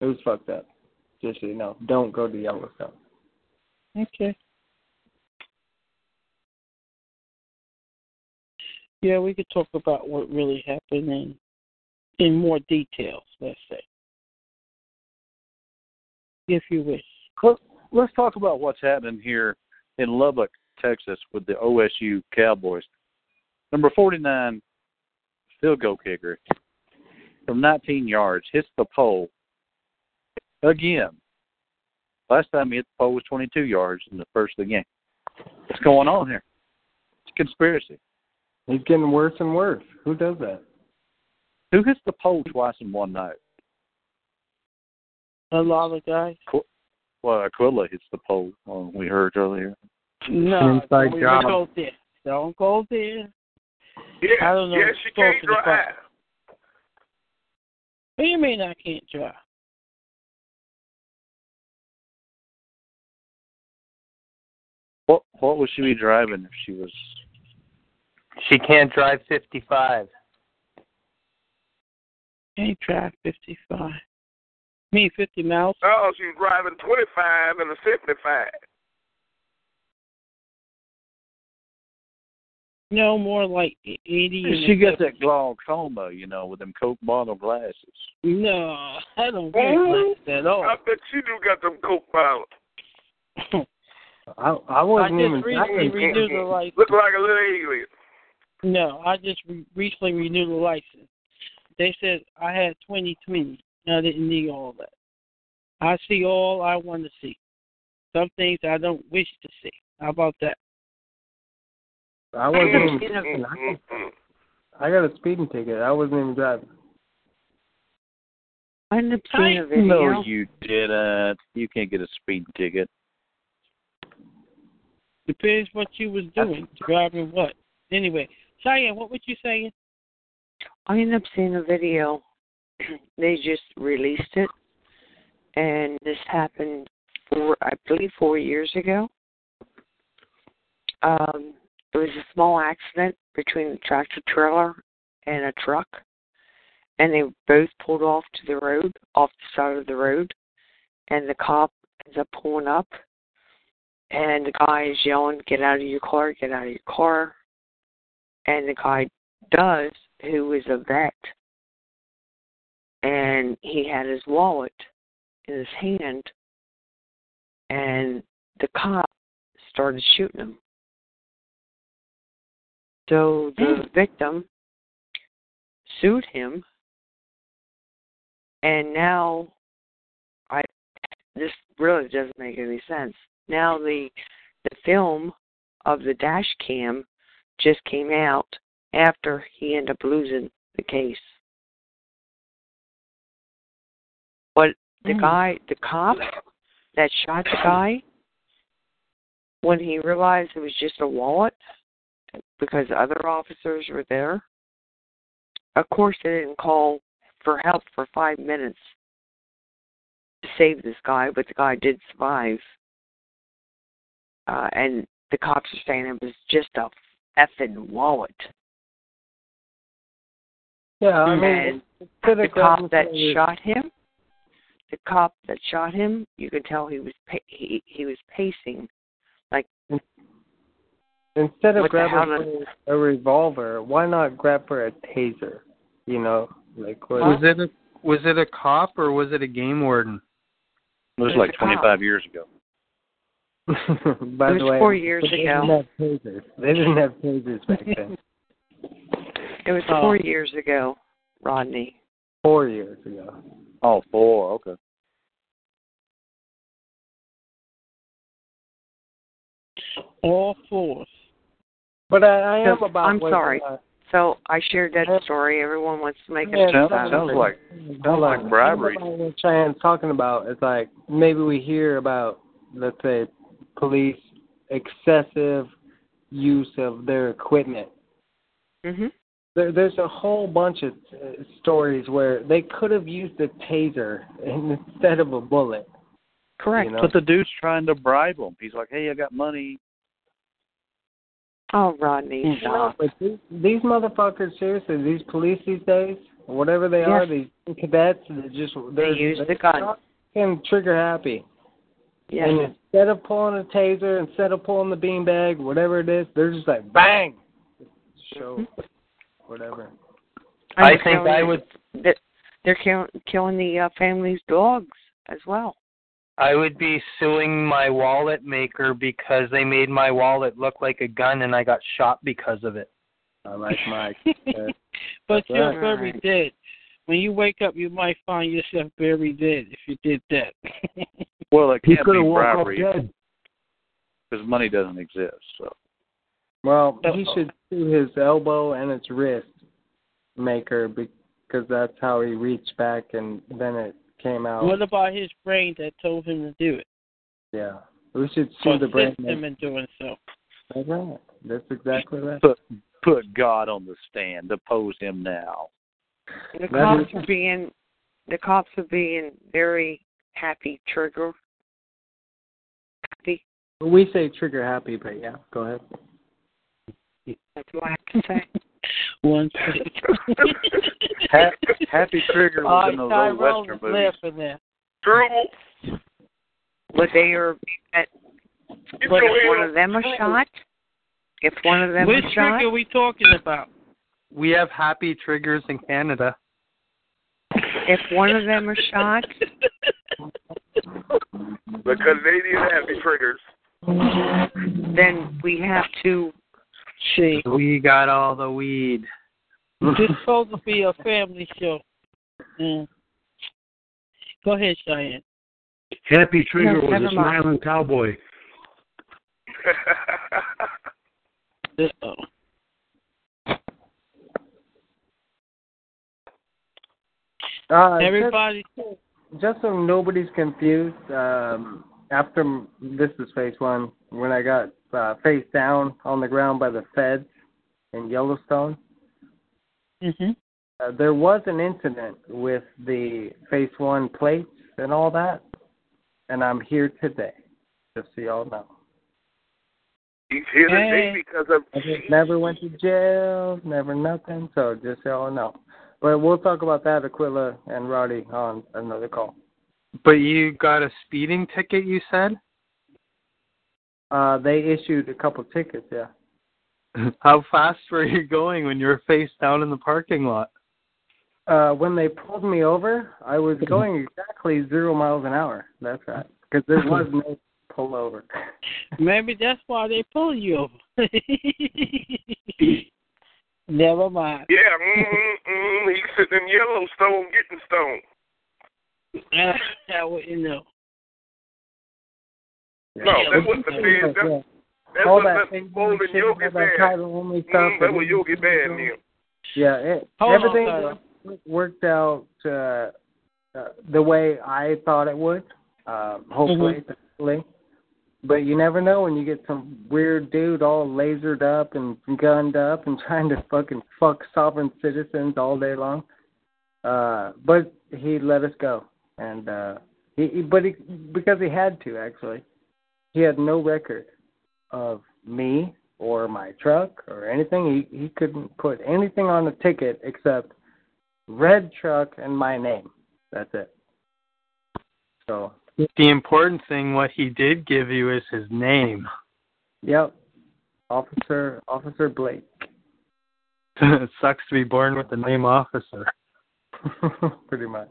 It was fucked up. Just so you know, don't go to Yellowstone. Okay. Yeah, we could talk about what really happened in in more details. Let's say, if you wish. Let's, let's talk about what's happening here in Lubbock, Texas, with the OSU Cowboys. Number 49 field goal kicker from 19 yards hits the pole again. Last time he hit the pole was 22 yards in the first of the game. What's going on here? It's a conspiracy. He's getting worse and worse. Who does that? Who hits the pole twice in one night? A lot of guys. Well, Aquila hits the pole. Uh, we heard earlier. No, Inside we job. don't go there. Don't go there. Yeah, I don't know. yeah, she can't to the drive. What do you mean I can't drive? What What would she be driving if she was? She can't drive 55. Can't drive 55. Me, 50 miles. Oh, she's driving 25 and a 75. No, more like 80. and She a got 50. that glaucoma, you know, with them Coke bottle glasses. No, I don't get like that at all. I bet you do got them coke bottles. I I I wasn't just even recently driving. renewed the license. Look like a little alien. No, I just re- recently renewed the license. They said I had 2020. I didn't need all that. I see all I want to see. Some things I don't wish to see. How about that? I wasn't mm-hmm. even You. Mm-hmm. I got a speeding ticket. I wasn't even driving. I ended up seeing a video. No, you didn't. Uh, you can't get a speeding ticket. Depends what you was doing, driving what. Anyway, Cheyenne, what was you saying? I ended up seeing a video. they just released it, and this happened four, I believe, four years ago. Um, it was a small accident between a tractor trailer and a truck, and they both pulled off to the road, off the side of the road, and the cop ends up pulling up, and the guy is yelling, "Get out of your car! Get out of your car!" And the guy does, who is a vet, and he had his wallet in his hand, and the cop started shooting him. So the hmm. victim sued him, and now I this really doesn't make any sense. Now the the film of the dash cam just came out after he ended up losing the case. But the Mm. guy, the cop that shot the guy, when he realized it was just a wallet, because other officers were there, of course they didn't call for help for five minutes to save this guy, but the guy did survive. Uh, and the cops are saying it was just a effing wallet. Yeah, I and mean, the cop that shot him, the cop that shot him, you could tell he was pa- he he was pacing. Like. Instead of What the hell grabbing for a revolver, why not grab for a taser? You know, like what? Was it a was it a cop or was it a game warden? It was It was like a cop. 25 years ago. By It was the way, four years they ago. Didn't have tasers. They didn't have tasers back then. It was Oh. four years ago, Rodney. Four years ago. Oh, four. Okay. All fours. But I, I am So, about. I'm sorry. or So I shared that story. Everyone wants to make Yeah, a Sounds, success. sounds like Hold sounds like on. bribery. What Cheyenne's talking about is like maybe we hear about, let's say, police excessive use of their equipment. Mhm. There, there's a whole bunch of uh, stories where they could have used a taser instead of a bullet. Correct. You know? But the dude's trying to bribe him. He's like, "Hey, I got money." Oh, Rodney, No, stop. but these, these motherfuckers, seriously, these police these days, whatever they are, these cadets, they just they're, use they're the gun. fucking trigger happy. Yes. And instead of pulling a taser, instead of pulling the beanbag, whatever it is, they're just like bang, show, whatever. I And think I would that- They're kill, killing the uh, family's dogs as well. I would be suing my wallet maker because they made my wallet look like a gun and I got shot because of it. I like Mike. But That's you're right. very dead. When you wake up, you might find yourself buried dead if you did that. Well, it He can't could be have woke up bribery dead. because money doesn't exist. So Well, he should sue his elbow and its wrist maker because that's how he reached back and then it came out. What about his brain that told him to do it? Yeah. We should sue the brain Assist him in doing so. That's right. That's exactly right. Put put God on the stand. Oppose him now. The That cops is- are being the cops are being very happy. Trigger happy. We say trigger happy, but yeah, go ahead. That's what I have to say. One Ha- Happy Trigger was All in those old western is movies. laughing there. True. But they are. At, but if one of them are shot, if one of them Which are shot, Which trigger we talking about? We have happy triggers in Canada. if one of them are shot, The Canadian happy triggers. then we have to. See, We got all the weed. this is supposed to be a family show. Mm. Go ahead, Cheyenne. Happy Trigger No, was a mind. smiling cowboy. Uh-oh. Uh, Everybody, just, just so nobody's confused, um, after this is phase one, when I got uh, face down on the ground by the feds in Yellowstone, hmm uh, there was an incident with the phase one plates and all that, and I'm here today, just so y'all know. He's here today Hey. because of I just never went to jail, never nothing, so just so y'all know. But we'll talk about that, Aquila and Roddy, on another call. But you got a speeding ticket, you said? Uh, they issued a couple tickets, yeah. How fast were you going when you were face down in the parking lot? Uh, when they pulled me over, I was going exactly zero miles an hour. That's right, because there was no pullover. maybe that's why they pull you over. Never mind. yeah. Mm, mm, he's sitting in Yellowstone getting stoned. I wouldn't know. No, that's what the feds. That's, Yeah. that's all what that that's holding shit, Yogi all that Bear. title only. Mm, that's what Yogi Bear knew. Yeah, it, Hold everything Tyler. worked- worked out uh, uh, the way I thought it would. Um, hopefully, Mm-hmm. hopefully. But you never know when you get some weird dude all lasered up and gunned up and trying to fucking fuck sovereign citizens all day long. Uh, but he let us go, and uh, he, he but he because he had to actually. He had no record of me or my truck or anything. He he couldn't put anything on the ticket except red truck and my name. That's it. So The important thing, what he did give you, is his name. yep, Officer Officer Blake. it sucks to be born with the name officer. Pretty much.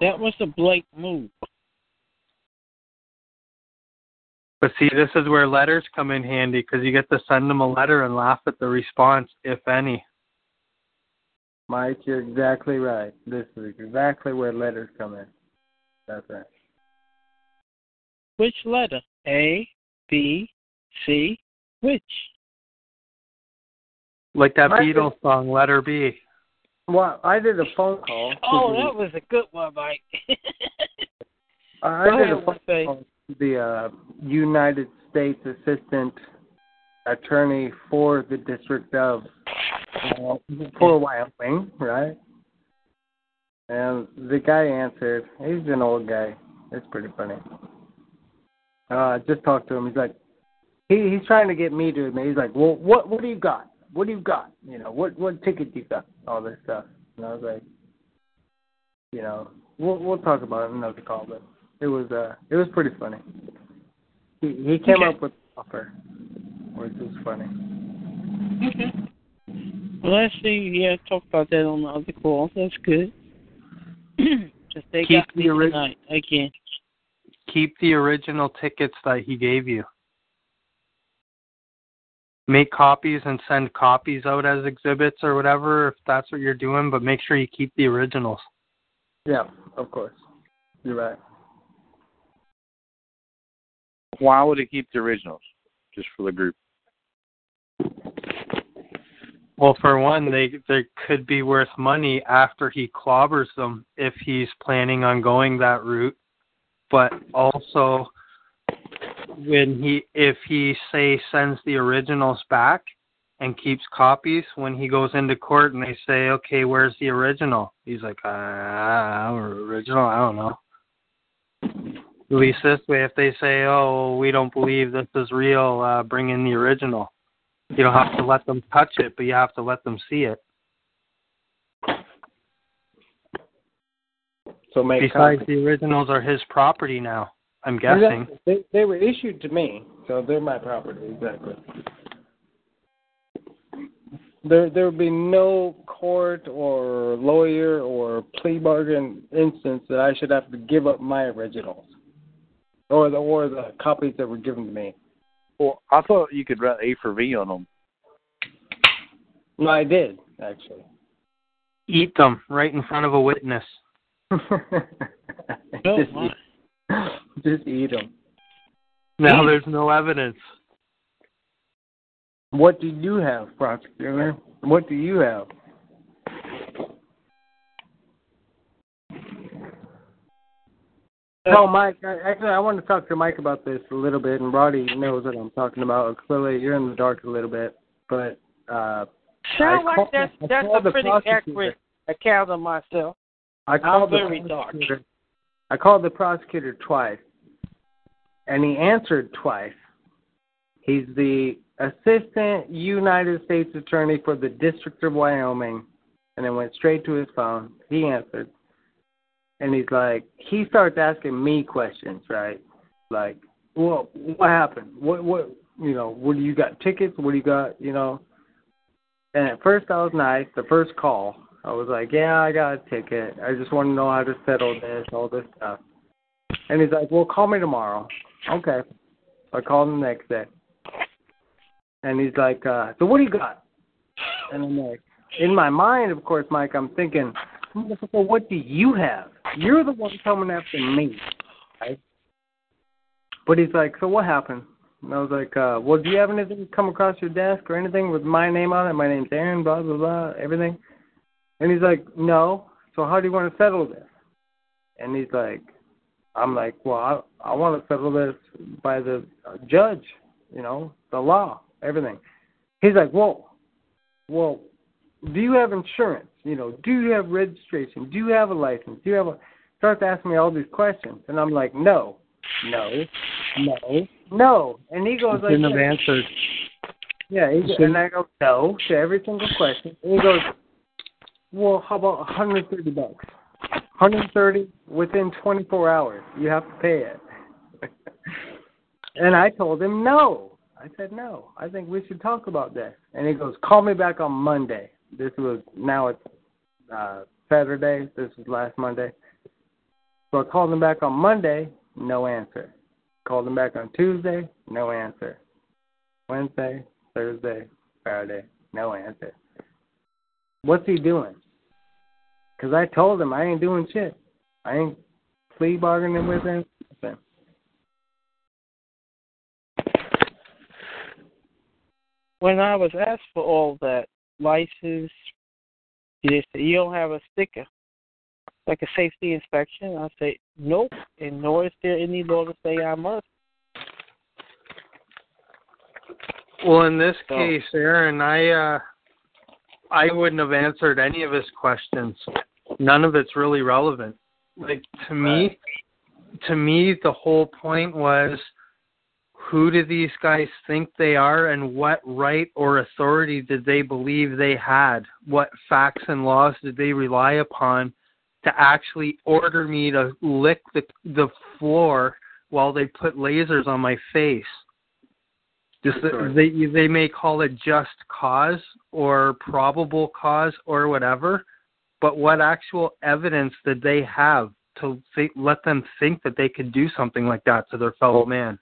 That was a Blake move. But see, this is where letters come in handy because you get to send them a letter and laugh at the response, if any. Mike, you're exactly right. This is exactly where letters come in. That's right. Which letter? A, B, C, which? Like that Mike, Beatles song, Letter B. Well, I did a phone call. Oh, that was a good one, Mike. I Go did ahead, a phone call to the uh, United States Assistant Attorney for the District of uh, for Wyoming, right? And the guy answered. He's an old guy. It's pretty funny. Uh, just talked to him. He's like, he he's trying to get me to admit. He's like, well, what what do you got? What do you got? You know, what what ticket do you got? All this stuff. And I was like, you know, we'll we'll talk about it in another call, but it was uh it was pretty funny. He he came Okay. up with the offer, which was funny. well, let's see. Yeah, talk about that on the other call. That's good. Just they Keep got me ori- tonight again. Keep the original tickets that he gave you. Make copies and send copies out as exhibits or whatever if that's what you're doing, but make sure you keep the originals. Yeah, of course. You're right. Why would he keep the originals? Just for the group. Well, for one, they they could be worth money after he clobbers them if he's planning on going that route. But also, when he if he say sends the originals back and keeps copies, when he goes into court and they say, "Okay, where's the original?" He's like, "Ah, original? I don't know." At least this way, if they say, "Oh, we don't believe this is real," uh, bring in the original. You don't have to let them touch it, but you have to let them see it. So make Besides, the originals are his property now. I'm guessing. Exactly. They they were issued to me, so they're my property. Exactly. There there would be no court or lawyer or plea bargain instance that I should have to give up my originals, or the or the copies that were given to me. Well, I thought you could write A for V on them. No, I did actually. Eat them right in front of a witness. Oh, just, eat, just eat them. Now there's no evidence. What do you have, prosecutor? What do you have? No, Mike. I, actually, I want to talk to Mike about this a little bit, and Roddy knows what I'm talking about. Clearly, you're in the dark a little bit, but uh, Sound I like call- that's that's a pretty accurate account of myself. I called I'm the very dark. I called the prosecutor twice, and he answered twice. He's the assistant United States attorney for the District of Wyoming, and it went straight to his phone. He answered, and he's like, he starts asking me questions, right? Like, well, what happened? What, what, you know, what do you got tickets? What do you got? You know. And at first, I was nice. The first call, I was like, yeah, I got a ticket. I just want to know how to settle this, all this stuff. And he's like, well, call me tomorrow. Okay. I called him the next day. And he's like, uh, so what do you got? And I'm like, in my mind, of course, Mike, I'm thinking, motherfucker, what do you have? You're the one coming after me. Right? But he's like, so what happened? And I was like, uh, well, do you have anything come across your desk or anything with my name on it? My name's Aaron, blah, blah, blah, everything. And he's like, no. So how do you want to settle this? And he's like, I'm like, well, I, I want to settle this by the judge, you know, the law, everything. He's like, whoa, well, do you have insurance? You know, do you have registration? Do you have a license? Do you have a? Starts asking me all these questions, and I'm like, no, no, no, no. And he goes like, Shouldn't have answered. Yeah, he, and I go no to every single question. And he goes, well, how about 130 bucks? 130 within 24 hours. You have to pay it. and I told him no. I said no. I think we should talk about this. And he goes, call me back on Monday. This was now it's uh, Saturday. This was last Monday. So I called him back on Monday. No answer. Called him back on Tuesday. No answer. Wednesday, Thursday, Friday, no answer. What's he doing? Because I told him I ain't doing shit. I ain't plea bargaining with him. When I was asked for all that license, they said you don't have a sticker, like a safety inspection. I say nope, and nor is there any law to say I must. Well, in this So- case, Aaron, I uh, I wouldn't have answered any of his questions. None of it's really relevant. Like to me, to me, the whole point was who do these guys think they are and what right or authority did they believe they had? What facts and laws did they rely upon to actually order me to lick the the floor while they put lasers on my face? Just they they may call it just cause or probable cause or whatever, but what actual evidence did they have to think, let them think that they could do something like that to their fellow man?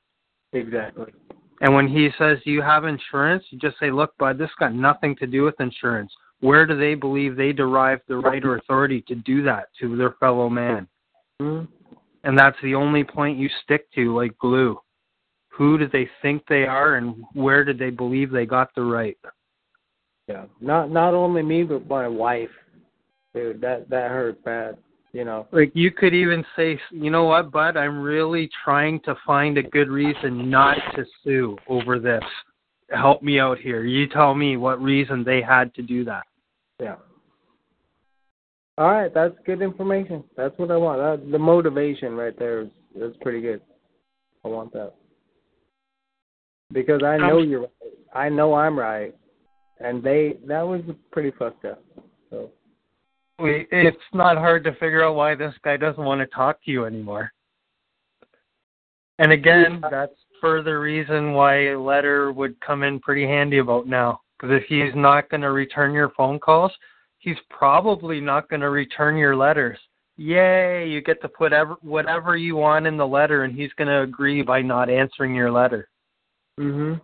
Exactly. And when he says, "Do you have insurance?" you just say, "Look, bud, this got nothing to do with insurance. Where do they believe they derive the right or authority to do that to their fellow man?" hmm And that's the only point you stick to, like glue. who do they think they are and where did they believe they got the right? Yeah. Not not only me but my wife. Dude, that that hurt bad. You know. Like you could even say, you know what, bud, I'm really trying to find a good reason not to sue over this. Help me out here. You tell me what reason they had to do that. Yeah. All right, that's good information. That's what I want. That, the motivation right there is, is pretty good. I want that because I um, know you're right. I know I'm right, and they that was pretty fucked up. So We, it's not hard to figure out why this guy doesn't want to talk to you anymore. And again, that's further reason why a letter would come in pretty handy about now. Because if he's not going to return your phone calls, he's probably not going to return your letters. Yay, you get to put ever, whatever you want in the letter, and he's going to agree by not answering your letter. Mhm.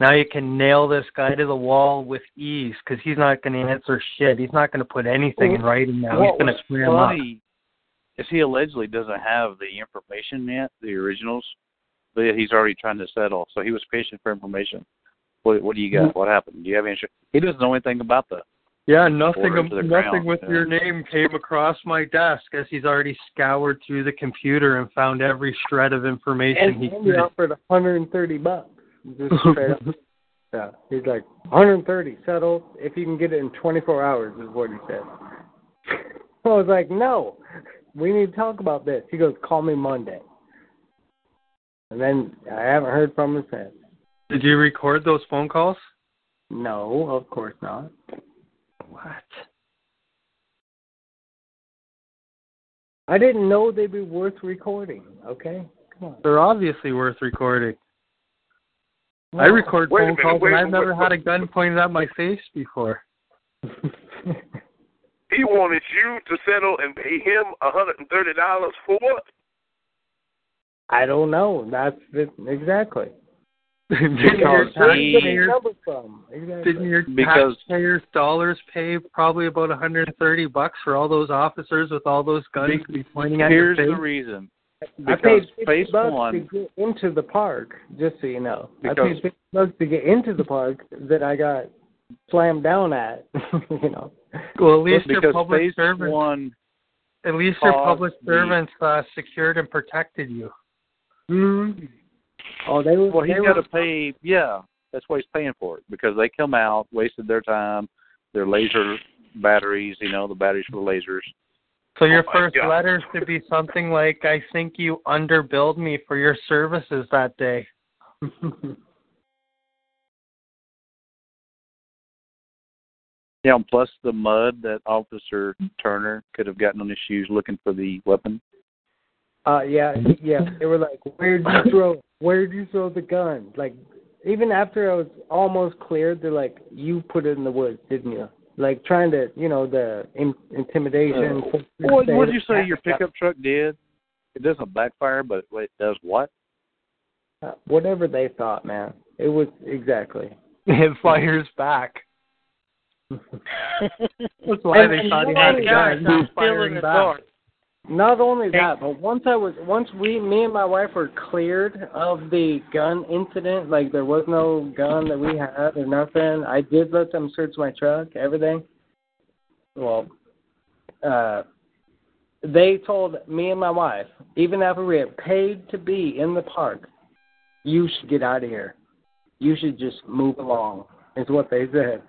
Now you can nail this guy to the wall with ease because he's not going to answer shit. He's not going to put anything in writing now. He's going to clear him up. is he allegedly doesn't have the information yet, the originals, but he's already trying to settle. So he was patient for information. What What do you got? What happened? Do you have any? He doesn't know anything about the. Yeah, nothing nothing ground, with yeah. your name came across my desk as he's already scoured through the computer and found every shred of information And, he he offered 130 bucks. Just straight up. Yeah, he's like 130 settled if you can get it in 24 hours is what he said. I was like, no, we need to talk about this. He goes, call me Monday. And then I haven't heard from him since. Did you record those phone calls? No, of course not. What? I didn't know they'd be worth recording. Okay, come on. They're obviously worth recording. I record Wait phone minute, calls and I've never minute. had a gun pointed at my face before. He wanted you to settle and pay him a hundred and thirty dollars for what? I don't know. That's it, exactly. didn't your Because did he taxpayers, number from? Exactly. didn't your Because- taxpayers' dollars pay probably about 130 bucks for all those officers with all those guns to be pointing at your face? Here's the reason. I paid fifty phase bucks one. to get into the park, just so you know. I paid fifty bucks to get into the park that I got slammed down at. you know. Well, at least your public phase servants, one. at least your public servants uh, secured and protected you. Mm-hmm. Oh, they were. Well, he's got to pay. Yeah, that's why he's paying for it because they come out, wasted their time, their laser batteries. You know, the batteries for the lasers. So your Oh first God. letter should be something like, "I think you underbilled me for your services that day." Yeah, and plus the mud that Officer Turner could have gotten on his shoes looking for the weapon. uh, yeah, yeah. They were like, "Where'd you throw? Where'd you throw the gun?" Like, even after I was almost cleared, they're like, "You put it in the woods, didn't you?" Like trying to, you know, the in, intimidation. What what did you say your pickup truck did? It doesn't backfire, but it does what? Uh, whatever they thought, man. It was exactly. It fires back. That's why And- they and thought he not had a gun. that, He was firing back. Not only that, but once I was once we me and my wife were cleared of the gun incident, like there was no gun that we had or nothing. I did let them search my truck, everything. Well, uh they told me and my wife, even after we had paid to be in the park, you should get out of here. You should just move along, is what they said.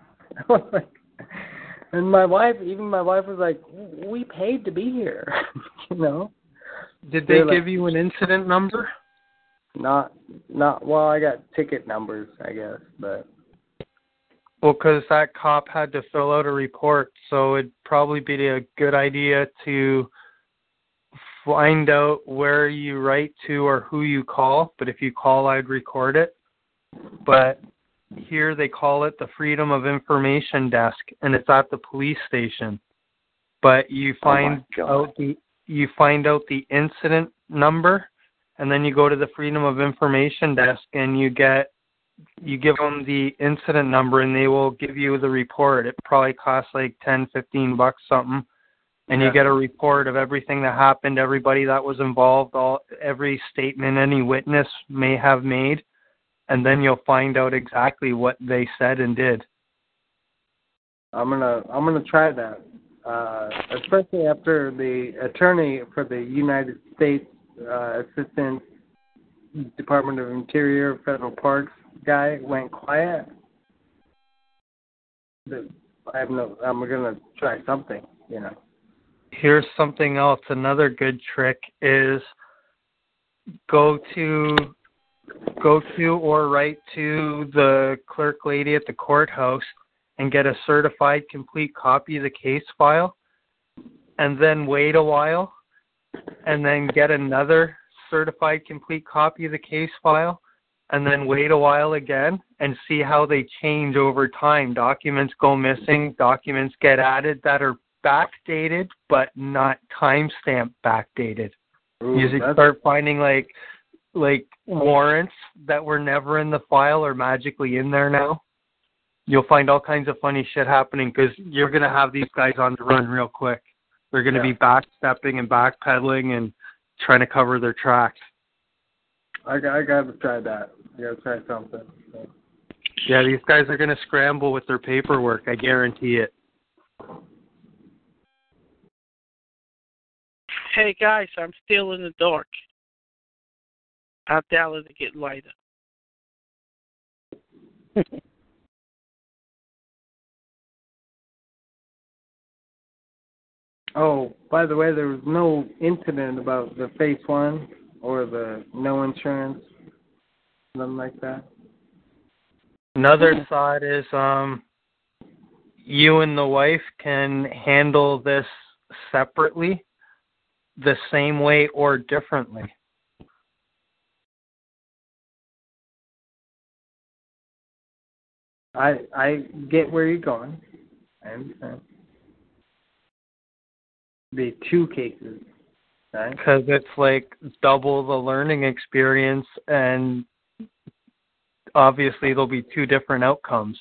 and my wife, even my wife was like, we paid to be here, you know? Did they They're like- give you an incident number? Not, not, well, I got ticket numbers, I guess, but. Well, because that cop had to fill out a report, so it'd probably be a good idea to find out where you write to or who you call. But if you call, I'd record it. But here they call it the Freedom of Information Desk, and it's at the police station. But you Oh, find God. out the you find out the incident number, and then you go to the Freedom of Information Desk, and you get you give them the incident number and they will give you the report. It probably costs like ten, fifteen bucks something. and Yeah. you get a report of everything that happened, everybody that was involved, all every statement any witness may have made, and then you'll find out exactly what they said and did. I'm gonna I'm gonna try that, uh, especially after the attorney for the United States uh, Assistant Department of Interior Federal Parks guy went quiet. I have no. I'm gonna try something. You know. Here's something else. Another good trick is go to go to or write to the clerk lady at the courthouse and get a certified complete copy of the case file and then wait a while and then get another certified complete copy of the case file and then wait a while again and see how they change over time. Documents go missing, documents get added that are backdated but not timestamp backdated. Ooh, you start finding like like warrants that were never in the file are magically in there now. You'll find all kinds of funny shit happening because you're gonna have these guys on the run real quick. They're gonna Yeah. be backstepping and backpedaling and trying to cover their tracks. I got I gotta try that. I gotta try something. So. Yeah, these guys are gonna scramble with their paperwork. I guarantee it. Hey guys, I'm still in the dark. I doubt it'll get lighter. Oh, by the way, there was no incident about the face one or the no insurance, nothing like that. Another thought is um you and the wife can handle this separately the same way or differently. I I get where you're going. I understand. The two cases, right? because it's like double the learning experience and obviously there'll be two different outcomes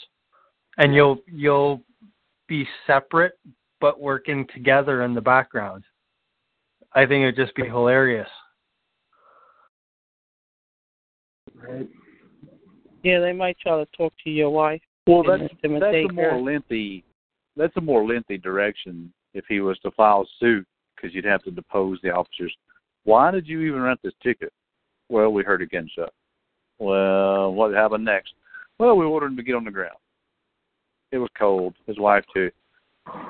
and you'll you'll be separate but working together in the background i think it'd just be hilarious Right. Yeah, they might try to talk to your wife. Well, that's that's intimidate a more lengthy that's a more lengthy direction if he was to file suit because you'd have to depose the officers. Why did you even rent this ticket? Well, we heard a gunshot. Well, what happened next? Well, we ordered him to get on the ground. It was cold. His wife too.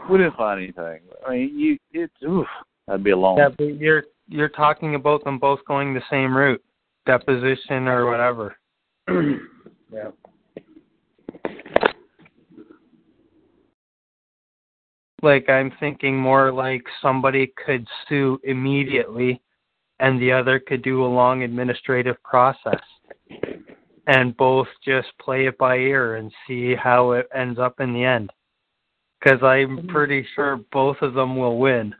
We didn't find anything. I mean, you it's oof. That'd be a long. yeah but you're you're talking about them both going the same route deposition or whatever yeah. like I'm thinking more like somebody could sue immediately and the other could do a long administrative process and both just play it by ear and see how it ends up in the end because I'm mm-hmm. pretty sure both of them will win.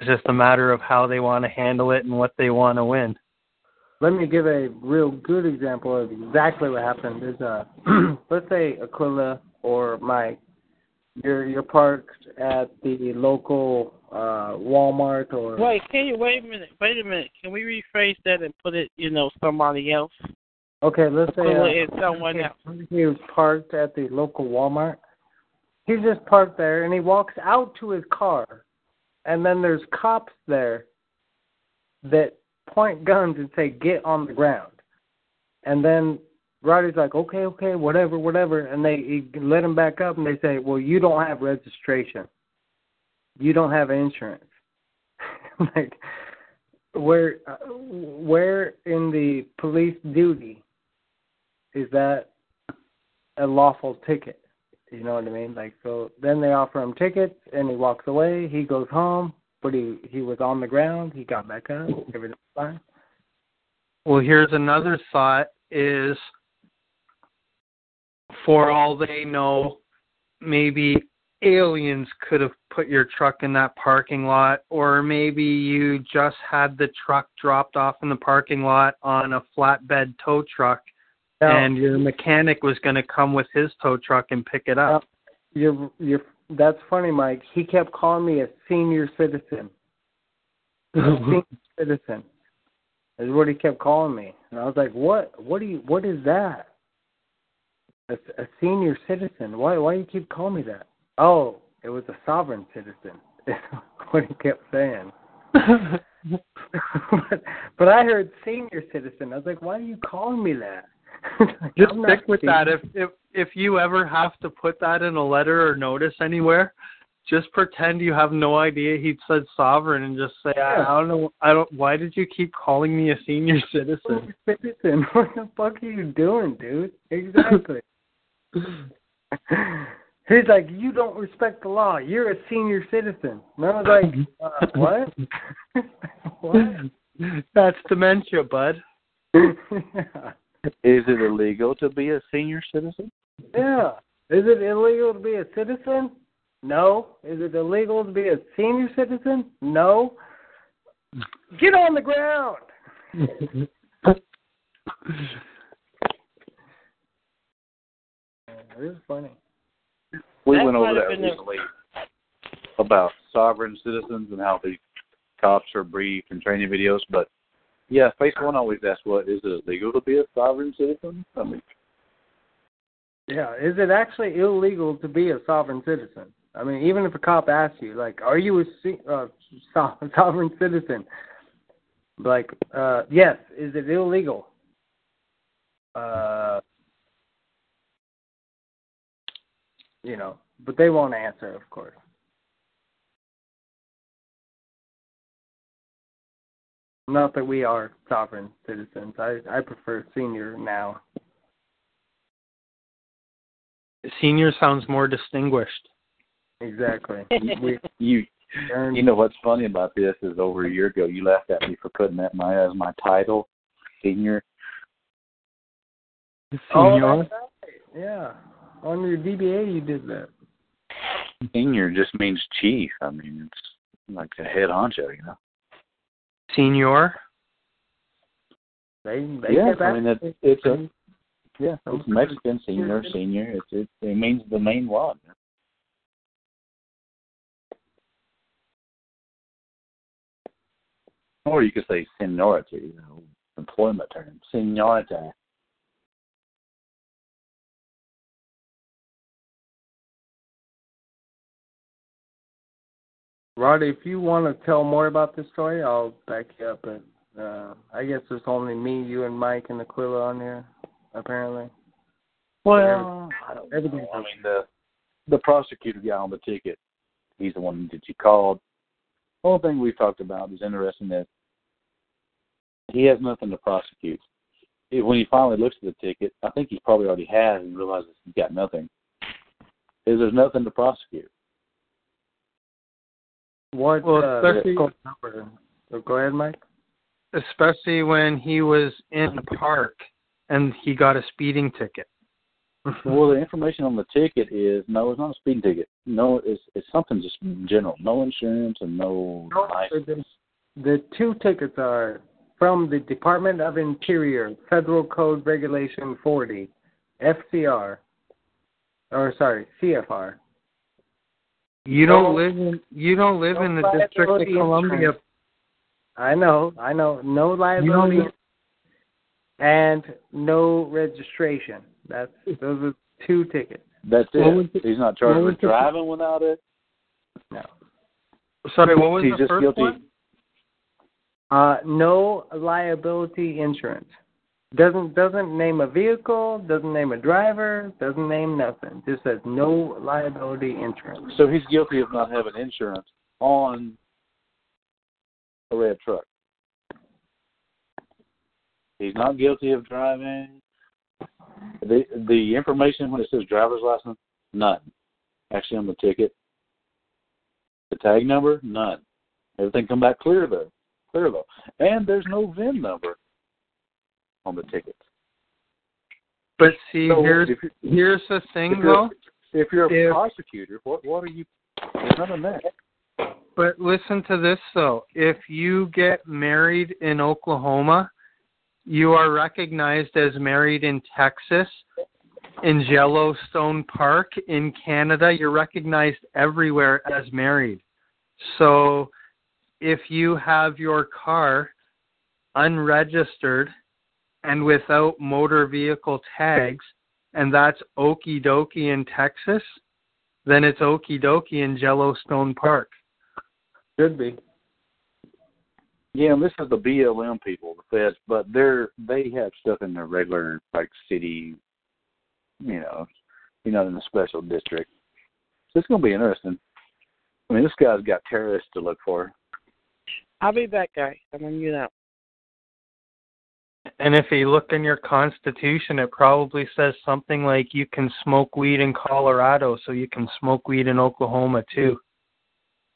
It's just a matter of how they want to handle it and what they want to win. Let me give a real good example of exactly what happened. Is uh, let's say Aquila or Mike, you're you're parked at the local uh Walmart or Wait, can you wait a minute? Wait a minute. Can we rephrase that and put it, you know, somebody else? okay, let's say Aquila uh, is someone else. he was parked at the local Walmart. He's just parked there and he walks out to his car, and then there's cops there that point guns and say, "Get on the ground," and then Roddy's like, "Okay, okay, whatever, whatever," and they he let him back up and they say, "Well, you don't have registration, you don't have insurance." like, where where in the police duty is that a lawful ticket? You know what I mean? Like, so then they offer him tickets and he walks away. He goes home, but he he was on the ground. He got back up. Everything's fine. Well, here's another thought is for all they know, maybe aliens could have put your truck in that parking lot, or maybe you just had the truck dropped off in the parking lot on a flatbed tow truck, Now, and your mechanic was going to come with his tow truck and pick it up. you're you're that's funny, Mike. He kept calling me a senior citizen. A senior citizen is what he kept calling me, and I was like, "What? What do you? What is that? A, a senior citizen? Why? Why do you keep calling me that? Oh, it was a sovereign citizen. Is what he kept saying. but, but I heard senior citizen. I was like, "Why are you calling me that?" Just stick with that. If if if you ever have to put that in a letter or notice anywhere, just pretend you have no idea he said sovereign and just say, I, Yeah. I don't know. I don't. Why did you keep calling me a senior citizen? Citizen. What the fuck are you doing, dude? Exactly. He's like, you don't respect the law. You're a senior citizen. And I was like, uh, what? what? That's dementia, bud. Is it illegal to be a senior citizen? yeah. Is it illegal to be a citizen? No. Is it illegal to be a senior citizen? No. Get on the ground. It is funny. We That went over that been a- recently about sovereign citizens and how the cops are briefed and training videos. But yeah, Face One always asks, "What is it illegal to be a sovereign citizen?" I mean, Yeah, is it actually illegal to be a sovereign citizen? I mean, even if a cop asks you, like, are you a uh, so- sovereign citizen? Like, uh, yes, is it illegal? Uh, you know, but they won't answer, of course. Not that we are sovereign citizens. I I prefer senior now. Senior sounds more distinguished. Exactly. we, you you know what's funny about this is over a year ago you laughed at me for putting that my as my title, senior. Oh, Senior. that's right. Yeah. On your DBA, you did that. Senior just means chief. I mean, it's like the head honcho, you know. Senior. They, they yeah, kept I mean asking- it, it's a yeah, it's Mexican senior, senior. It's it, it means the main one. Or you could say seniority, you know, employment term. Seniority. Roddy, if you want to tell more about this story, I'll back you up. But uh, I guess there's only me, you, and Mike and Aquila on here, apparently. Well, I don't know. I mean the the prosecutor guy on the ticket, he's the one that you called. The whole thing we talked about is interesting that he has nothing to prosecute. If- When he finally looks at the ticket, I think he probably already has and realizes he's got nothing. Is there's nothing to prosecute. What Well, uh, especially- number? Oh, go ahead, Mike. Especially when he was in the park and he got a speeding ticket. Well, the information on the ticket is no, it's not a speeding ticket. No, it's it's something just general. No insurance and no No, license. the, the two tickets are from the Department of Interior, Federal Code Regulation 40, FCR, or sorry, CFR. You don't live in you don't live no in the District of Columbia. insurance. I know, I know. No liability need- and no registration. That's those are two tickets. That's it. What was the- he's not charged what was with the- driving without it. No. Sorry, what was he's the just first guilty. one? Uh, no liability insurance. Doesn't doesn't name a vehicle, doesn't name a driver, doesn't name nothing. Just says no liability insurance. So he's guilty of not having insurance on a red truck. He's not guilty of driving. The the information when it says driver's license, none. Actually on the ticket. The tag number, none. Everything come back clear though. Clear though. And there's no VIN number on the ticket. But see, So here's here's the thing if though. if you're a If- prosecutor, what what are you none of that. But listen to this though. If you get married in Oklahoma, you are recognized as married in Texas in Yellowstone Park in Canada, you're recognized everywhere as married. So if you have your car unregistered and without motor vehicle tags, and that's okie dokie in Texas, then it's okie dokie in Yellowstone Park. Should be. Yeah, and this is the BLM people, the feds, but they're they have stuff in their regular like city, you know, you know, in the special district. So it's gonna be interesting. I mean, this guy's got terrorists to look for. I'll be that guy. I'm gonna you that. And if you look in your constitution, it probably says something like you can smoke weed in Colorado, so you can smoke weed in Oklahoma too.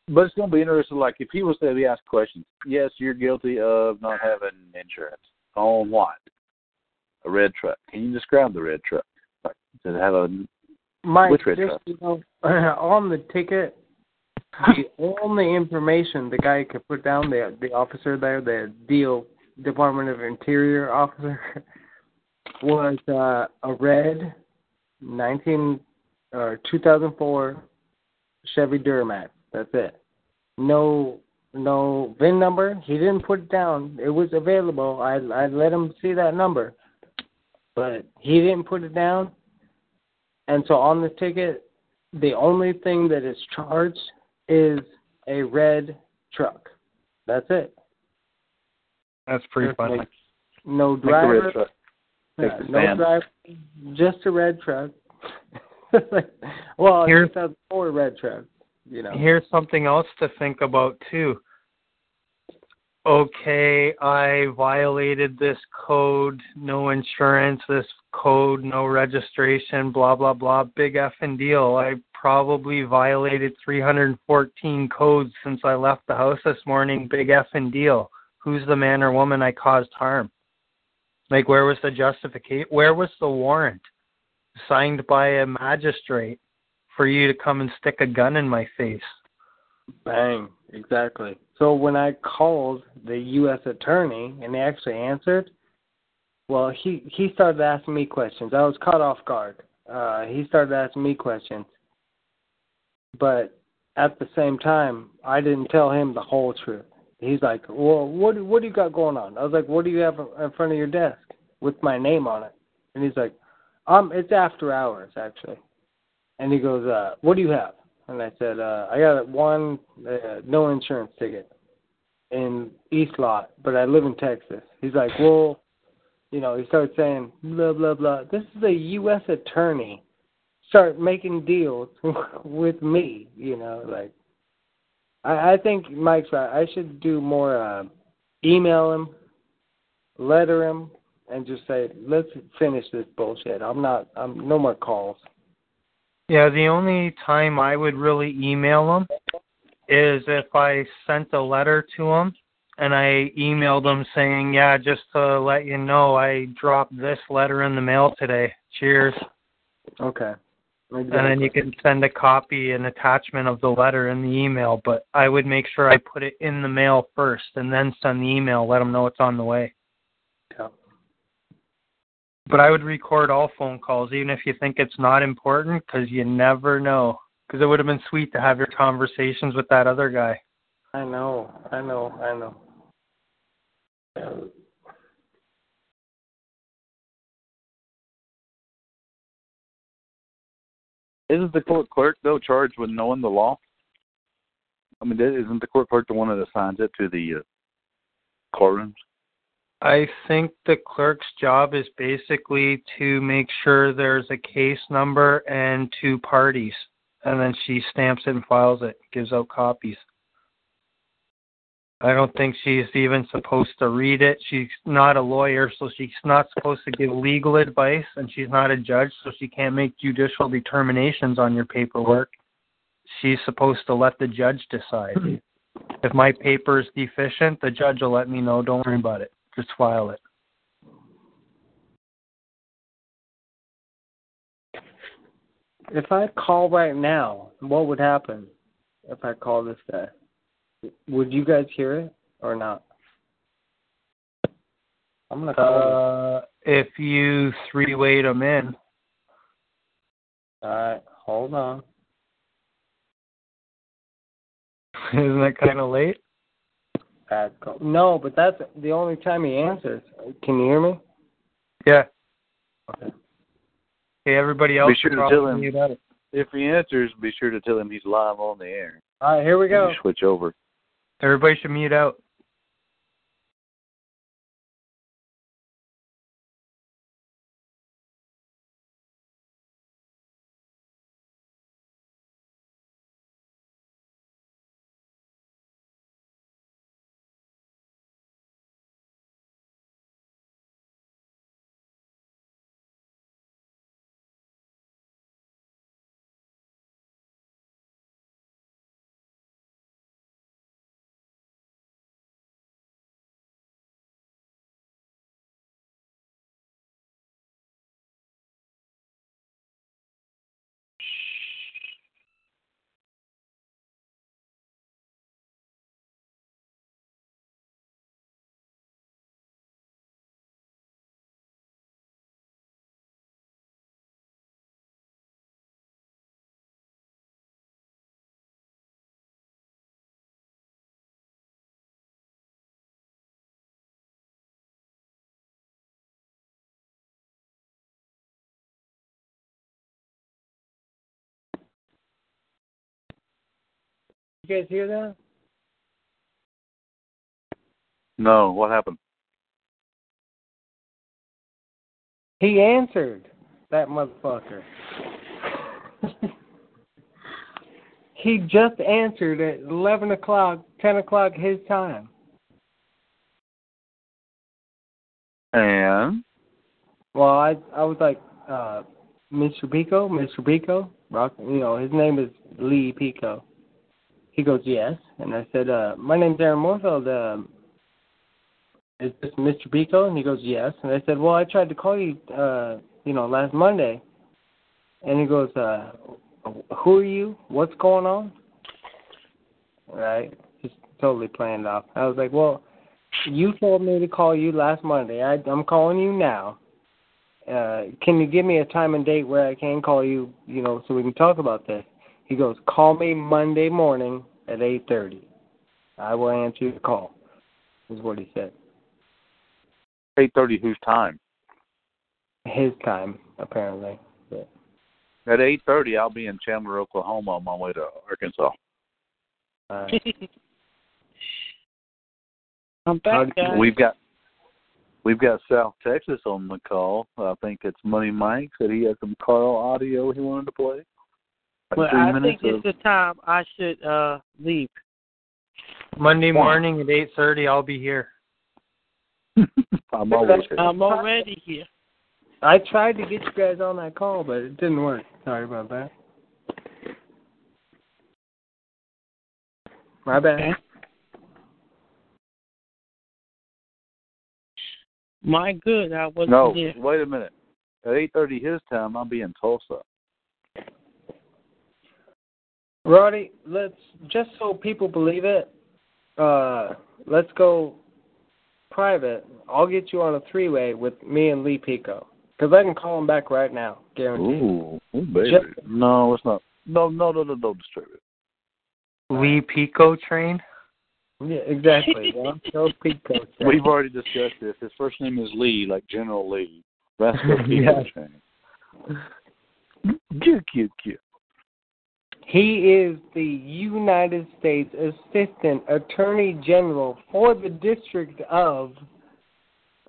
But it's going to be interesting. Like if he was to be asked questions, yes, you're guilty of not having insurance on what? A red truck. Can you describe the red truck? Like, does it have a Mike, which red just, truck? you know, on the ticket, the only information the guy could put down, the the officer there, the deal Department of Interior officer, was uh, a red 19 or 2004 Chevy Duramax. That's it. No, no VIN number. He didn't put it down. It was available. I I let him see that number, but he didn't put it down. And so on the ticket, the only thing that is charged is a red truck. That's it. That's pretty Just funny. like no driver. red truck. Yeah, no van. driver. Just a red truck. well, Here's- it's a four red truck. You know. Here's something else to think about too. Okay, I violated this code, no insurance, this code, no registration, blah blah blah, big effing deal. I probably violated 314 codes since I left the house this morning, big effing deal. Who's the man or woman I caused harm? Like where was the justification? Where was the warrant signed by a magistrate for you to come and stick a gun in my face? Bang. Exactly. So when I called the U.S. attorney and they actually answered, well, he he started asking me questions. I was caught off guard. Uh, he started asking me questions, but at the same time, I didn't tell him the whole truth. He's like, "Well, what what do you got going on?" I was like, "What do you have in front of your desk with my name on it?" And he's like, "Um, it's after hours actually." And he goes, uh, "What do you have?" And I said, uh, I got one uh, no insurance ticket in East Lot, but I live in Texas. He's like, well, you know, he starts saying blah blah blah. This is a U.S. attorney. Start making deals with me, you know, like. I, I think Mike's right. I should do more. Uh, email him, letter him, and just say, let's finish this bullshit. I'm not. I'm no more calls. Yeah, the only time I would really email them is if I sent a letter to them and I emailed them saying, "Yeah, just to let you know, I dropped this letter in the mail today. Cheers." Okay. And then you can send a copy, an attachment of the letter in the email. But I would make sure I put it in the mail first, and then send the email. Let them know it's on the way. Yeah. But I would record all phone calls, even if you think it's not important, because you never know. Because it would have been sweet to have your conversations with that other guy. I know, I know, I know. Isn't the court clerk though charged with knowing the law? I mean, isn't the court clerk the one that assigns it to the uh, courtrooms? I think the clerk's job is basically to make sure there's a case number and two parties, and then she stamps it and files it, gives out copies. I don't think she's even supposed to read it. She's not a lawyer, so she's not supposed to give legal advice, and she's not a judge, so she can't make judicial determinations on your paperwork. She's supposed to let the judge decide. Hmm. if my paper is deficient, the judge will let me know. Don't worry about it. Just file it. If I call right now, what would happen if I call this guy? Would you guys hear it or not? I'm gonna call. Uh, if you three weight them in, All right, hold on. Isn't that kind of late? Bad. No, but that's the only time he answers. Can you hear me? Yeah. Okay. Hey, everybody else. Be sure to tell him if he answers. Be sure to tell him he's live on the air. All right, here we go. Switch over. Everybody should mute out. You guys hear that? No, what happened? He answered that motherfucker. he just answered at eleven o'clock, ten o'clock his time. And Well, I I was like, uh, Mr. Pico, Mr. Pico, rock. You know, his name is Lee Pico. He goes, yes, and I said, uh, my name's Aaron Morfeld. Um, is this Mr. Pico? And he goes, yes. And I said, well, I tried to call you, uh, you know, last Monday. And he goes, uh, who are you? What's going on? Right? Just totally planned off. I was like, well, you told me to call you last Monday. I, I'm calling you now. Uh, can you give me a time and date where I can call you, you know, so we can talk about this? He goes, call me Monday morning at 8.30. I will answer your call, is what he said. eight thirty. Whose time? His time, apparently. But, At eight thirty, I'll be in Chandler, Oklahoma, on my way to Arkansas. uh, I'm back, guys. We've got we've got South Texas on the call. I think it's Money Mike said he had some Karl audio he wanted to play. Like Well, three I minutes think of, it's the time I should uh leave. Monday morning at eight thirty, I'll be here. I'm always here. I'm already here. I tried to get you guys on that call, but it didn't work. Sorry about that. My bad. Okay. My good, I wasn't No, here. wait a minute. At eight thirty his time, I'll be in Tulsa. Roddy, let's just so people believe it. Uh, let's go private. I'll get you on a three-way with me and Lee Pico because I can call him back right now, guaranteed. Ooh, ooh baby. Just- no, it's not. No, no, no, no, don't disturb it. Lee Pico train. Yeah, exactly. well, go Pico. We've already discussed this. His first name is Lee, like General Lee. That's the people Yeah. chain. Cute, cute, cute. He is the United States Assistant Attorney General for the District of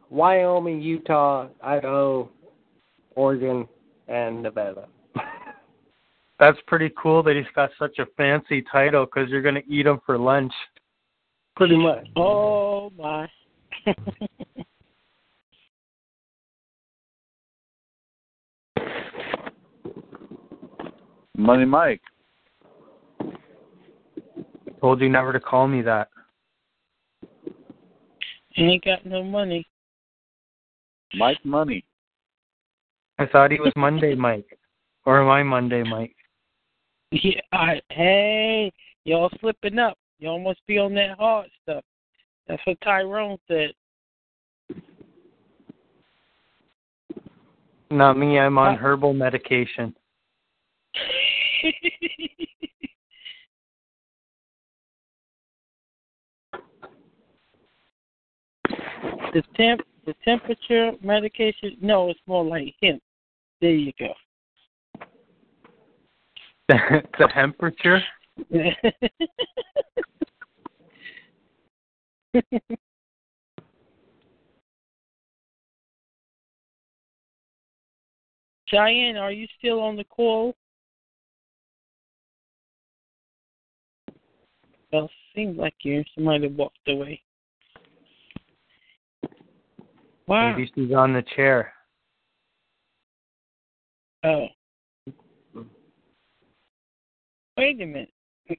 Wyoming, Utah, Idaho, Oregon, and Nevada. That's pretty cool that he's got such a fancy title because you're gonna eat him for lunch. Pretty much. Oh my. Money Mike. Told you never to call me that. Ain't got no money. Mike Money. I thought he was Monday Mike, or am I Monday Mike? Yeah, I, hey, y'all slipping up. Y'all must be on that hard stuff. That's what Tyrone said. Not me. I'm on Uh, herbal medication. the temp the temperature medication no, it's more like hemp. There you go. the temperature. Cheyenne, are you still on the call? Well, seems like you. Somebody walked away. Wow. Maybe she's on the chair. Oh. Wait a minute.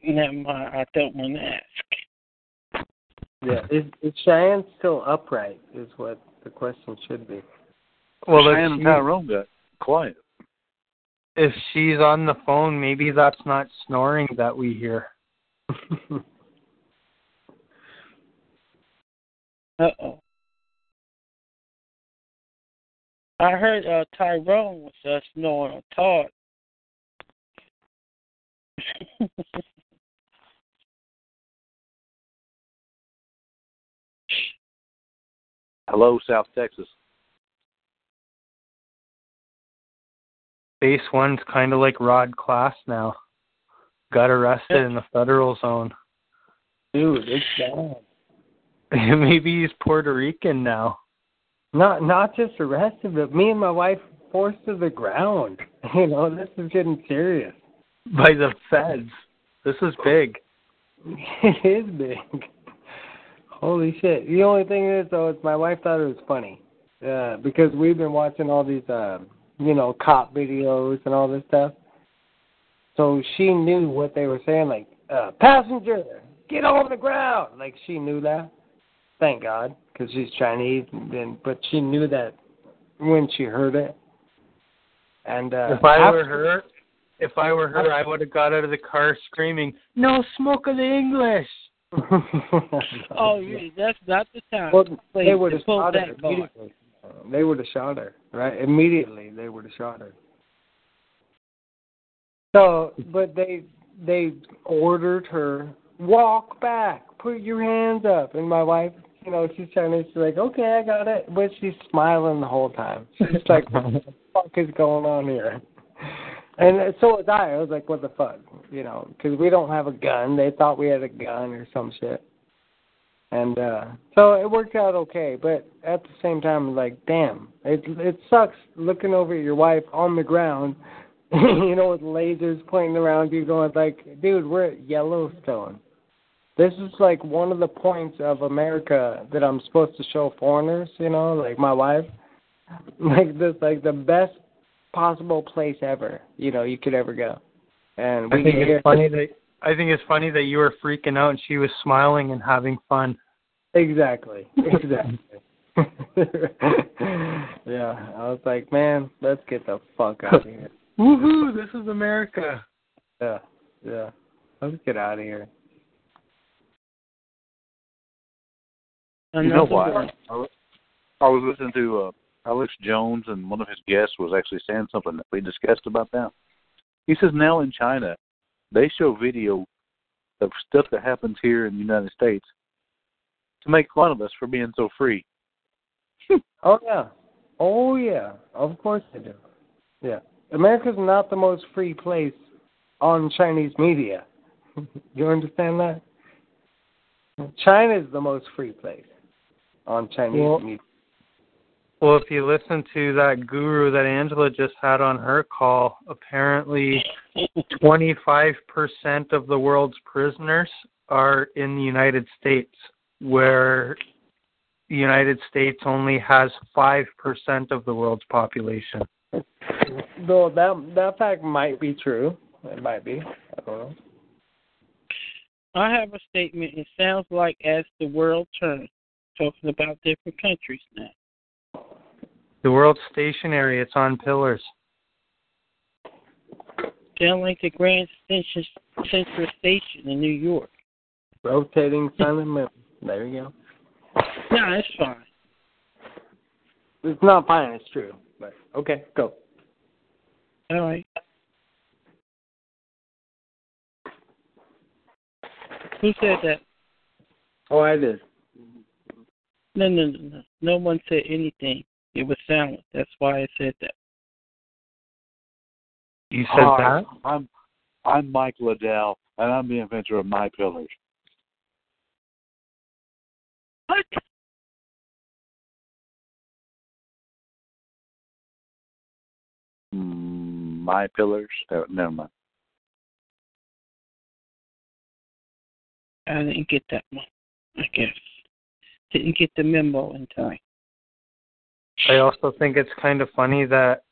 Never mind. I don't want to ask. Yeah, is, is Cheyenne still upright? Is what the question should be. Well, Cheyenne if, and she, Tyrone got quiet. if she's on the phone, maybe that's not snoring that we hear. Uh oh. I heard uh, Tyrone was uh, snoring a Todd. Hello, South Texas. Base one's kind of like Rod Class now. Got arrested in the federal zone. Dude, it's bad. maybe he's Puerto Rican now. Not not just arrested, but me and my wife forced to the ground. You know, this is getting serious. By the feds. This is big. It is big. Holy shit. The only thing is though is my wife thought it was funny. Uh, because we've been watching all these uh you know, cop videos and all this stuff. So she knew what they were saying, like, uh, passenger, get on the ground. Like she knew that. Thank God, because she's Chinese, and then, but she knew that when she heard it. And uh, if I after- were her, if I were her, I would have got out of the car screaming, "No smoke of the English!" oh, yeah, that's not the time. Well, they would have pull shot her that card. They would have shot her, right? Immediately, they would have shot her. So, but they they ordered her walk back, put your hands up, and my wife, you know, she's Chinese. She's like, okay, I got it, but she's smiling the whole time. She's like, what the fuck is going on here? And so was I. I was like, what the fuck, you know, because we don't have a gun. They thought we had a gun or some shit. And uh so it worked out okay, but at the same time like damn, it it sucks looking over at your wife on the ground, you know, with lasers pointing around you going like, dude, we're at Yellowstone. This is like one of the points of America that I'm supposed to show foreigners, you know, like my wife. Like this like the best possible place ever, you know, you could ever go. And we I think it's funny that I think it's funny that you were freaking out and she was smiling and having fun. Exactly. Exactly. yeah. I was like, man, let's get the fuck out of here. Woohoo! This is America. Yeah. Yeah. Let's get out of here. You know why? I was- I was listening to uh, Alex Jones, and one of his guests was actually saying something that we discussed about that. He says now in China, they show video of stuff that happens here in the United States to make fun of us for being so free. Oh yeah. Oh yeah. Of course they do. Yeah. America's not the most free place on Chinese media. you understand that? China is the most free place on Chinese Well- media. Well, if you listen to that guru that Angela just had on her call, apparently 25% of the world's prisoners are in the United States, where the United States only has 5% of the world's population. Though that that fact might be true. It might be. I don't know. I have a statement. It sounds like as the world turns, talking about different countries now. The world's stationary. It's on pillars. Down like the Grand Central Station in New York. Rotating sun and moon. There you go. No, it's fine. It's not fine. It's true. But okay, go. All right. Who said that? Oh, I did. No, no, no, no. No one said anything. It was silent. That's why I said that. You said Hi, that? I'm I'm Mike Lindell, and I'm the inventor of My Pillars. What? Mm, My Pillars. Oh, never mind. I didn't get that one. I guess didn't get the memo in time. I also think it's kind of funny that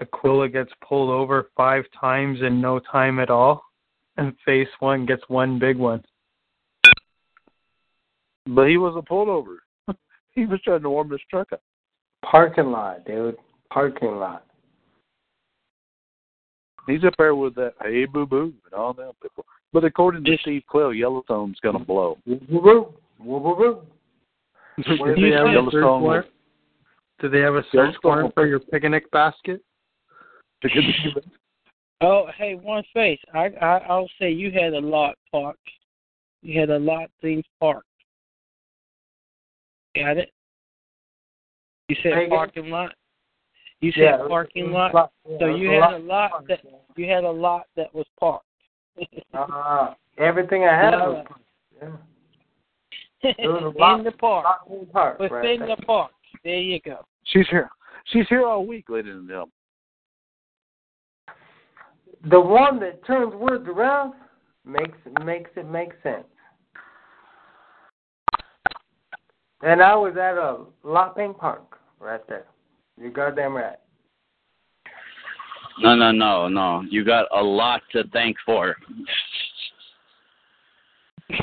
Aquila gets pulled over five times in no time at all, and Face One gets one big one. But he was a pulled over. he was trying to warm his truck up. Parking lot, dude. Parking lot. He's up there with that hey boo boo and all them people. But according to Steve Quayle, Yellowstone's gonna blow. Woo woo woo woo woo. Do they have a search Yellowstone warrant? Do they have a search warrant for your picnic basket? Oh, hey, one face. I, I I'll say you had a lot parked. You had a lot things parked. Got it? You said Say again? parking lot. You said Yeah, parking was lot. lot- yeah, So you a had a lot lot that you had a lot that was parked. Uh, everything I had was yeah. Was a lot- in the park. lot in the park, Within right there. the park. There you go. She's here. She's here all week, ladies and gentlemen. The one that turns words around makes makes it make sense. And I was at a Lot Pink Park right there. You're goddamn right. No, no, no, no. You got a lot to thank for.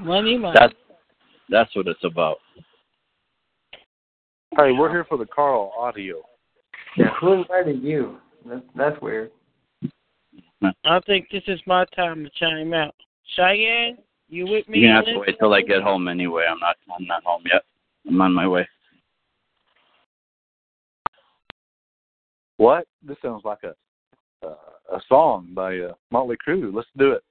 money, money. That's that's what it's about. Hey, we're here for the Karl audio. Yeah, who invited you? That's that's weird. I think this is my time to chime out. Cheyenne, you with me? You're gonna have to wait till I get home anyway. I'm not I'm not home yet. I'm on my way. What? This sounds like a uh, a song by uh, Motley Crue. Let's do it.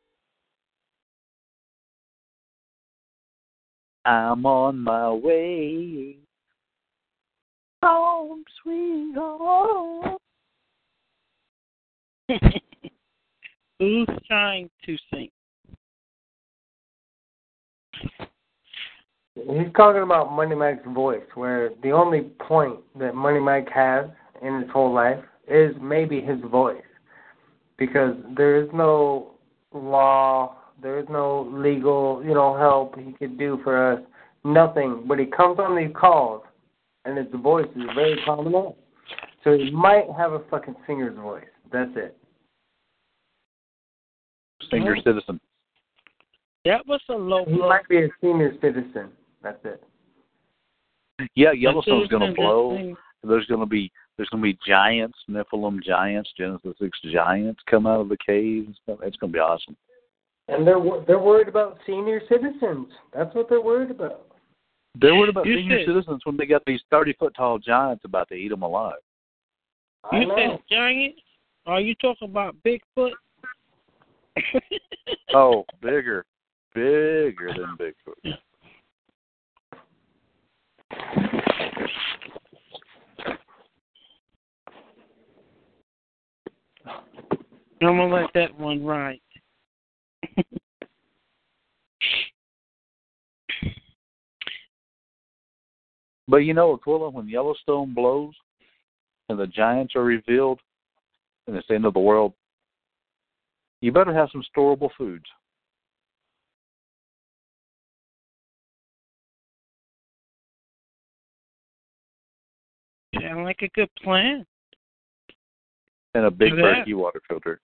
I'm on my way. Home, sweet home. Who's trying to sing? He's talking about Money Mike's voice, where the only point that Money Mike has in his whole life is maybe his voice. Because there is no law, there is no legal, you know, help he could do for us. Nothing. But he comes on these calls and his voice is very prominent. So he might have a fucking singer's voice. That's it. Senior citizen. That was a low He blow. might be a senior citizen. That's it. Yeah, Yellowstone's going to blow. There's going to be there's going to be giants, Nephilim giants, Genesis six giants come out of the caves. It's going to be awesome. And they're wor- they're worried about senior citizens. That's what they're worried about. They're worried about You senior said- citizens when they got these thirty foot tall giants about to eat them alive. I You know. said giant? Are you talking about Bigfoot? Oh, bigger, bigger than Bigfoot. I'm gonna let that one ride. But you know, Aquila, when Yellowstone blows and the giants are revealed and it's the end of the world, you better have some storable foods. Sound like a good plan. And a big Look at that. Berkey water filter.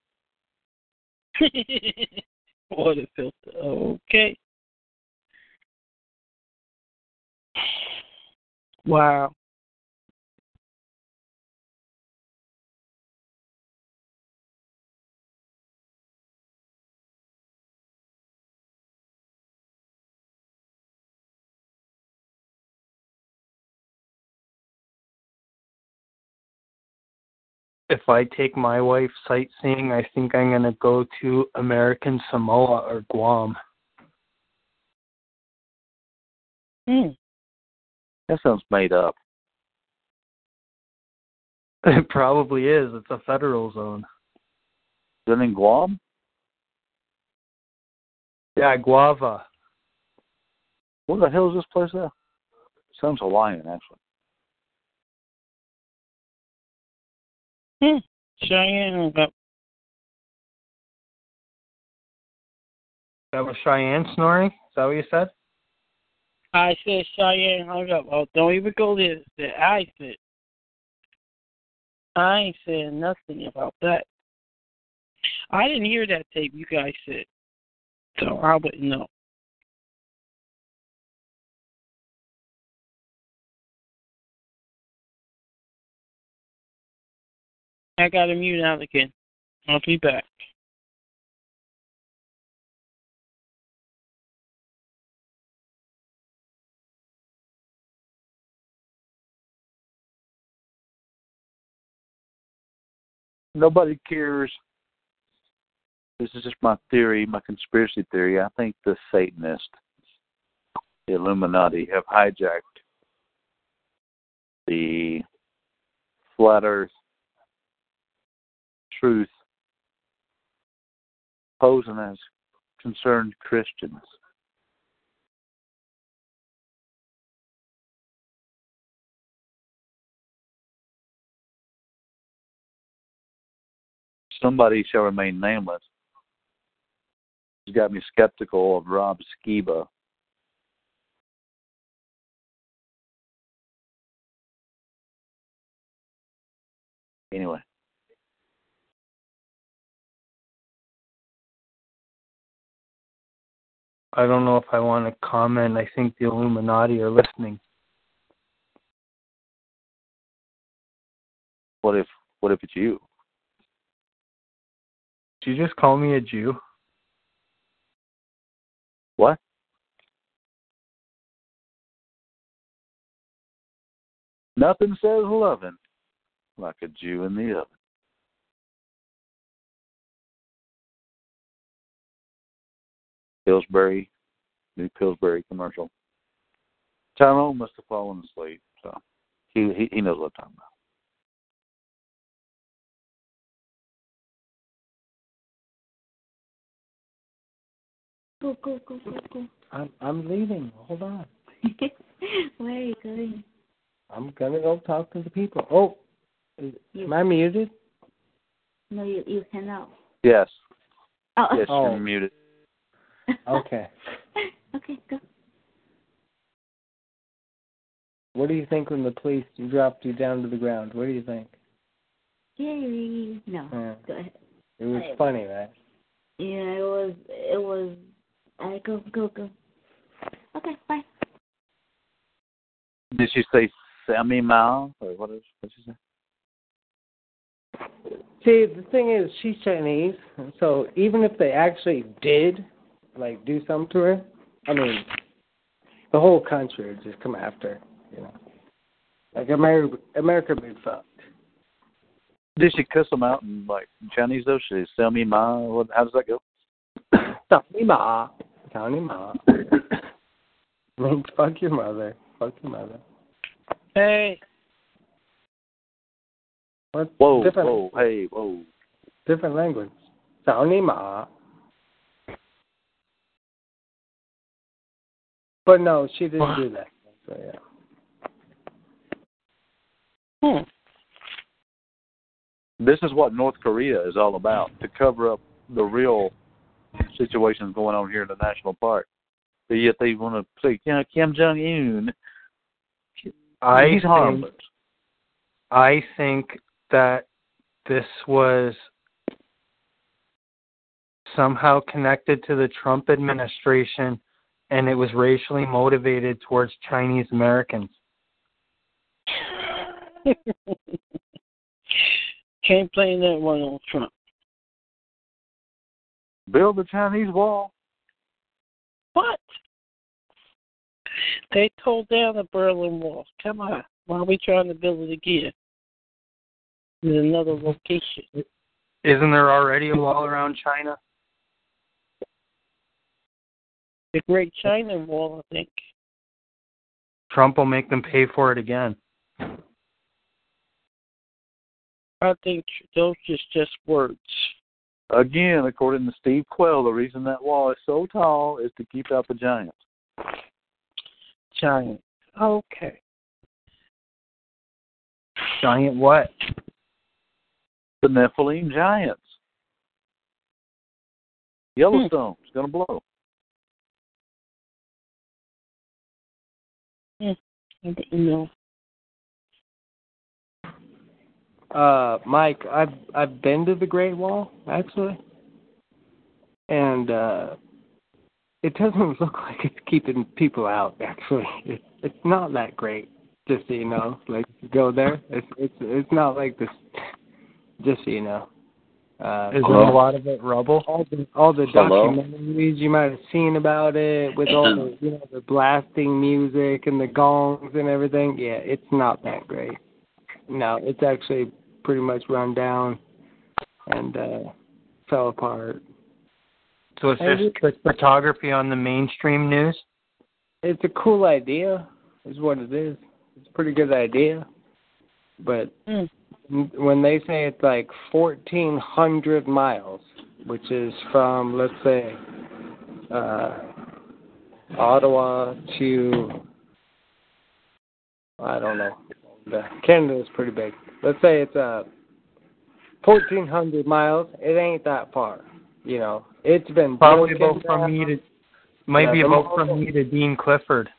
Water filter. Okay. Wow if I take my wife sightseeing, I think I'm going to go to American Samoa or Guam. Hmm. That sounds made up. It probably is. It's a federal zone. Is it in Guam? Yeah, Guava. What the hell is this place at? Sounds Hawaiian, actually. Hmm. Cheyenne hung. That was Cheyenne snoring? Is that what you said? I said Cheyenne hung up. Oh, don't even go there. That I said. I ain't saying nothing about that. I didn't hear that tape you guys said, so I wouldn't know. I got to mute out again. I'll be back. Nobody cares. This is just my theory, my conspiracy theory. I think the Satanists, the Illuminati, have hijacked the flat earth truth posing as concerned Christians. Somebody shall remain nameless. He's got me skeptical of Rob Skiba. Anyway. I don't know if I want to comment. I think the Illuminati are listening. What if what if it's you? Did you just call me a Jew? What? Nothing says loving like a Jew in the oven. Pillsbury, new Pillsbury commercial. Tyrone must have fallen asleep, so he he, he knows what I'm talking about. Go, go, go, go, go. I'm I'm leaving. Hold on. Where are you going? I'm gonna go talk to the people. Oh, is, am I muted? No, you you cannot. Yes. Oh. Yes, Oh. you're muted. Okay. okay, go. What do you think when the police dropped you down to the ground? What do you think? Yay! No, Yeah. go ahead. It was I- funny, right? Yeah, it was. It was. I go, go, go. Okay, bye. Did she say Sammy Mao or what is what did she say? See, the thing is, she's Chinese, so even if they actually did, like, do something to her, I mean, the whole country would just come after, her, you know. Like America, America would be fucked. Did she cuss them out in like Chinese though? She sell me ma. How does that go? Tony Ma, Tony Ma. means fuck your mother. Fuck your mother. Hey, What? Whoa, different, whoa, hey, whoa. different language. Tony Ma. But no, she didn't do that. So yeah. hmm. This is what North Korea is all about to cover up the real situations going on here in the national park. But yet they want to say you know, Kim Jong Un. I He's think. I think that this was somehow connected to the Trump administration and it was racially motivated towards Chinese Americans. Can't blame that one on Trump. Build the Chinese wall. What? They tore down the Berlin Wall. Come on. Why are we trying to build it again? In another location. Isn't there already a wall around China? The Great China Wall, I think. Trump will make them pay for it again. I think those is just words. Again, according to Steve Quayle, the reason that wall is so tall is to keep out the giants. Giant. Okay. Giant what? The Nephilim giants. Yellowstone's gonna blow. I didn't know. Uh, Mike, I've I've been to the Great Wall actually, and uh, it doesn't look like it's keeping people out. Actually, it's it's not that great. Just so you know, like you go there, it's it's it's not like this. Just so you know. Uh, Is there a lot of it rubble? all the all the Hello? documentaries you might have seen about it with all the you know the blasting music and the gongs and everything. Yeah, it's not that great. No, it's actually pretty much run down and uh fell apart. So it's just the photography on the mainstream news? It's a cool idea, is what it is. It's a pretty good idea, but Mm. when they say it's like fourteen hundred miles, which is from let's say uh Ottawa to I don't know. Canada is pretty big. Let's say it's uh fourteen hundred miles. It ain't that far. You know, it's been Probably broken about from down. me to might Yeah, be the about from me to Dean Clifford.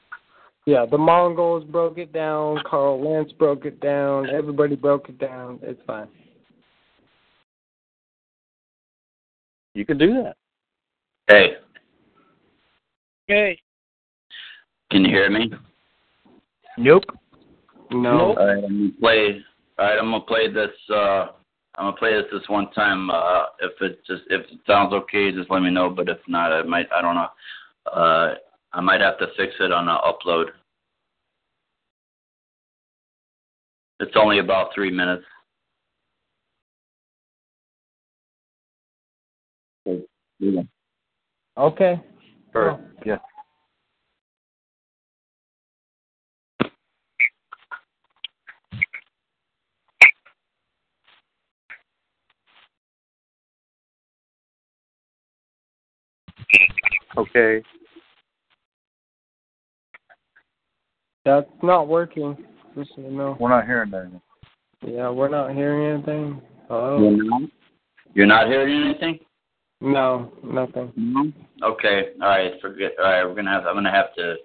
Yeah, the Mongols broke it down. Karl Lentz broke it down. Everybody broke it down. It's fine. You can do that. Hey, Okay. can you hear me? Nope. No. All right, I'm gonna play. All right, I'm gonna play this. uh I'm gonna play this this one time. Uh If it just if it sounds okay, just let me know. But if not, I might. I don't know. Uh I might have to fix it on the upload. It's only about three minutes. Yeah. Okay. Or, yeah. Okay. That's not working. Just so you know. We're not hearing anything. Yeah, we're not hearing anything. Hello? You're not, you're not hearing anything? No, nothing. No. Okay. All right. Forget. All right. We're gonna have. I'm gonna have to.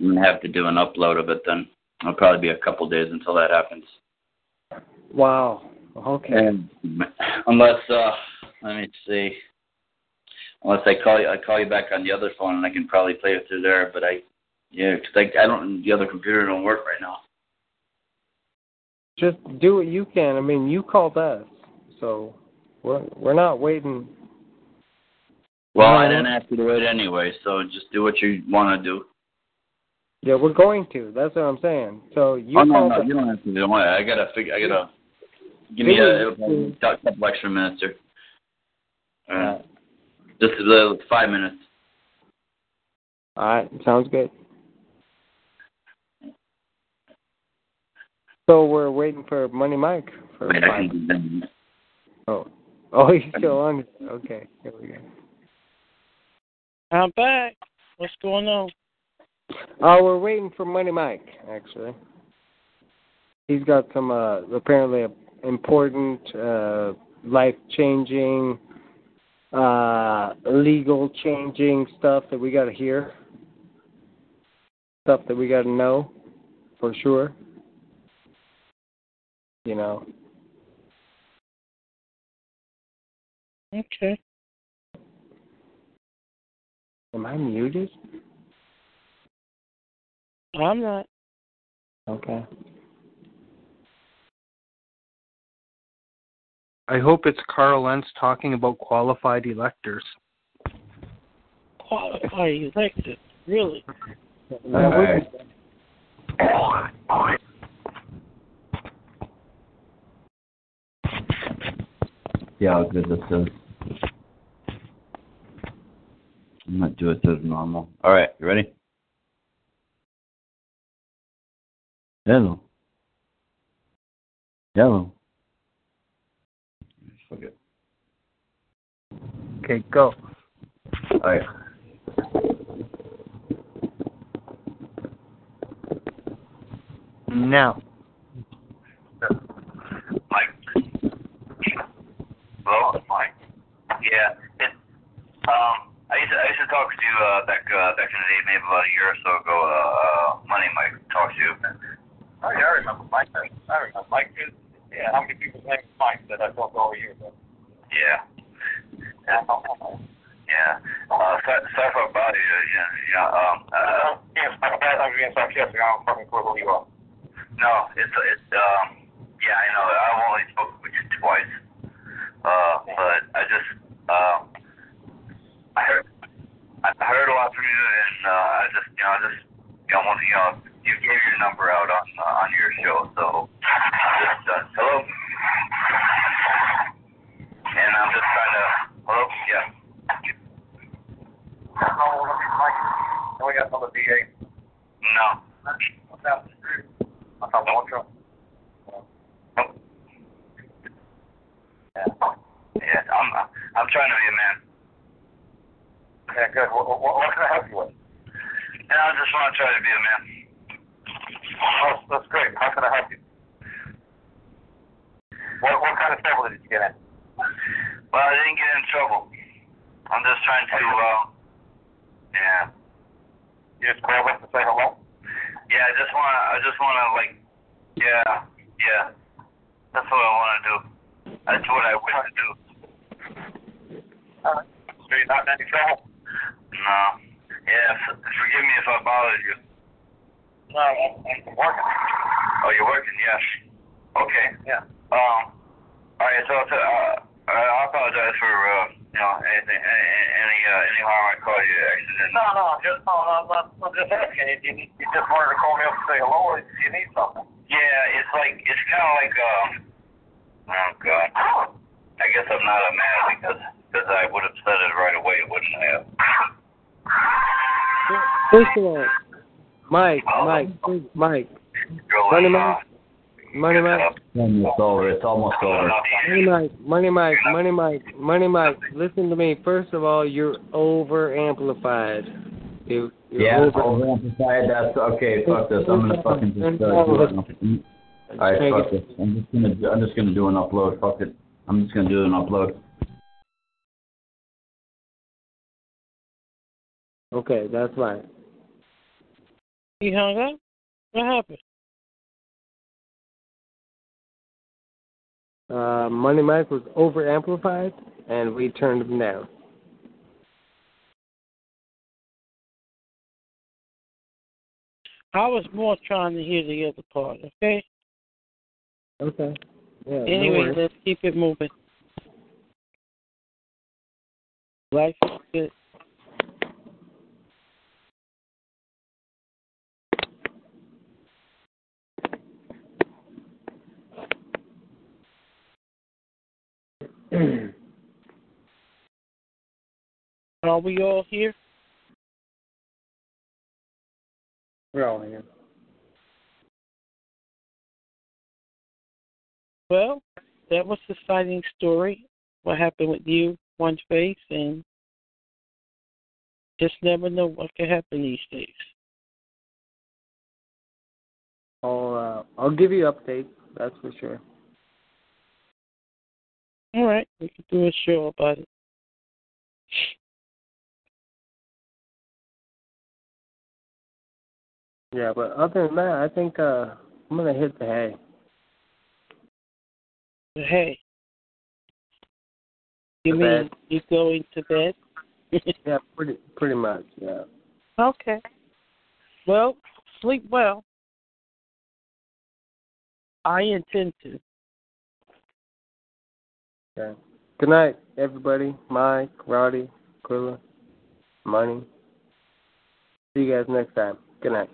I'm gonna have to do an upload of it then. It'll probably be a couple days until that happens. Wow. Okay. And unless uh, let me see. Unless I call you, I call you back on the other phone, and I can probably play it through there. But I, yeah, 'cause I, I don't. The other computer don't work right now. Just do what you can. I mean, you called us, so we're we're not waiting. Well, I didn't ask you to wait anyway, so just do what you want to do. Yeah, we're going to. That's what I'm saying. So you oh no, no, you don't have to do it. I gotta figure. I gotta. Give me a, a couple extra minutes here. Uh, just a little, five minutes. All right, sounds good. So we're waiting for Money Mike for Wait, I five. can do. Oh, oh, he's still on. Okay, here we go. I'm back. What's going on? Oh, we're waiting for Money Mike. Actually, he's got some uh, apparently important, uh, life-changing, uh, legal-changing stuff that we got to hear. Stuff that we got to know for sure. You know. Okay. Am I muted? I'm not. Okay. I hope it's Karl Lentz talking about qualified electors. Qualified electors, Really? Yeah, how good this is. I'm not do it as normal. All right, you ready? Hello. Hello. Forget. Okay, go. All right. Now. Mike. Hello, Mike. Yeah. It, um, I used to I used to talk to you uh, back uh, back in the day, maybe about a year or so ago. Uh, uh Money Mike talked to you. Oh yeah, I remember Mike. I remember Mike. Yeah, how many people's names Mike that I talked all year ago? Yeah. Yeah. Yeah. Uh, sorry, sorry for about you. Yeah. Yeah. Um. Uh, yes, I'm bad. I'm being sarcastic. I don't fucking clue who you are. no, it's it's um. Yeah, I know. I've only spoken with you twice. Uh, but I just uh, I heard I heard a lot from you, and uh, I just you know I just you know you know you gave your number out on uh, on your show, so just uh, hello. And I'm just trying to hello. Yeah. Oh, let me Mike. Oh, we got another DA. No. What's that? I thought that was true. Yeah. Yeah. I'm I'm trying to be a man. Yeah, good. What, what, what can I help you with? And I just want to try to be a man. Oh, that's great. How can I help you? What, what kind of trouble did you get in? Well, I didn't get in trouble. I'm just trying to, uh, yeah. You just called up to say hello? Yeah, I just wanna, I just wanna, like, yeah, yeah. That's what I wanna do. That's what I wish to do. Right. So you're not in any trouble? No. Yeah, forgive me if I bothered you. No, I'm, I'm working. Oh, you're working, yes. Okay. Yeah. Um, alright, so, uh, I apologize for, uh, you know, anything, any, any, uh, any harm I caused you accident. No, no, I'm just, no, no, I'm, I'm just asking. You, you, you just wanted to call me up and say hello or you need something? Yeah, it's like, it's kind of like, um, oh, God. I guess I'm not a man because, because I would have said it right away, wouldn't I have? First of all, Mike, Mike, Mike, Money Mike, Money Mike, Almost over. It's almost over. Money Mike, Money Mike, Money Mike, Money Mike. Listen to me. First of all, you're over amplified. You, you're Yeah, over. over amplified. That's okay. Fuck this. I'm gonna fucking just uh, do it. All right, fuck this. I'm just gonna I'm just gonna do an upload. Fuck it. I'm just gonna do an upload. Okay, that's fine. He hung up? What happened? Uh, Money Mike was over amplified, and we turned him down. I was more trying to hear the other part, okay? Okay. Yeah. anyway, worries. let's keep it moving. Life is good. Are we all here? We're all here. Well, that was the exciting story. What happened with you, one face, and just never know what can happen these days. I'll uh, I'll give you updates. That's for sure. All right, we can do a show about it. Yeah, but other than that, I think uh, I'm gonna hit the hay. Hey, you To mean bed. you going to bed? Yeah, pretty pretty much. Yeah. okay. Well, sleep well. I intend to. Good night, everybody. Mike, Roddy, Quilla, Money. See you guys next time. Good night.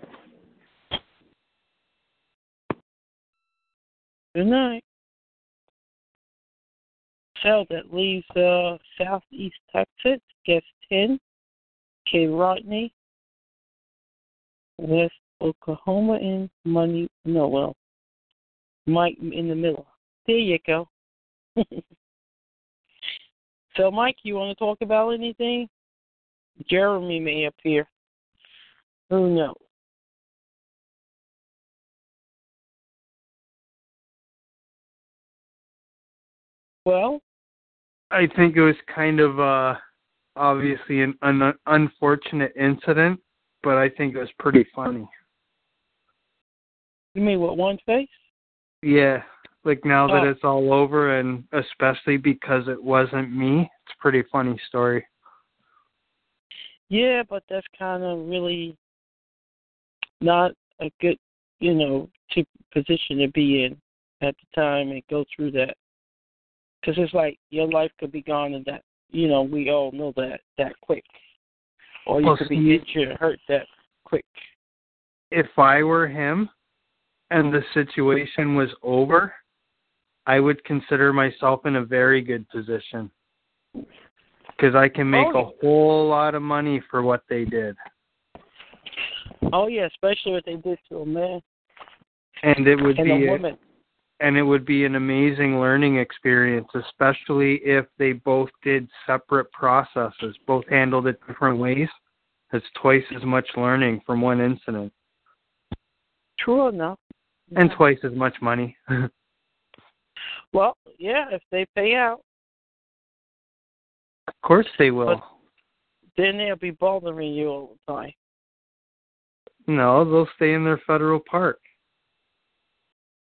Good night. So that leaves uh, Southeast Texas, guest 10, K. Rodney, West Oklahoma and money. No, well, Mike in the middle. There you go. so, Mike, you want to talk about anything? Jeremy may appear. Who knows? Well, I think it was kind of uh obviously an, an unfortunate incident, but I think it was pretty funny. You mean with one face? Yeah, like now that Oh. it's all over, and especially because it wasn't me, it's a pretty funny story. Yeah, but that's kind of really not a good, you know, to position to be in at the time and go through that. Because it's like your life could be gone in that, you know, we all know that that quick, or you Well, could be see- injured, hurt that quick. If I were him, and the situation was over, I would consider myself in a very good position because I can make Oh, a whole lot of money for what they did. Oh yeah, especially what they did to a man and it would and be a woman. and it would be an amazing learning experience especially if they both did separate processes both handled it different ways it's twice as much learning from one incident True enough. and twice as much money Well, yeah, if they pay out, of course they will But- then they'll be bothering you all the time. no they'll stay in their federal park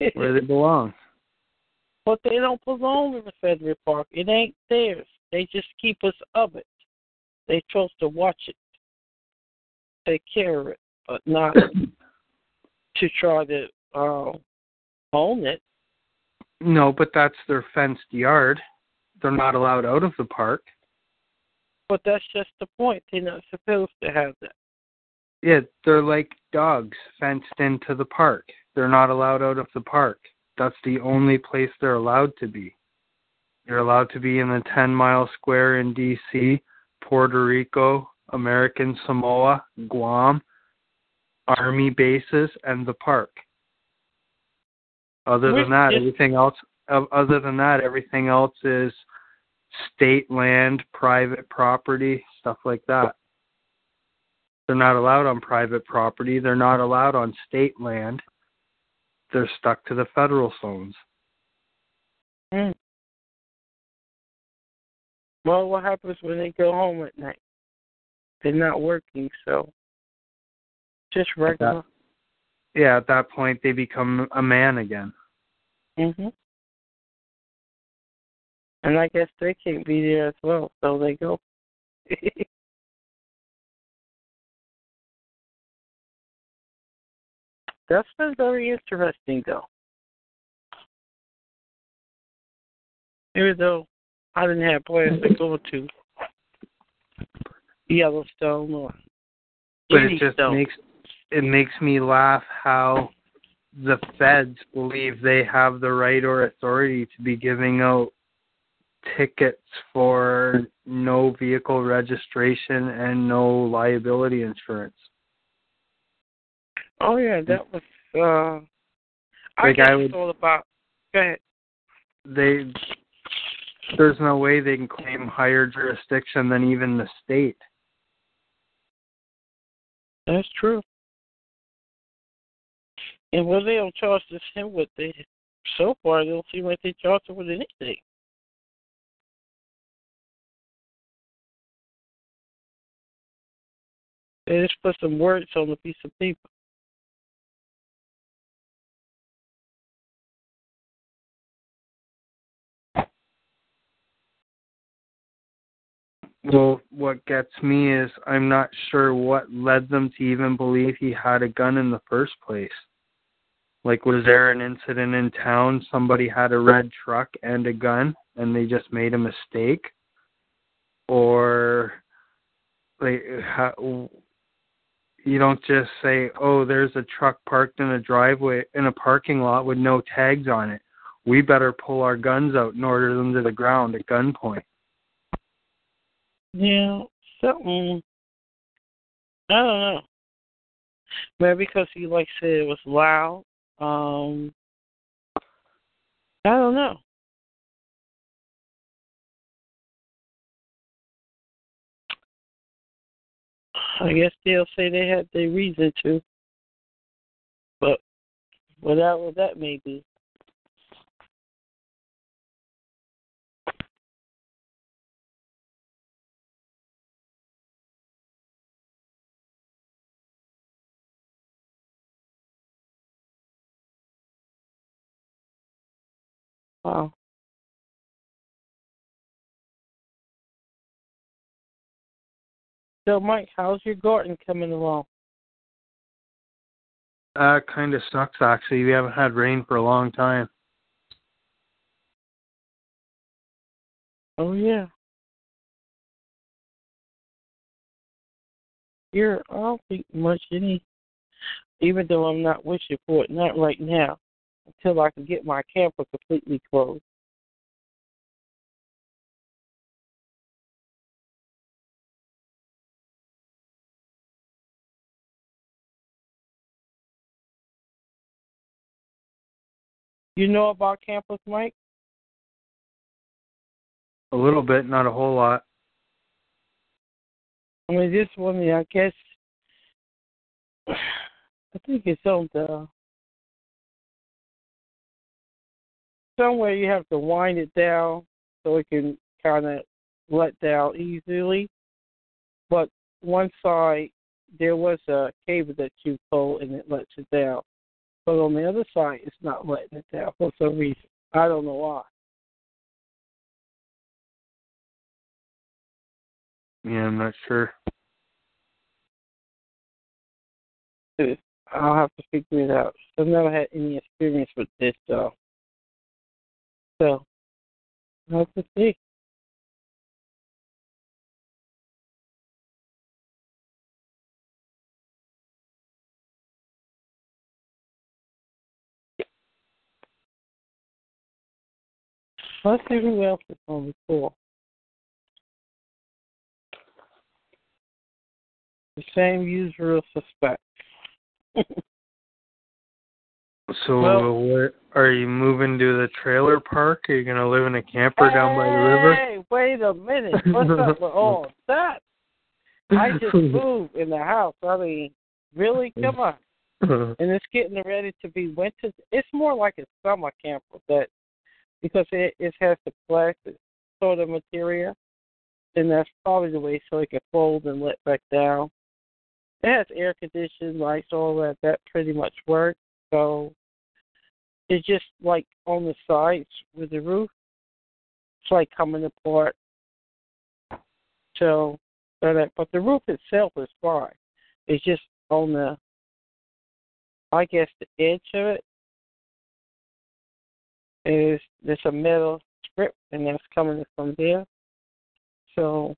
where they belong But they don't belong in the federal park. It ain't theirs. They just keep us of it. They chose to watch it, take care of it, but not to try to uh, own it. No but that's their fenced yard they're not allowed out of the park But that's just the point. They're not supposed to have that. Yeah, they're like dogs fenced into the park. They're not allowed out of the park. That's the only place they're allowed to be. They're allowed to be in the 10 mile square in DC, Puerto Rico, American Samoa, Guam, army bases, and the park. Other than that, everything else. Other than that, everything else is state land, private property, stuff like that. They're not allowed on private property. They're not allowed on state land. They're stuck to the federal zones. Mm. Well, what happens when they go home at night? They're not working, so just regular. Yeah, at that point they become a man again. Mhm. And I guess they can't be there as well, so they go. That's been very interesting, though. Even though I didn't have plans to go to Yellowstone or But it just makes it makes me laugh how the feds believe they have the right or authority to be giving out tickets for no vehicle registration and no liability insurance. Oh yeah, that was. uh I Like, guess I it's all about. Go ahead. They there's no way they can claim higher jurisdiction than even the state. That's true. And what they don't charge this him with they so far they don't seem like they charge him with anything. They just put some words on a piece of paper. Well, what gets me is I'm not sure what led them to even believe he had a gun in the first place. Like, was there an incident in town? Somebody had a red truck and a gun, and they just made a mistake, or like, how, you don't just say, "Oh, there's a truck parked in a driveway in a parking lot with no tags on it. We better pull our guns out and order them to the ground at gunpoint." Yeah, something. I don't know. Maybe because he like said it was loud. Um, I don't know. I guess they'll say they had their reason to, but whatever that may be. Wow. So, Mike, how's your garden coming along? Uh, that kind of sucks, actually. We haven't had rain for a long time. Oh yeah. Here, I don't think much any. Even though I'm not wishing for it, not right now, until I can get my camper completely closed. You know about campus, Mike? A little bit, not a whole lot. I mean, this one, I guess, I think it's on the somewhere you have to wind it down so it can kind of let down easily. But one side, there was a cable that you pull and it lets it down. But on the other side, it's not letting it down for some reason. I don't know why. Yeah, I'm not sure. I'll have to figure it out. I've never had any experience with this, though. So, to see. Let's see who else is on the call. The same usual suspect. So, Well- uh, what, are you moving to the trailer park? Are you going to live in a camper down by the river? Hey, wait a minute. What's up with all that? I just moved in the house. I mean, really? Come on. And it's getting ready to be winter. It's more like a summer camper but because it it has the plastic sort of material, and that's probably the way so it can fold and let back down. It has air conditioning, lights, all that. That pretty much works. So it's just like on the sides with the roof. It's like coming apart. So, but the roof itself is fine. It's just on the, I guess, the edge of it is there's a metal strip, and that's coming from there. So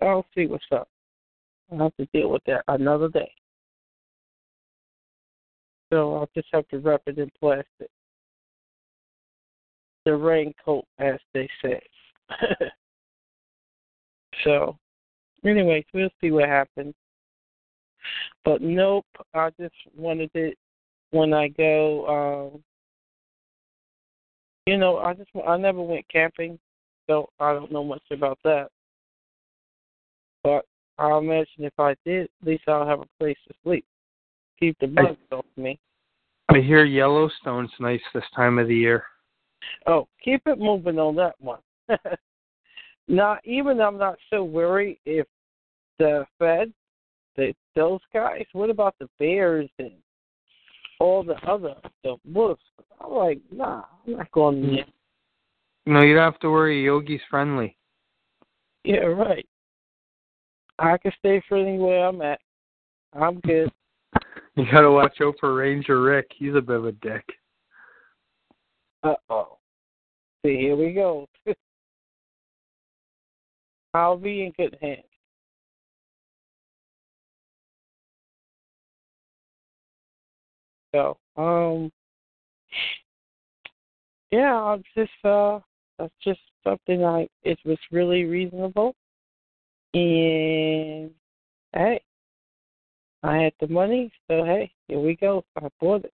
I'll see what's up. I'll have to deal with that another day. So I'll just have to wrap it in plastic. The raincoat, as they say. so, anyways, we'll see what happens. But nope, I just wanted it when I go. um You know, I just I never went camping, so I don't know much about that. But I imagine if I did, at least I'll have a place to sleep. Keep the bugs off me. I hear Yellowstone's nice this time of the year. Oh, keep it moving on that one. now, even I'm not so worried if the Fed, the, those guys, what about the bears and all the other, the wolves? I'm like, nah, I'm not going mm. there. No, you don't have to worry. Yogi's friendly. Yeah, right. I can stay friendly where I'm at. I'm good. You got to watch out for Ranger Rick. He's a bit of a dick. Uh oh. See, here we go. I'll be in good hands. So, um, yeah, I'm just, uh, that's just something I, it was really reasonable. And, hey, I had the money, so hey, here we go. I bought it.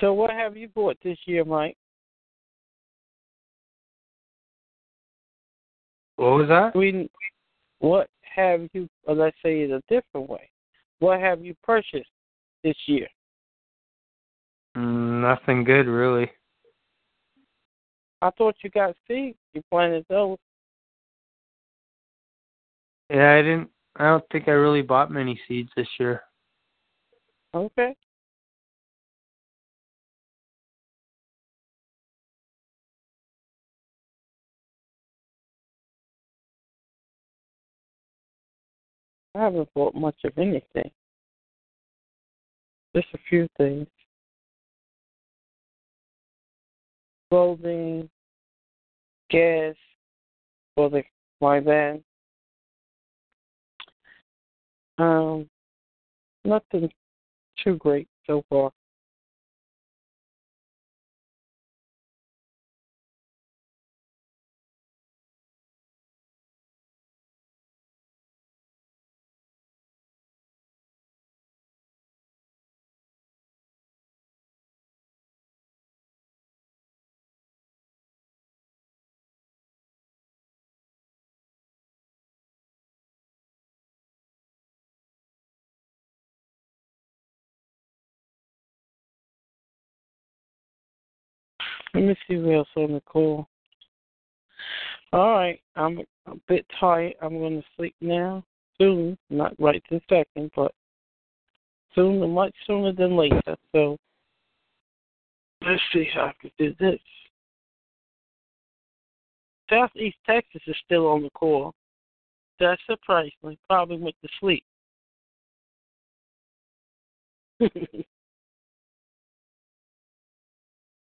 So what have you bought this year, Mike? What was that? We, what have you? Or let's say it a different way. What have you purchased this year? Mm, nothing good, really. I thought you got seeds. You planted those. Yeah, I didn't. I don't think I really bought many seeds this year. Okay. I haven't bought much of anything. Just a few things. Clothing, gas for the my van. Um, nothing too great so far. Let me see what else on the call. All right, I'm a bit tired. I'm going to sleep now. Soon, not right this second, but soon, much sooner than later. So let's see how I can do this. Southeast Texas is still on the call. That surprised me. Probably went to sleep.